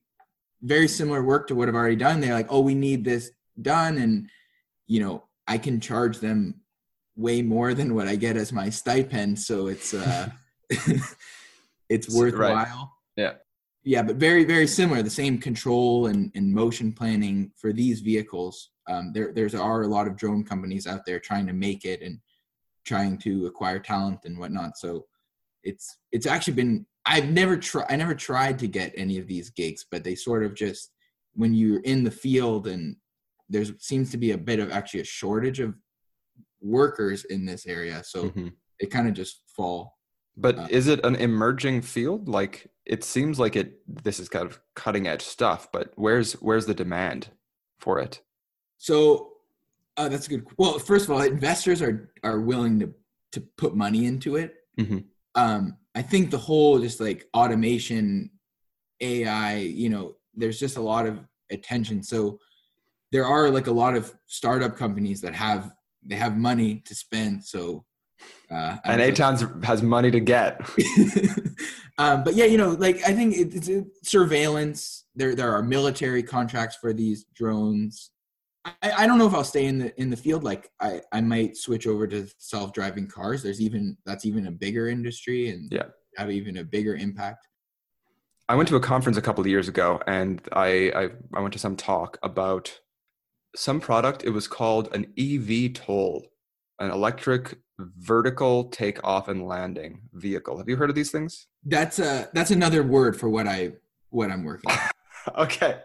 very similar work to what i've already done they're like oh we need this done and you know i can charge them way more than what i get as my stipend so it's uh it's S- right. worthwhile Yeah. yeah but very very similar the same control and, and motion planning for these vehicles um, there there's are a lot of drone companies out there trying to make it and trying to acquire talent and whatnot so it's it's actually been i've never tried i never tried to get any of these gigs but they sort of just when you're in the field and there seems to be a bit of actually a shortage of workers in this area so Mhm. they kind of just fall But Uh, is it an emerging field? Like it seems like it this is kind of cutting edge stuff, but where's where's the demand for it? So uh, that's a good. Well, first of all, investors are are willing to to put money into it. Mhm. Um, I think the whole just like automation, AI, you know, there's just a lot of attention. So there are like a lot of startup companies that have they have money to spend. So uh, And I- Aton's has money to get. um, but yeah, you know, like I think it, it's a surveillance. There, there are military contracts for these drones. I, I don't know if I'll stay in the in the field. Like I, I might switch over to self driving cars. There's even that's even a bigger industry and Yeah. have even a bigger impact. I went to a conference a couple of years ago, and I, I I went to some talk about some product. It was called an eVTOL, an electric vertical takeoff and landing vehicle. Have you heard of these things? That's a that's another word for what I what I'm working. on. okay,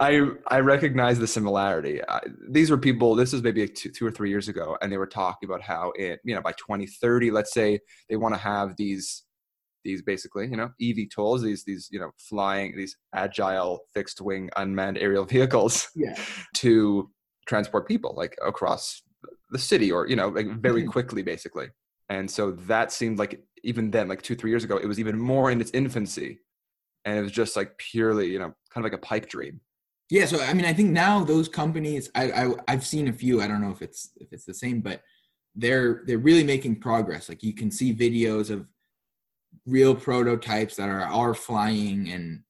I I recognize the similarity. I, these were people. This was maybe like two, two or three years ago, and they were talking about how it you know by 2030, let's say they want to have these these basically you know eVTOLs, these these you know flying these agile fixed wing unmanned aerial vehicles Yeah. to transport people like across the city or you know like very Mhm. quickly basically and so that seemed like even then like two three years ago it was even more in its infancy and it was just like purely you know kind of like a pipe dream Yeah, so I mean, I think now those companies, I, I I've seen a few. I don't know if it's if it's the same, but they're they're really making progress. Like you can see videos of real prototypes that are are flying, and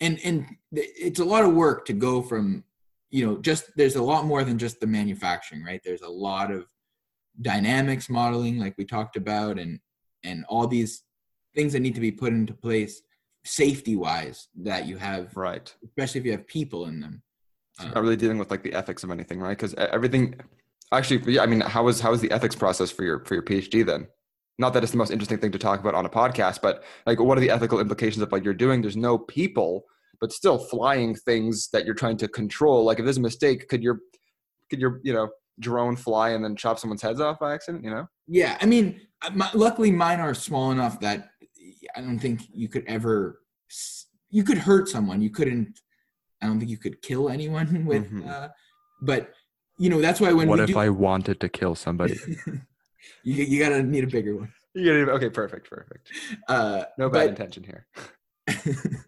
and and it's a lot of work to go from, you know, just there's a lot more than just the manufacturing, right? There's a lot of dynamics modeling, like we talked about, and and all these things that need to be put into place safety wise that you have right especially if you have people in them. Um, not really dealing with like the ethics of anything right because everything actually yeah i mean how was how was the ethics process for your for your phd then not that it's the most interesting thing to talk about on a podcast but like what are the ethical implications of what you're doing there's no people but still flying things that you're trying to control like if there's a mistake could your could your you know drone fly and then chop someone's heads off by accident you know yeah, I mean, uh, my, luckily mine are small enough that I don't think you could ever. You could hurt someone. You couldn't. I don't think you could kill anyone with. Mhm. Uh, but you know that's why when what if do, i wanted to kill somebody you you gotta need a bigger one. you gotta- okay perfect perfect. Uh, no bad but- intention here.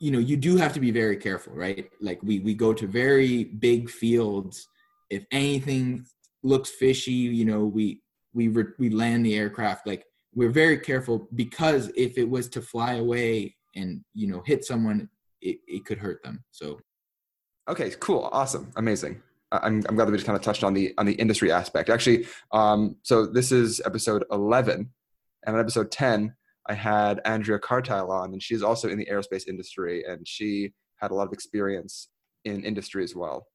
You know you do have to be very careful right? Like we we go to very big fields. If anything looks fishy you know we we re- we land the aircraft. Like we're very careful because if it was to fly away and you know hit someone it, it could hurt them. So Okay, cool, awesome, amazing. I'm, I'm glad that we just kind of touched on the on the industry aspect. Actually, um, so this is episode 11, and on episode 10, I had Andrea Cartile on, and she's also in the aerospace industry, and she had a lot of experience in industry as well.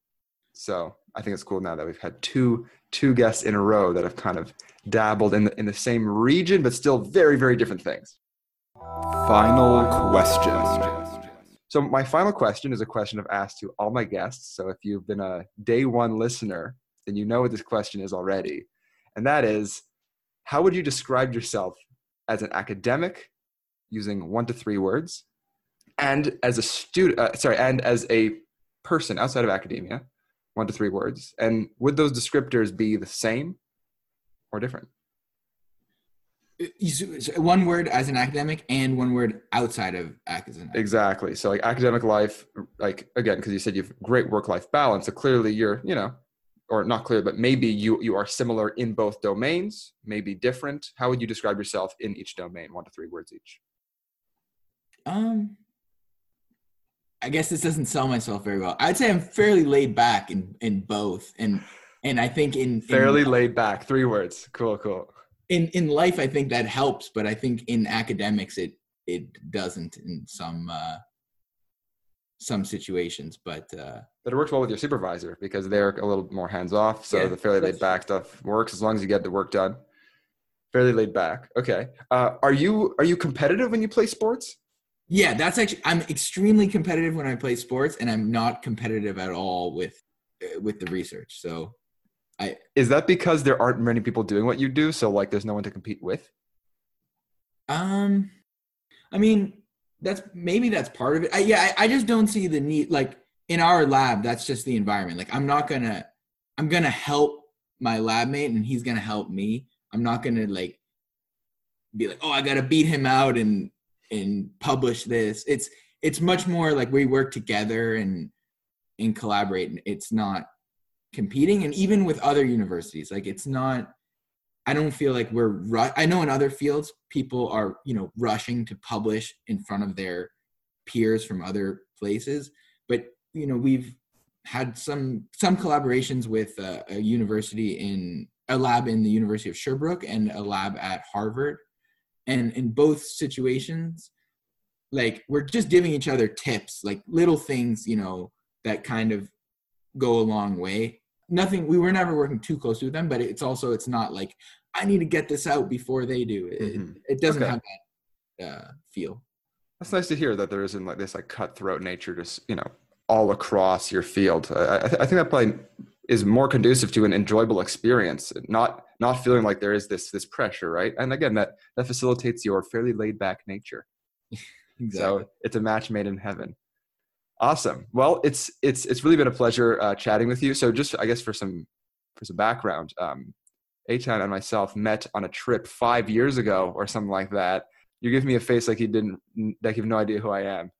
So I think it's cool now that we've had two two guests in a row that have kind of dabbled in the, in the same region, but still very very different things. Final question. So my final question is a question I've asked to all my guests. So if you've been a day one listener, then you know what this question is already. And that is, how would you describe yourself as an academic using one to three words and as a student, uh, sorry, and as a person outside of academia, one to three words. And would those descriptors be the same or different? You s- s- one word as an academic and one word outside of academic Exactly. So like academic life, like again, because you said you have great work-life balance. So clearly you're, you know, or not clear, but maybe you you are similar in both domains, maybe different. How would you describe yourself in each domain? One to three words each. Um, I guess this doesn't sell myself very well. I'd say I'm fairly laid back in in both, and and I think in Fairly in, laid back. Three words. Cool, cool. In in life, I think that helps, but I think in academics, it it doesn't in some uh, some situations. But uh, But it works well with your supervisor because they're a little more hands off. So Yeah, the fairly laid back stuff works as long as you get the work done. Fairly laid back. Okay. Uh, are you are you competitive when you play sports? yeah, that's actually I'm extremely competitive when I play sports, and I'm not competitive at all with uh, with the research. So Is that because there aren't many people doing what you do? So like, there's no one to compete with. Um, I mean, that's maybe that's part of it. I, yeah, I, I just don't see the need. Like in our lab, that's just the environment. Like I'm not gonna, I'm gonna help my lab mate, and he's gonna help me. I'm not gonna like be like, oh, I gotta beat him out and and publish this. It's it's much more like we work together and and collaborate. And it's not competing. And even with other universities, like it's not I don't feel like we're. Ru- I know in other fields, people are you know rushing to publish in front of their peers from other places, but you know we've had some some collaborations with a, a university in a lab in the University of Sherbrooke and a lab at Harvard, and in both situations, like we're just giving each other tips, like little things, you know, that kind of go a long way. Nothing. We were never working too close with them, but it's also it's not like I need to get this out before they do. It, Mhm. it doesn't Okay. have that uh, feel. That's nice to hear that there isn't like this like cutthroat nature just you know all across your field. I, I, th- I think that probably is more conducive to an enjoyable experience, not not feeling like there is this this pressure, right? And again, that that facilitates your fairly laid back nature. So it's a match made in heaven. Awesome. Well, it's it's it's really been a pleasure uh, chatting with you. So just I guess for some for some background, um, Eitan and myself met on a trip five years ago or something like that. You give me a face like you didn't like you have no idea who I am.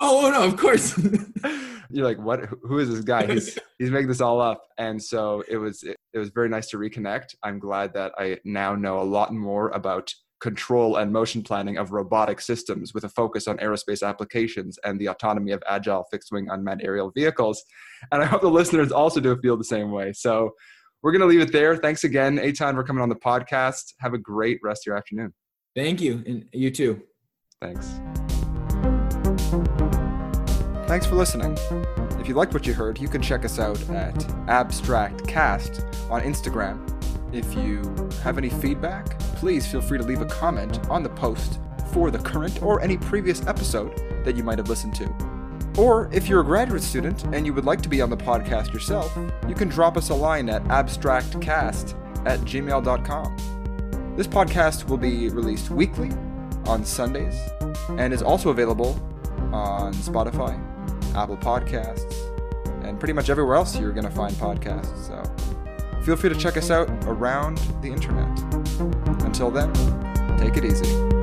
Oh no, of course. You're like, what? Who is this guy? He's he's making this all up. And so it was it, it was very nice to reconnect. I'm glad that I now know a lot more about control and motion planning of robotic systems with a focus on aerospace applications and the autonomy of agile fixed wing unmanned aerial vehicles. And I hope the listeners also do feel the same way. So we're going to leave it there. Thanks again, Eitan, for coming on the podcast. Have a great rest of your afternoon. Thank you, and you too. Thanks. Thanks for listening. If you liked what you heard, you can check us out at Abstract Cast on Instagram. If you have any feedback, please feel free to leave a comment on the post for the current or any previous episode that you might have listened to. Or if you're a graduate student and you would like to be on the podcast yourself, you can drop us a line at abstractcast at gmail.com. This podcast will be released weekly on Sundays and is also available on Spotify, Apple Podcasts, and pretty much everywhere else you're going to find podcasts. So feel free to check us out around the internet. Until then, take it easy.